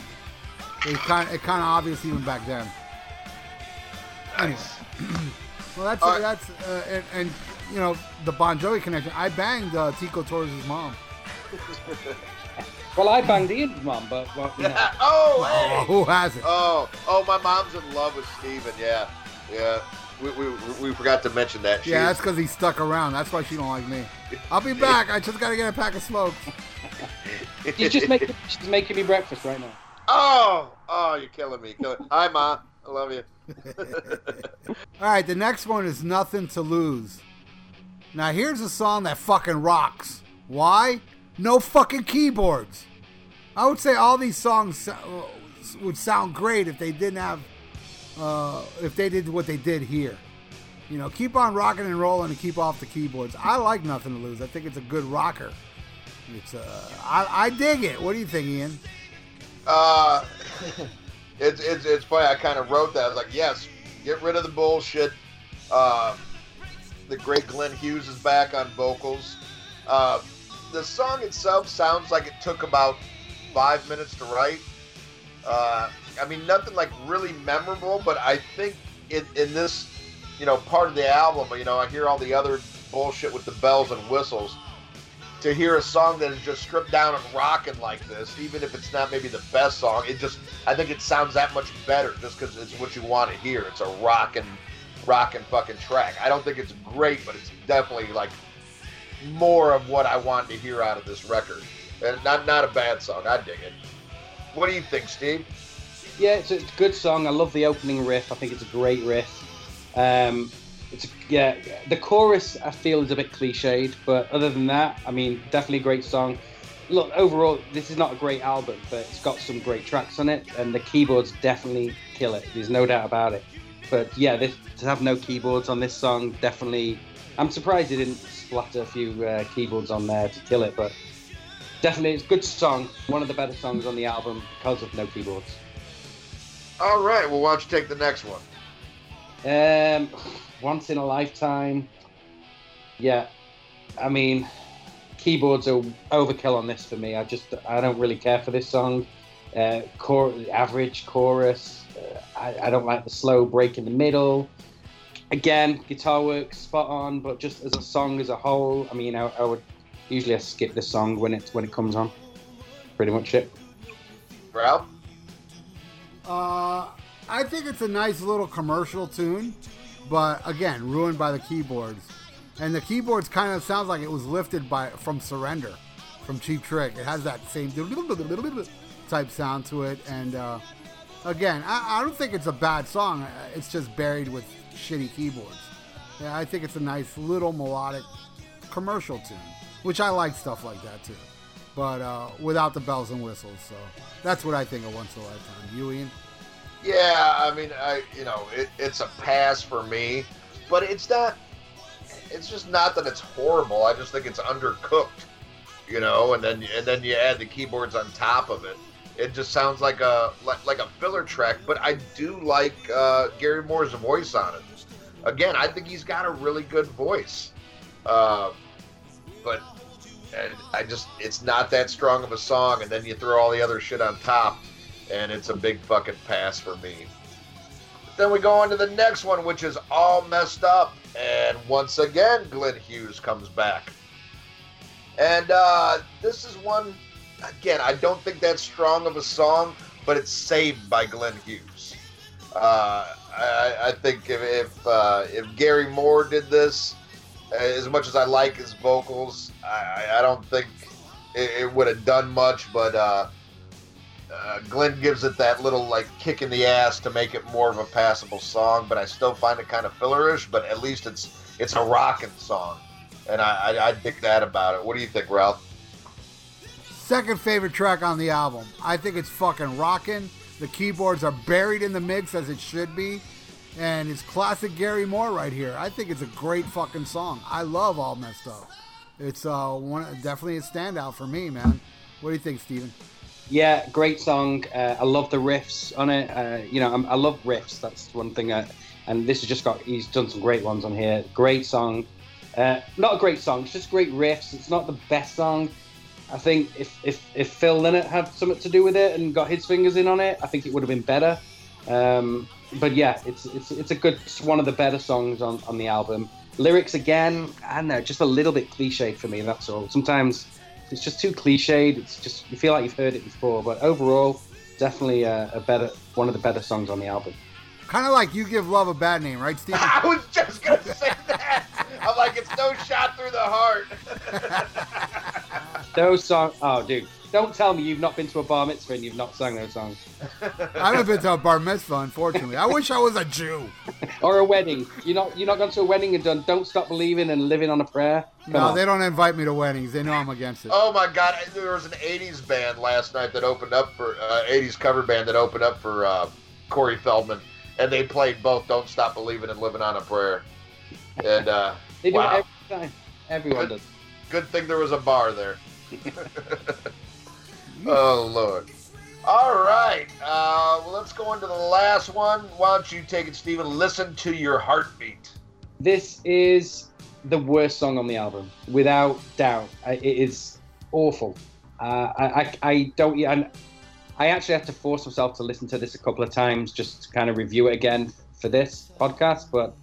S3: It kind it kind of obvious even back then. Anyway, well that's
S4: right.
S3: that's uh, and, and you know the Bon Jovi connection. I banged uh, Tico Torres' mom.
S5: Well, I banged Ian's mom, but well, you know.
S4: oh,
S3: Oh, who hasn't?
S4: Oh, oh, my mom's in love with Steven. Yeah, yeah. We, we, we forgot to mention that.
S3: yeah, that's because he stuck around. That's why she don't like me. I'll be back. I just gotta get a pack of smokes.
S5: she's just making she's making me breakfast right now.
S4: Oh, oh, you're killing me. Killing. Hi, ma. I love you.
S3: All right, the next one is Nothing to Lose. Now, here's a song that fucking rocks. Why? No fucking keyboards. I would say all these songs would sound great if they didn't have, uh, if they did what they did here. You know, keep on rocking and rolling and keep off the keyboards. I like Nothing to Lose. I think it's a good rocker. It's uh, I, I dig it. What do you think, Ian?
S4: Uh, it's, it's it's funny. I kind of wrote that. I was like, yes, get rid of the bullshit. Uh, the great Glenn Hughes is back on vocals. Uh, the song itself sounds like it took about five minutes to write. Uh, I mean, nothing like really memorable, but I think in, in this, you know, part of the album, you know, I hear all the other bullshit with the bells and whistles to hear a song that is just stripped down and rocking like this, even if it's not maybe the best song, it just I think it sounds that much better just because it's what you want to hear. It's a rocking, rockin' fucking track. I don't think it's great, but it's definitely like more of what I wanted to hear out of this record. And not not a bad song. I dig it. What do you think, Steve?
S5: Yeah, it's a, it's a good song. I love the opening riff. I think it's a great riff. Um, it's yeah, the chorus I feel is a bit cliched, but other than that, I mean, definitely a great song. Look, overall, this is not a great album, but it's got some great tracks on it, and the keyboards definitely kill it. There's no doubt about it. But yeah, this, to have no keyboards on this song, definitely. I'm surprised they didn't splatter a few uh, keyboards on there to kill it, but definitely it's a good song. One of the better songs on the album because of no keyboards.
S4: All right. Well, why don't you take the next one?
S5: Um, once in a lifetime. Yeah, I mean, keyboards are overkill on this for me. I just I don't really care for this song. Uh, core average chorus. Uh, I, I don't like the slow break in the middle. Again, guitar work spot on, but just as a song as a whole, I mean, I, I would usually I skip the song when it when it comes on. Pretty much it.
S4: Ralph?
S3: Uh, I think it's a nice little commercial tune, but again, ruined by the keyboards. And the keyboards kind of sounds like it was lifted by from Surrender, from Cheap Trick. It has that same type sound to it. And uh, again, I, I don't think it's a bad song. It's just buried with shitty keyboards. Yeah, I think it's a nice little melodic commercial tune, which I like stuff like that too. But uh, without the bells and whistles. So that's what I think of Once in a Lifetime. You, Ian?
S4: Yeah, I mean, I you know, it, it's a pass for me, but it's not. It's just not that it's horrible. I just think it's undercooked, you know. And then and then you add the keyboards on top of it. It just sounds like a like, like a filler track. But I do like uh, Gary Moore's voice on it. Again, I think he's got a really good voice. Uh, but and I just it's not that strong of a song. And then you throw all the other shit on top and it's a big fucking pass for me. Then we go on to the next one, which is all messed up, and once again, Glenn Hughes comes back. And uh, this is one, again, I don't think that's strong of a song, but it's saved by Glenn Hughes. Uh, I, I, think if if, uh, if, Gary Moore did this, as much as I like his vocals, I, I don't think it, it would have done much, but uh, uh, Glenn gives it that little like kick in the ass to make it more of a passable song, but I still find it kind of fillerish. But at least it's it's a rocking song, and I, I, I dig that about it. What do you think, Ralph?
S3: Second favorite track on the album. I think it's fucking rocking. The keyboards are buried in the mix as it should be, and it's classic Gary Moore right here. I think it's a great fucking song. I love All Messed Up. It's uh one definitely a standout for me, man. What do you think, Steven?
S5: Yeah, great song. Uh, I love the riffs on it. Uh, you know, I'm, i love riffs. That's one thing. I, and this has just got. He's done some great ones on here. Great song. Uh, not a great song. It's just great riffs. It's not the best song. I think if if if Phil Lynott had something to do with it and got his fingers in on it, I think it would have been better. Um, but yeah, it's it's it's a good. It's one of the better songs on on the album. Lyrics again, I don't know, just a little bit cliched for me. That's all. Sometimes it's just too cliched. It's just you feel like you've heard it before, but overall, definitely a, a better one of the better songs on the album.
S3: Kind of like you give love a bad name, right, Steve?
S4: I was just gonna say that. I'm like, it's no shot through the heart.
S5: Those songs. Oh, dude, don't tell me you've not been to a bar mitzvah and you've not sung those songs.
S3: I haven't been to a bar mitzvah, unfortunately. I wish I was a Jew.
S5: or a wedding. You're not. You're not gone to a wedding and done. Don't stop believing and living on a prayer.
S3: Come no, on. they don't invite me to weddings. They know I'm against it.
S4: Oh my God! There was an '80s band last night that opened up for uh, '80s cover band that opened up for uh, Corey Feldman, and they played both "Don't Stop Believing" and "Living on a Prayer." And uh,
S5: they do
S4: wow.
S5: it every time. Everyone
S4: good,
S5: does.
S4: Good thing there was a bar there. oh Lord. All right. Uh, well, let's go into the last one. Why don't you take it, Stephen? Listen to your heartbeat.
S5: This is the worst song on the album, without doubt. It is awful. Uh, I, I, I, don't. I, I actually had to force myself to listen to this a couple of times just to kind of review it again for this podcast. But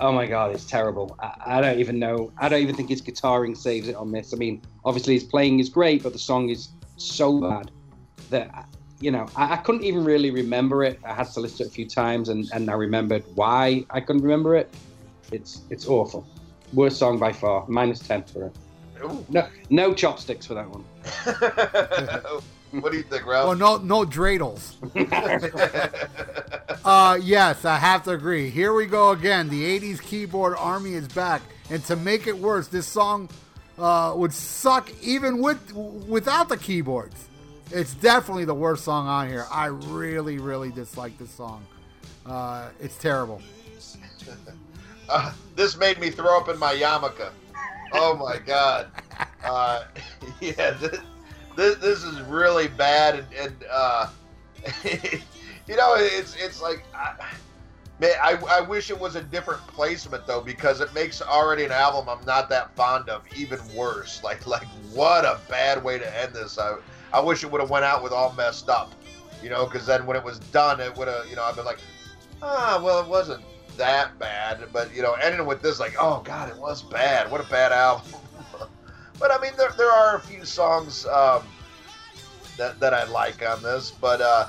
S5: oh my god, it's terrible. I, I, don't even know. I don't even think his guitaring saves it on this. I mean, obviously his playing is great, but the song is so bad that you know, I, I couldn't even really remember it. I had to listen to it a few times, and, and I remembered why I couldn't remember it. It's it's awful. Worst song by far. Minus ten for it.
S4: Ooh.
S5: No no chopsticks for that one.
S4: what do you think,
S3: Well, no, no dreidels. Uh, yes, I have to agree. Here we go again. The '80s keyboard army is back, and to make it worse, this song uh, would suck even with without the keyboards. It's definitely the worst song on here. I really, really dislike this song. Uh, it's terrible.
S4: Uh, this made me throw up in my yarmulke. Oh my god. Uh, yeah, this, this, this is really bad, and, and uh, you know, it's it's like, I, man, I, I wish it was a different placement though, because it makes already an album I'm not that fond of even worse. Like like what a bad way to end this. I I wish it would have went out with all messed up, you know, because then when it was done, it would have, you know, I've been like, ah, well, it wasn't that bad, but you know, ending with this, like, oh god, it was bad. What a bad album. but I mean, there, there are a few songs um, that that I like on this, but uh,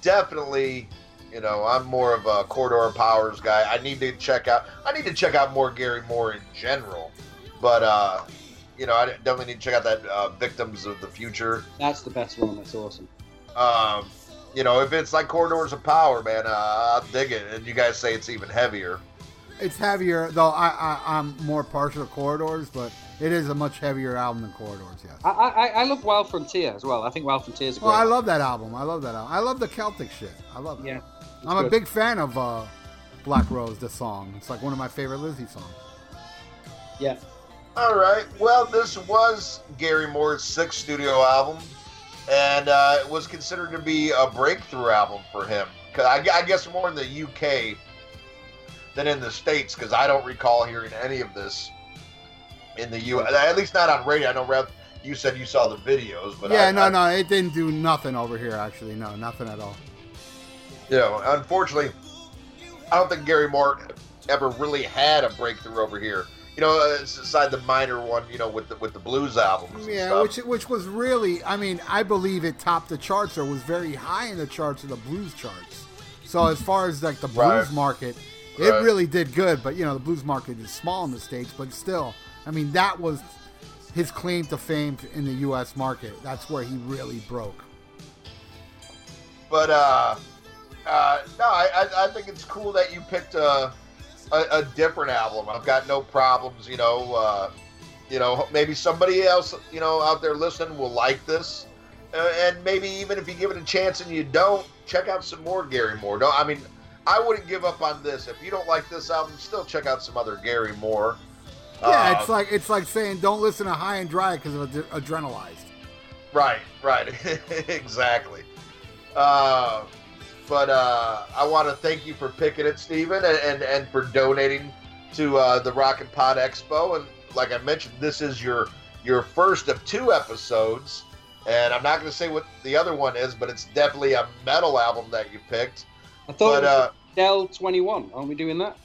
S4: definitely, you know, I'm more of a Corridor Powers guy. I need to check out. I need to check out more Gary Moore in general, but uh, you know, I definitely need to check out that uh, Victims of the Future.
S5: That's the best one. That's awesome.
S4: Um, you know, if it's like Corridors of Power, man, uh, I'll dig it. And you guys say it's even heavier.
S3: It's heavier, though. I, I I'm more partial to Corridors, but it is a much heavier album than Corridors. Yes.
S5: I, I, I love Wild Frontier as well. I think Wild Frontier is great.
S3: Well, I love that album. I love that album. I love the Celtic shit. I love it.
S5: Yeah,
S3: I'm a big fan of uh, Black Rose, the song. It's like one of my favorite Lizzy songs.
S5: yeah.
S4: All right. Well, this was Gary Moore's sixth studio album, and uh, it was considered to be a breakthrough album for him. 'Cause I, I guess more in the UK than in the states, because I don't recall hearing any of this in the U. At least not on radio. I know, Rev, you said you saw the videos, but
S3: yeah,
S4: I,
S3: no,
S4: I-
S3: no, it didn't do nothing over here. Actually, no, nothing at all.
S4: you know, unfortunately, I don't think Gary Moore ever really had a breakthrough over here. You know, aside the minor one, you know, with the with the blues albums.
S3: Yeah, which which was really, I mean, I believe it topped the charts or was very high in the charts of the blues charts. So as far as like the blues
S4: Right.
S3: market, it
S4: Right.
S3: really did good. But you know, the blues market is small in the states, but still, I mean, that was his claim to fame in the U.S. market. That's where he really broke.
S4: But uh, uh, no, I, I, think it's cool that you picked a, a, a different album. I've got no problems. You know, uh, you know, maybe somebody else, you know, out there listening will like this, uh, and maybe even if you give it a chance and you don't, check out some more Gary Moore. Don't I mean, I wouldn't give up on this. If you don't like this album, still check out some other Gary Moore.
S3: Yeah,
S4: Uh,
S3: it's like it's like saying don't listen to High and Dry because of ad- adrenalized.
S4: Right, right, exactly. Uh, but uh, I want to thank you for picking it, Stephen, and, and, and for donating to uh, the Rock and Pod Expo. And like I mentioned, this is your your first of two episodes. And I'm not going to say what the other one is, but it's definitely a metal album that you picked.
S5: I thought
S4: But
S5: it was
S4: uh,
S5: Adele 21. Aren't we doing that?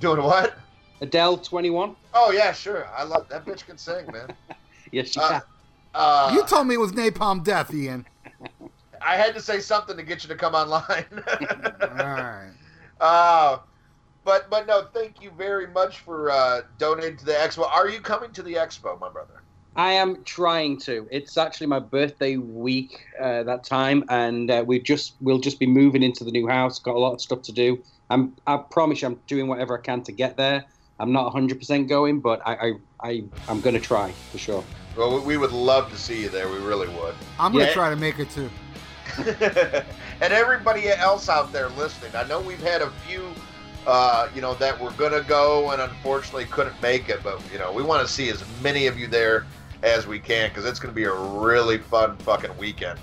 S4: doing what?
S5: Adele 21?
S4: Oh yeah, sure. I love that bitch can sing, man.
S5: Yes, you
S4: Uh,
S5: can.
S4: Uh,
S3: you told me it was Napalm Death, Ian.
S4: I had to say something to get you to come online.
S3: All right.
S4: Uh, but but no, thank you very much for uh, donating to the expo. Are you coming to the expo, my brother?
S5: I am trying to. It's actually my birthday week uh, that time, and uh, we just we'll just be moving into the new house. Got a lot of stuff to do. I'm I promise you, I'm doing whatever I can to get there. I'm not 100 percent going, but I I, I I'm gonna try for sure.
S4: Well, we- we would love to see you there. We really would.
S3: I'm gonna
S4: Yeah.
S3: try to make it too.
S4: and everybody else out there listening, I know we've had a few, uh, you know, that were gonna go and unfortunately couldn't make it, but you know, we want to see as many of you there as we can because it's gonna be a really fun fucking weekend.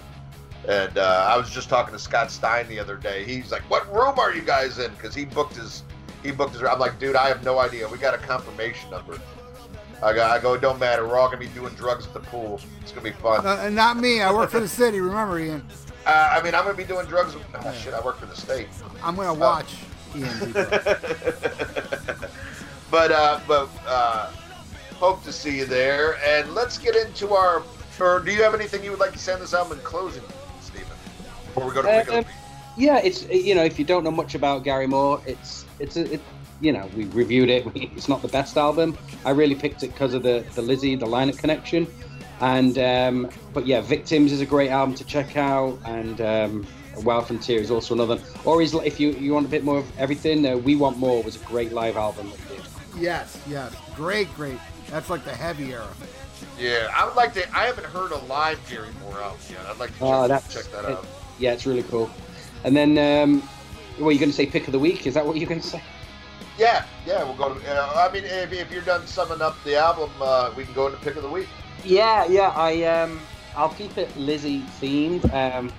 S4: And uh, I was just talking to Scott Stein the other day. He's like, "What room are you guys in?" Because he booked his, he booked his. I'm like, "Dude, I have no idea. We got a confirmation number." I go, I go, it don't matter. We're all gonna be doing drugs at the pool. It's gonna be fun.
S3: Uh, and not me. I work for the city. Remember, Ian.
S4: Uh, I mean, I'm gonna be doing drugs. With, oh, shit, I work for the state.
S3: I'm gonna watch Ian. do drugs.
S4: but uh, but uh, hope to see you there. And let's get into our. Or do you have anything you would like to say on this album in closing, Stephen?
S2: Before we go to pick of the
S5: Um. Yeah, it's you know if you don't know much about Gary Moore, it's it's a, it you know we reviewed it. It's not the best album. I really picked it because of the the Lizzy the lineup connection, and um, but yeah, Victims is a great album to check out, and um, Wild Frontier is also another. Or is if you you want a bit more of everything, uh, We Want More was a great live album that he did.
S3: Yes, yes. Great, great. That's like the heavy era.
S4: Yeah, I would like to. I haven't heard a live Gary Moore album yet. I'd like to check,
S5: Oh,
S4: check that
S5: it-
S4: out.
S5: Yeah, it's really cool. And then, um, what are you going to say? Pick of the week? Is that what you're going to say?
S4: Yeah, yeah, we'll go. To, uh, I mean, if, if you're done summing up the album, uh, we can go into pick of the week.
S5: Yeah, yeah. I um, I'll keep it Lizzy themed. Um,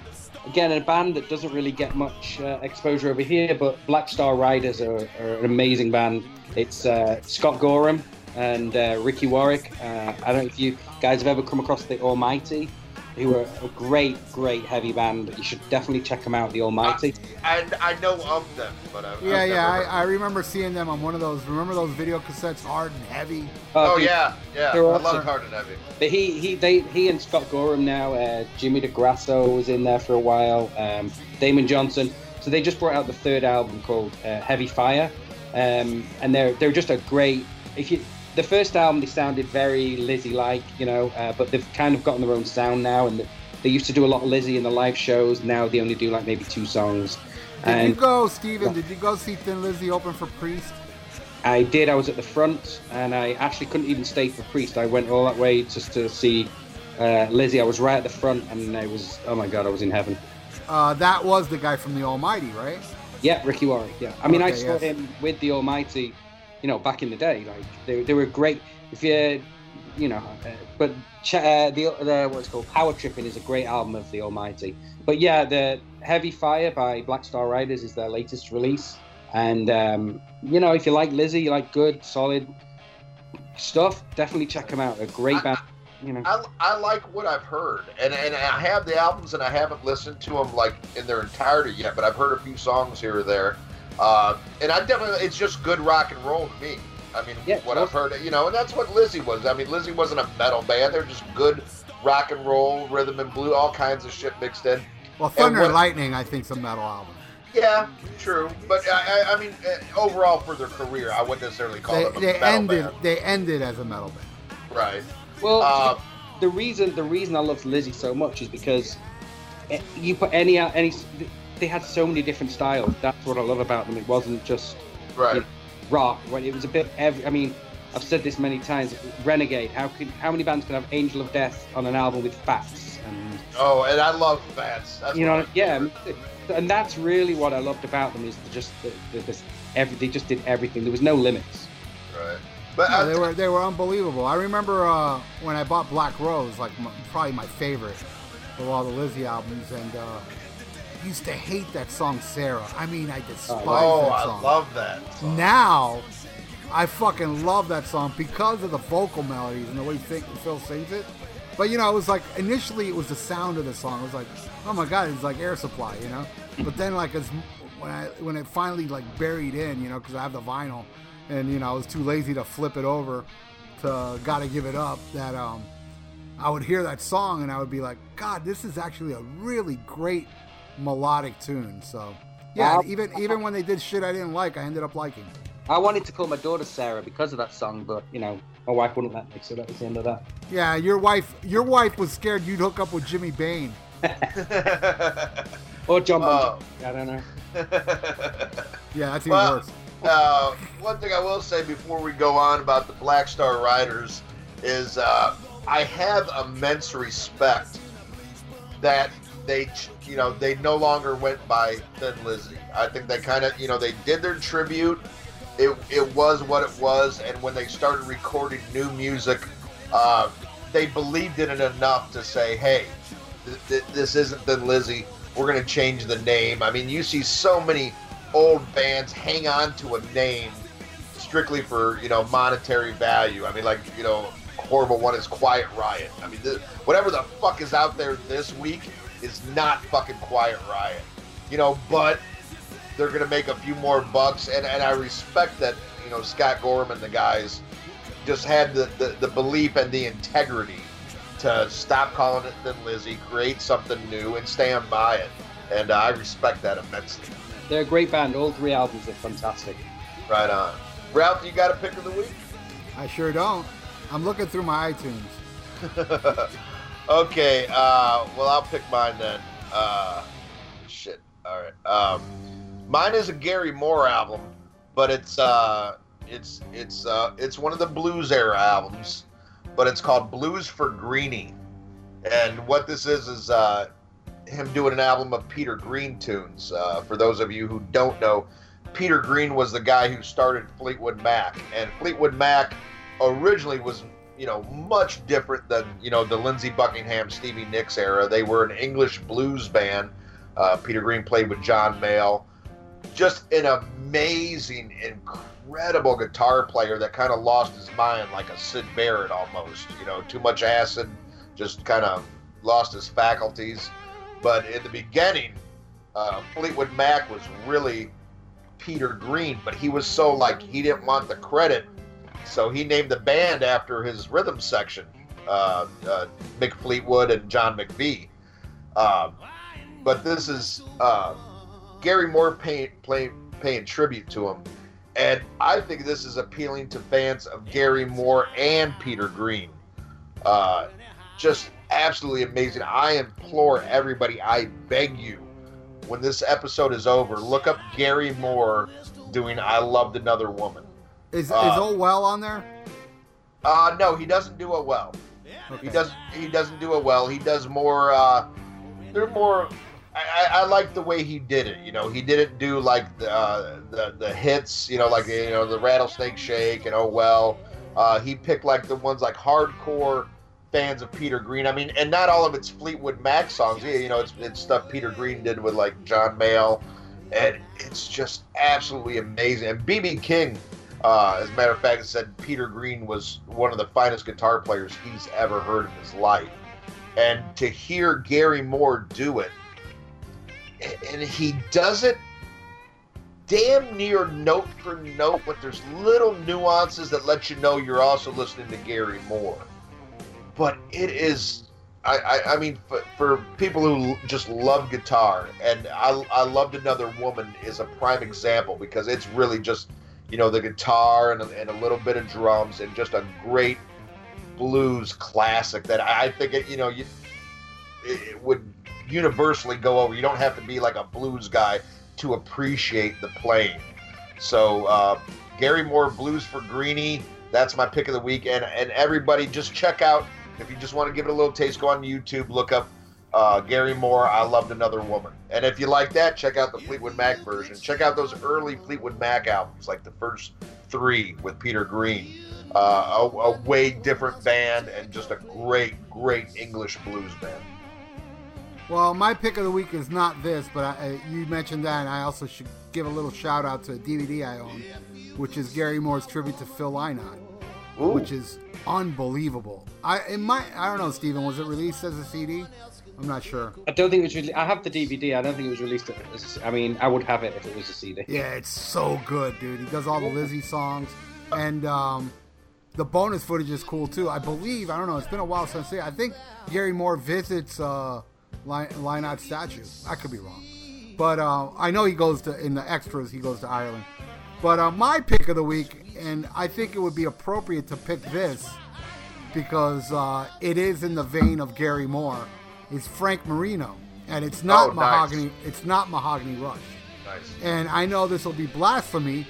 S5: again, a band that doesn't really get much uh, exposure over here, but Black Star Riders are, are an amazing band. It's uh, Scott Gorham and uh, Ricky Warwick. Uh, I don't know if you guys have ever come across the Almighty. Who are a great, great heavy band. You should definitely check them out. The Almighty.
S4: And I know of them, but I've,
S3: Yeah,
S4: I've
S3: yeah. I,
S4: heard
S3: I
S4: them.
S3: remember seeing them on one of those. Remember those video cassettes, hard and heavy?
S4: Oh
S5: dude,
S4: yeah, yeah. I
S5: They're
S4: love. Hard and Heavy.
S5: But he he they he and Scott Gorham now. Uh, Jimmy DeGrasso was in there for a while. Um, Damon Johnson. So they just brought out the third album called uh, Heavy Fire, um, and they're they're just a great. If you the first album they sounded very Lizzy like, you know, uh, but they've kind of gotten their own sound now, and they used to do a lot of Lizzy in the live shows. Now they only do like maybe two songs.
S3: Did you
S5: And
S3: go, Steven? Did you go see Thin Lizzy open for Priest?
S5: I did. I was at the front, and I actually couldn't even stay for Priest. I went all that way just to see uh, Lizzy. I was right at the front, and I was oh my god, I was in heaven.
S3: Uh, that was the guy from the Almighty, right?
S5: Yeah, Ricky Warwick. Yeah, I mean, I saw
S3: yes.
S5: him with the Almighty, you know, back in the day. Like they, they were great. If you, you know, uh, but ch- uh, the the what's called Power Tripping is a great album of the Almighty. But yeah, the Heavy Fire by Black Star Riders is their latest release, and um, you know, if you like Lizzy, you like good, solid stuff, definitely check them out. A great
S4: I-
S5: band. You know,
S4: I, I like what I've heard, and and I have the albums, and I haven't listened to them like in their entirety yet, but I've heard a few songs here or there, uh, and I definitely it's just good rock and roll to me. I mean,
S5: Yeah,
S4: what I've heard, you know, and that's what Lizzy was. I mean, Lizzy wasn't a metal band; they're just good rock and roll, rhythm and blue, all kinds of shit mixed in.
S3: Well, Thunder
S4: what-
S3: and Lightning, I think, is a metal album.
S4: Yeah, true, but I, I, I mean, uh, overall for their career, I wouldn't necessarily call
S3: They,
S4: them a
S3: they
S4: metal
S3: ended.
S4: band.
S3: They ended as a metal band.
S4: Right.
S5: well,
S4: Uh,
S5: the reason the reason I love Lizzy so much is because eh, you put any out any they had so many different styles. That's what I love about them. It wasn't just
S4: right.
S5: you know, rock. When it was a bit every. I mean, I've said this many times. Renegade. How can how many bands can have Angel of Death on an album with Fats and
S4: Oh, and I love Fats. That's
S5: you know yeah.
S4: favorites.
S5: And that's really what I loved about them is just the, the, this every they just did everything. There was no limits.
S4: Right. But
S3: No,
S4: I,
S3: they were they were unbelievable. I remember uh, when I bought Black Rose, like m probably my favorite of all the Lizzy albums, and uh, used to hate that song Sarah. I mean, I despise
S4: oh,
S3: that
S4: I
S3: song.
S4: love that. song.
S3: now, I fucking love that song because of the vocal melodies and the way Phil Phil sings it. But you know, it was like initially it was the sound of the song. It was like, oh my god, it's like Air Supply, you know. But then like as when I when it finally like buried in, you know, because I have the vinyl, and you know I was too lazy to flip it over to gotta give it up. That um, I would hear that song and I would be like, God, this is actually a really great melodic tune. So yeah,
S5: Wow.
S3: even even when they did shit I didn't like, I ended up liking.
S5: I wanted to call my daughter Sarah because of that song, but you know my wife wouldn't let me, so that was the end of that.
S3: Yeah, your wife your wife was scared you'd hook up with Jimmy Bain.
S5: Or John Bon
S4: Oh.
S5: Jovi, I don't know.
S3: Yeah, that's even
S4: Well,
S3: worse.
S4: uh, one thing I will say before we go on about the Black Star Riders is uh, I have immense respect that they, you know, they no longer went by Thin Lizzy. I think they kind of, you know, they did their tribute. It, it was what it was, and when they started recording new music, uh, they believed in it enough to say, "Hey, th- th- this isn't Thin Lizzy. We're going to change the name." I mean, you see so many old bands hang on to a name strictly for you know monetary value. I mean, like you know, horrible one is Quiet Riot. I mean, whatever the fuck is out there this week is not fucking Quiet Riot. You know, but they're gonna make a few more bucks, and, and I respect that. You know, Scott Gorham and the guys just had the, the, the belief and the integrity to stop calling it Thin Lizzy, create something new, and stand by it. and uh, I respect that immensely.
S5: They're a great band. All three albums are fantastic.
S4: Right on. Ralph, you got a pick of the week?
S3: I sure don't. I'm looking through my iTunes.
S4: okay, uh, well, I'll pick mine then. Uh, shit. All right. Um, mine is a Gary Moore album, but it's uh, it's it's uh, it's one of the blues era albums, but it's called Blues for Greenie, and what this is is uh, him doing an album of Peter Green tunes. Uh, for those of you who don't know, Peter Green was the guy who started Fleetwood Mac, and Fleetwood Mac originally was you know much different than you know the Lindsey Buckingham, Stevie Nicks era. They were an English blues band. Uh, Peter Green played with John Mayall. Just an amazing, incredible guitar player that kind of lost his mind like a Syd Barrett almost. You know, too much acid, just kind of lost his faculties. But in the beginning, uh, Fleetwood Mac was really Peter Green, but he was so like he didn't want the credit, so he named the band after his rhythm section, uh, uh, Mick Fleetwood and John McVie. Um, but this is uh, Gary Moore pay, play, paying tribute to him, and I think this is appealing to fans of Gary Moore and Peter Green. Uh, just absolutely amazing. I implore everybody, I beg you, when this episode is over, look up Gary Moore doing "I Loved Another Woman."
S3: Is
S4: Uh,
S3: is Oh Well on there?
S4: Uh, no, he doesn't do it well.
S3: Okay.
S4: He doesn't. He doesn't do it well. He does more. Uh, they're more. I, I, I like the way he did it. You know, he didn't do like the, uh, the the hits. You know, like you know the Rattlesnake Shake and Oh Well. Uh, he picked like the ones like hardcore fans of Peter Green. I mean, and not all of it's Fleetwood Mac songs. Yeah, you know, it's it's stuff Peter Green did with like John Mayall, and it's just absolutely amazing. And BB King, uh, as a matter of fact, said Peter Green was one of the finest guitar players he's ever heard in his life. And to hear Gary Moore do it, and he does it damn near note for note, but there's little nuances that let you know you're also listening to Gary Moore. But it is, I, I, I mean, for, for people who just love guitar, and I, I loved Another Woman is a prime example because it's really just, you know, the guitar and a, and a little bit of drums and just a great blues classic that I think it, you know, you, it, would universally go over. You don't have to be like a blues guy to appreciate the playing. So uh, Gary Moore Blues for Greenie, that's my pick of the week. And and everybody just check out if you just want to give it a little taste, go on YouTube, look up uh, Gary Moore. I loved another woman. And if you like that, check out the Fleetwood Mac version. Check out those early Fleetwood Mac albums, like the first three with Peter Green. Uh, a, a way different band and just a great, great English blues band.
S3: Well, my pick of the week is not this, but I, uh, you mentioned that, and I also should give a little shout out to a DVD I own, which is Gary Moore's tribute to Phil Lynott,
S4: Ooh.
S3: which is unbelievable. I it might I don't know, Steven, was it released as a CD? I'm not sure.
S5: I don't think it was. Re- I have the DVD. I don't think it was released. As, I mean, I would have it if it was a CD.
S3: Yeah, it's so good, dude. He does all the Lizzy songs, and um, the bonus footage is cool too. I believe I don't know. It's been a while since I. I think Gary Moore visits uh, Lyn- Lynott statue. I could be wrong, but uh, I know he goes to in the extras. He goes to Ireland. But uh, my pick of the week, and I think it would be appropriate to pick this because uh, it is in the vein of Gary Moore, is Frank Marino, and it's not
S4: Oh, nice.
S3: mahogany. It's not Mahogany Rush.
S4: Nice.
S3: And I know this will be blasphemy,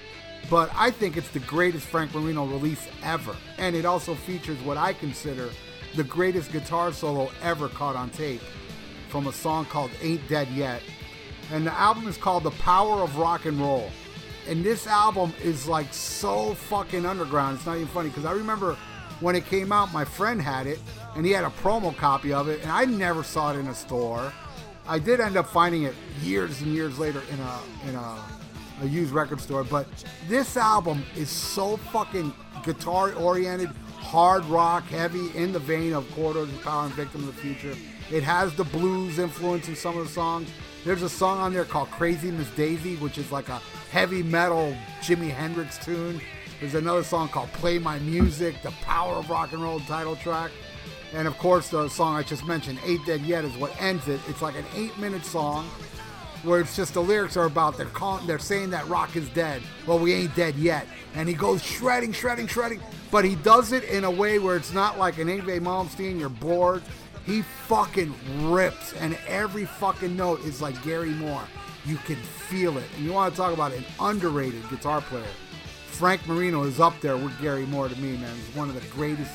S3: but I think it's the greatest Frank Marino release ever. And it also features what I consider the greatest guitar solo ever caught on tape from a song called Ain't Dead Yet. And the album is called The Power of Rock and Roll. And this album is like so fucking underground. It's not even funny because I remember when it came out, my friend had it and he had a promo copy of it, and I never saw it in a store. I did end up finding it years and years later in a in a, a used record store. But this album is so fucking guitar oriented, hard rock, heavy, in the vein of Corridors of Power and Victim of the Future. It has the blues influence in some of the songs. There's a song on there called Crazy Miss Daisy, which is like a heavy metal Jimi Hendrix tune. There's another song called Play My Music, the Power of Rock and Roll title track. And of course, the song I just mentioned, Ain't Dead Yet, is what ends it. It's like an eight minute song. where it's just the lyrics are about they're calling, they're saying that rock is dead. Well, we ain't dead yet, and he goes shredding, shredding, shredding. But he does it in a way where it's not like an Yngwie Malmsteen. You're bored. He fucking rips, and every fucking note is like Gary Moore. You can feel it. And you want to talk about an underrated guitar player. Frank Marino is up there with Gary Moore to me, man. He's one of the greatest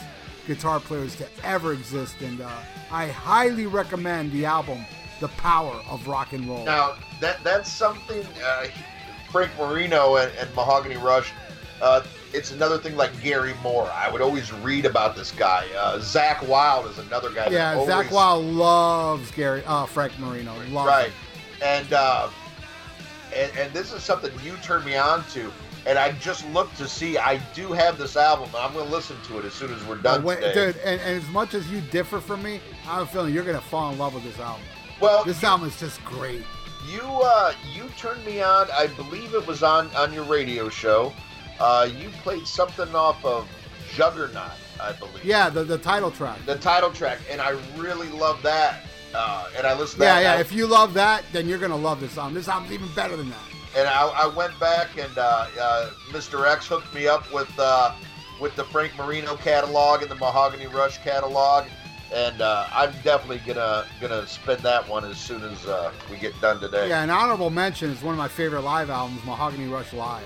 S3: guitar players to ever exist, and uh, I highly recommend the album "The Power of Rock and Roll."
S4: Now that that's something uh, Frank Marino and, and Mahogany Rush. Uh, it's another thing like Gary Moore. I would always read about this guy. Uh, Zakk Wylde is another guy.
S3: Yeah,
S4: always,
S3: Wylde loves Gary, uh, Frank Marino. Loves
S4: right,
S3: him.
S4: and, uh, and and this is something you turned me on to. And I just looked to see. I do have this album, and I'm going to listen to it as soon as we're done
S3: wait, dude, and, and as much as you differ from me, I have a feeling you're gonna fall in love with this album.
S4: well,
S3: This album is just great.
S4: You uh you turned me on. I believe it was on on your radio show. Uh, you played something off of Juggernaut, I believe.
S3: Yeah, the, the title track.
S4: The title track, and I really love that. Uh, and I listened. to
S3: Yeah,
S4: that,
S3: yeah. If you love that, then you're gonna love this album. This album's even better than that.
S4: And I, I went back and uh, uh, Mr. X hooked me up with uh, with the Frank Marino catalog and the Mahogany Rush catalog, and uh, I'm definitely gonna gonna spin that one as soon as uh, we get done today.
S3: Yeah, an honorable mention is one of my favorite live albums, Mahogany Rush Live.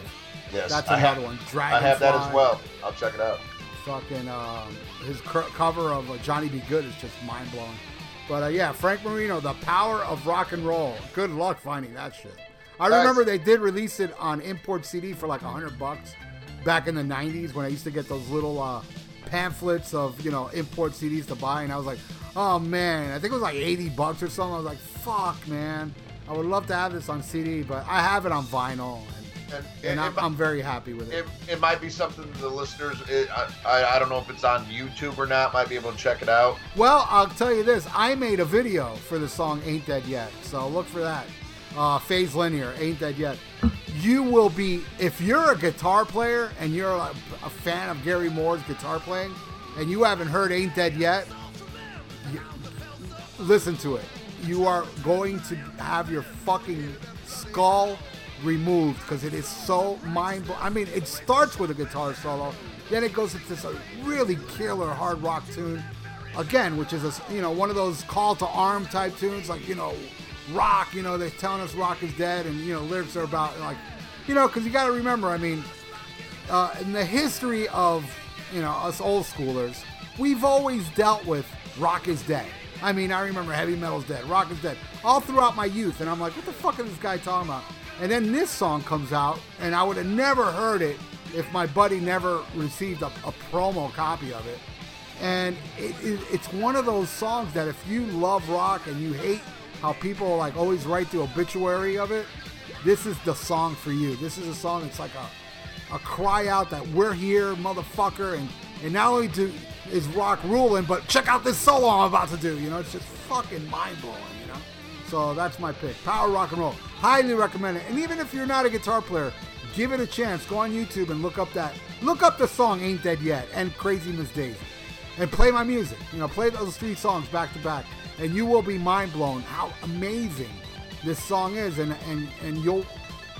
S4: yes,
S3: That's
S4: I
S3: another
S4: have,
S3: one.
S4: I have that as well. I'll check it out.
S3: Fucking um, his cr- cover of uh, Johnny B. Goode is just mind blowing. But uh, yeah, Frank Marino, the power of rock and roll. Good luck finding that shit. I
S4: Nice.
S3: remember they did release it on import CD for like a hundred bucks back in the '90s when I used to get those little uh, pamphlets of you know import CDs to buy, and I was like, oh man, I think it was like 80 bucks or something. I was like, fuck, man, I would love to have this on CD, but I have it on vinyl, and,
S4: And,
S3: and
S4: and
S3: I'm, I'm very happy with it.
S4: it, it might be something the listeners. It, I I don't know if it's on YouTube or not. Might be able to check it out.
S3: Well, I'll tell you this: I made a video for the song "Ain't Dead Yet," so look for that. Uh, Phase Linear, "Ain't Dead Yet." You will be if you're a guitar player and you're a, a fan of Gary Moore's guitar playing, and you haven't heard "Ain't Dead Yet," you, listen to it. You are going to have your fucking skull removed because it is so mind blowing. I mean, it starts with a guitar solo, then it goes into this really killer hard rock tune, again, which is a you know one of those call to arm type tunes, like you know, rock. You know, they're telling us rock is dead, and you know, lyrics are about like, you know, because you got to remember, I mean, uh, in the history of you know us old schoolers, we've always dealt with rock is dead. I mean, I remember heavy metal's dead, rock is dead, all throughout my youth, and I'm like, what the fuck is this guy talking about? And then this song comes out, and I would have never heard it if my buddy never received a, a promo copy of it. And it, it, it's one of those songs that if you love rock and you hate how people like always write the obituary of it, this is the song for you. This is a song that's like a, a cry out that we're here, motherfucker, and and not only do is rock ruling, but check out this solo I'm about to do. You know, it's just fucking mind blowing. You know, so that's my pick. Power rock and roll. Highly recommend it. And even if you're not a guitar player, give it a chance. Go on YouTube and look up that look up the song "Ain't Dead Yet" and "Crazy Miss Daisy," and play my music. You know, play those three songs back to back, and you will be mind blown how amazing this song is. And and and you'll,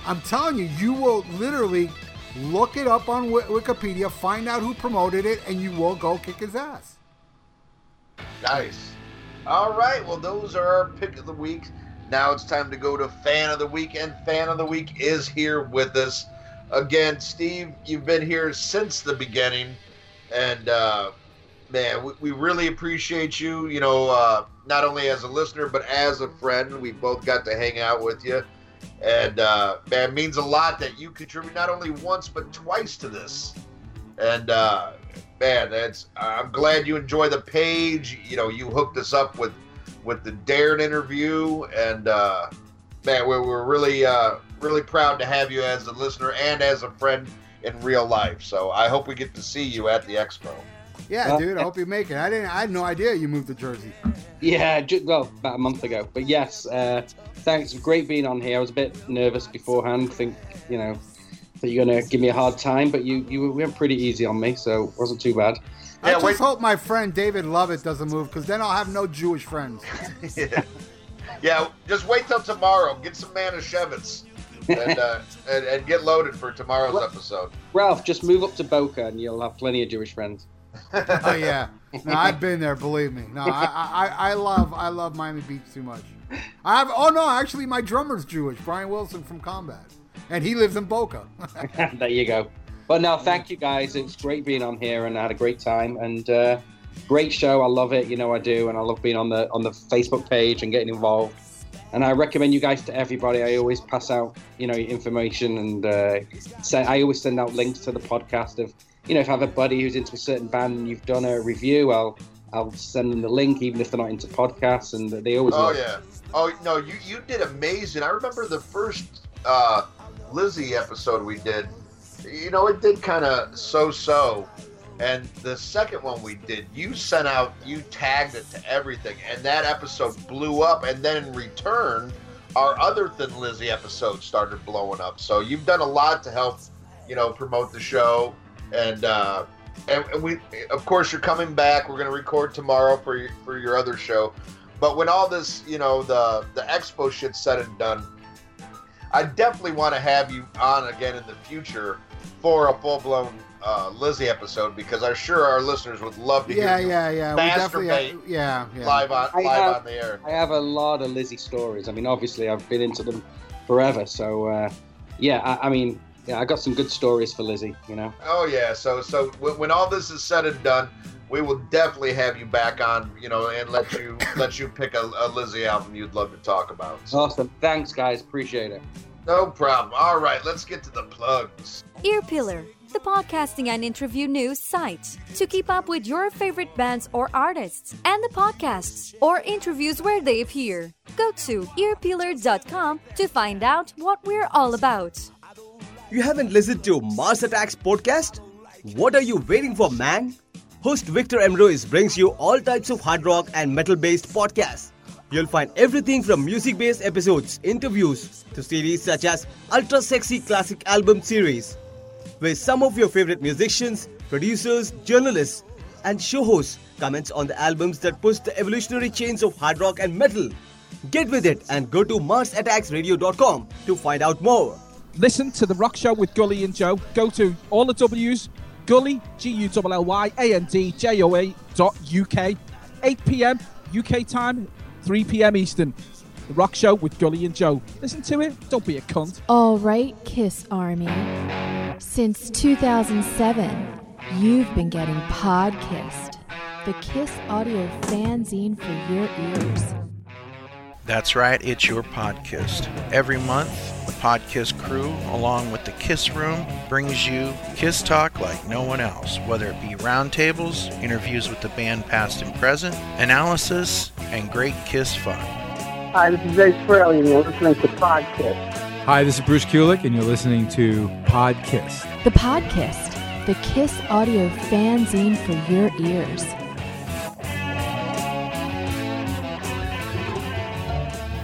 S3: I'm telling you, you will literally look it up on Wi- Wikipedia, find out who promoted it, and you will go kick his ass.
S4: Nice. All right. Well, those are our pick of the week. Now it's time to go to fan of the week, and fan of the week is here with us again. Steve, you've been here since the beginning, and uh, man, we, we really appreciate you. You know, uh, not only as a listener but as a friend. We both got to hang out with you, and uh, man, means a lot that you contribute not only once but twice to this. And uh, man, that's I'm glad you enjoy the page. You know, you hooked us up with with the Darren interview, and uh, man, we're, we're really uh, really proud to have you as a listener and as a friend in real life. So I hope we get to see you at the expo.
S3: Yeah,
S5: Well,
S3: dude. I hope you make it. I didn't. I had no idea you moved to Jersey.
S5: Yeah, ju- well, about a month ago. But yes, uh, thanks. Great being on here. I was a bit nervous beforehand. Think, you know, that you're gonna give me a hard time, but you you went pretty easy on me, so it wasn't too bad.
S3: I
S4: Yeah,
S3: just
S4: wait-
S3: hope my friend David Lovett doesn't move, because then I'll have no Jewish friends.
S4: Yeah, just wait till tomorrow. Get some Manischewitz and, uh, and and get loaded for tomorrow's episode.
S5: Ralph, just move up to Boca and you'll have plenty of Jewish friends.
S3: Oh yeah, no, I've been there. Believe me. No, I, I, I love, I love Miami Beach too much. I have. Oh no, actually, my drummer's Jewish, Brian Wilson from Combat, and he lives in Boca.
S5: there you go. But no, thank you guys. It's great being on here, and I had a great time. And uh, great show. I love it. You know I do, and I love being on the on the Facebook page and getting involved. And I recommend you guys to everybody. I always pass out, you know, information and uh, send, I always send out links to the podcast of, you know, if I have a buddy who's into a certain band and you've done a review, I'll I'll send them the link, even if they're not into podcasts, and they always.
S4: Oh yeah. Oh no, you you did amazing. I remember the first uh, Lizzy episode we did. You know, it did kind of so-so, and the second one we did, you sent out, you tagged it to everything, and that episode blew up. And then in return, our other Thin Lizzy episode started blowing up. So you've done a lot to help, you know, promote the show, and uh, and, and we, of course, you're coming back. We're going to record tomorrow for your, for your other show. But when all this, you know, the the expo shit's said and done, I definitely want to have you on again in the future for a full blown uh, Lizzy episode because I'm sure our listeners would love to
S3: yeah,
S4: hear you
S3: yeah, yeah. We definitely,
S4: masturbate
S3: yeah, yeah.
S4: live on
S5: I
S4: live
S5: have-
S4: on the air.
S5: I have a lot of Lizzy stories. I mean, obviously, I've been into them forever. So, uh, yeah, I, I mean, yeah, I got some good stories for Lizzy. You know.
S4: Oh yeah, so so when, when all this is said and done, we will definitely have you back on, you know, and let you let you pick a, a Lizzy album you'd love to talk about. So,
S5: Awesome. Thanks, guys. Appreciate it.
S4: no problem. All right, let's get to the plugs.
S6: Earpillar, the podcasting and interview news site. To keep up with your favorite bands or artists and the podcasts or interviews where they appear, go to earpillar.com to find out what we're all about.
S7: You haven't listened to Mars Attacks podcast? What are you waiting for, man? Host Victor Emrois brings you all types of hard rock and metal based podcasts. You'll find everything from music based episodes, interviews, to series such as Ultra Sexy Classic Album Series, where some of your favorite musicians, producers, journalists, and show hosts comments on the albums that push the evolutionary chains of hard rock and metal. Get with it and go to MarsAttacksRadio.com to find out more.
S8: Listen to The Rock Show with Gully and Joe. Go to all the W's, Gully, G U L L Y A N D J O A dot UK, 8 p.m. UK time, 3 p.m. Eastern. The Rock Show with Gully and Joe. Listen to it, don't be a cunt.
S9: All right, Kiss Army. Since 2007, you've been getting Podkissed, the Kiss audio fanzine for your ears.
S10: That's right, it's your podcast. Every month, the Podkiss crew, along with the Kiss Room, brings you Kiss Talk like no one else, whether it be roundtables, interviews with the band past and present, analysis, and great Kiss fun.
S11: Hi, this is Ace Frehley, and you're listening to Podkiss.
S12: Hi, this is Bruce Kulick, and you're listening to Podkiss.
S9: The Podkissed, the Kiss audio fanzine for your ears.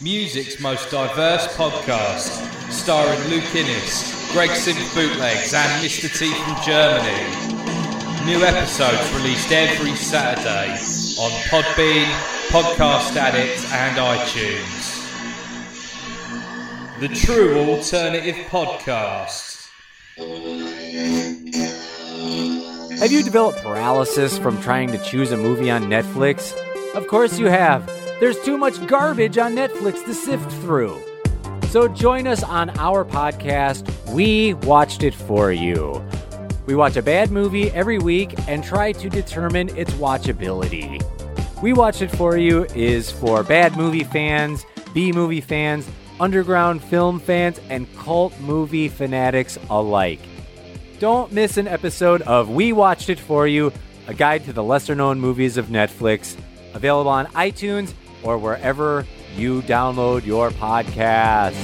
S13: Music's most diverse podcast, starring Luke Innes, Greg Simp Bootlegs, and Mr. T from Germany. New episodes released every Saturday on Podbean, Podcast Addict, and iTunes. The True Alternative Podcast.
S14: Have you developed paralysis from trying to choose a movie on Netflix? Of course you have. There's too much garbage on Netflix to sift through. So join us on our podcast, We Watched It For You. We watch a bad movie every week and try to determine its watchability. We Watched It For You is for bad movie fans, B movie fans, underground film fans, and cult movie fanatics alike. Don't miss an episode of We Watched It For You, a guide to the lesser known movies of Netflix, Available on iTunes or wherever you download your podcasts.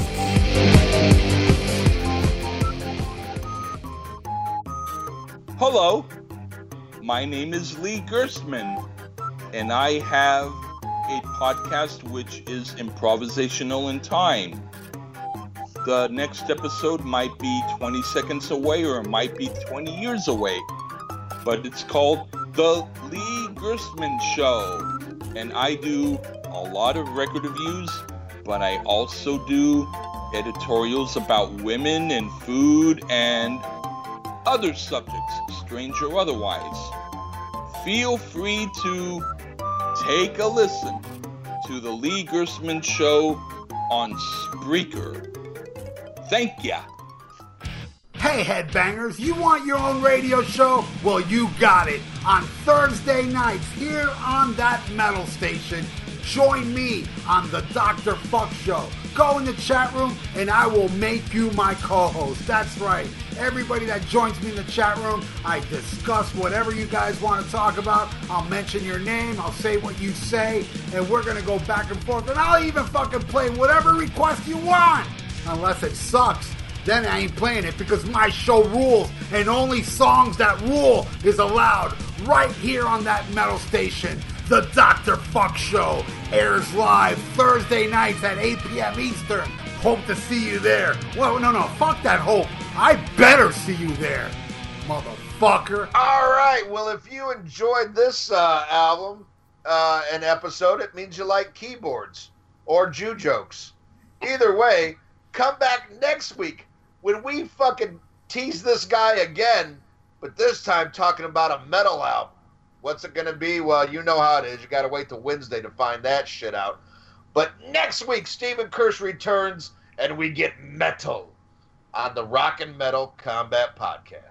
S15: Hello, my name is Lee Gerstmann, and I have a podcast which is improvisational in time. The next episode might be 20 seconds away or it might be 20 years away, but it's called The Lee Gerstmann Show, and I do a lot of record reviews, but I also do editorials about women and food and other subjects, strange or otherwise. Feel free to take a listen to the Lee Gerstmann Show on Spreaker. Thank ya.
S3: Hey, headbangers, you want your own radio show? Well, you got it. On Thursday nights here on that metal station, join me on the Dr. Fuck Show. Go in the chat room and I will make you my co host. That's right. Everybody that joins me in the chat room, I discuss whatever you guys want to talk about. I'll mention your name, I'll say what you say, and we're going to go back and forth. And I'll even fucking play whatever request you want. Unless it sucks, then I ain't playing it because my show rules and only songs that rule is allowed right here on that metal station. The Dr. Fuck Show airs live Thursday nights at 8 p.m. Eastern. Hope to see you there. Well, no, no, fuck that hope. I better see you there, motherfucker.
S4: All right. Well, if you enjoyed this uh, album uh, and episode, it means you like keyboards or Jew jokes. Either way, come back next week when we fucking tease this guy again, but this time talking about a metal album. What's it going to be? Well, you know how it is. You got to wait till Wednesday to find that shit out. But next week, Stephen Kirsch returns and we get metal on the Rock and Metal Combat Podcast.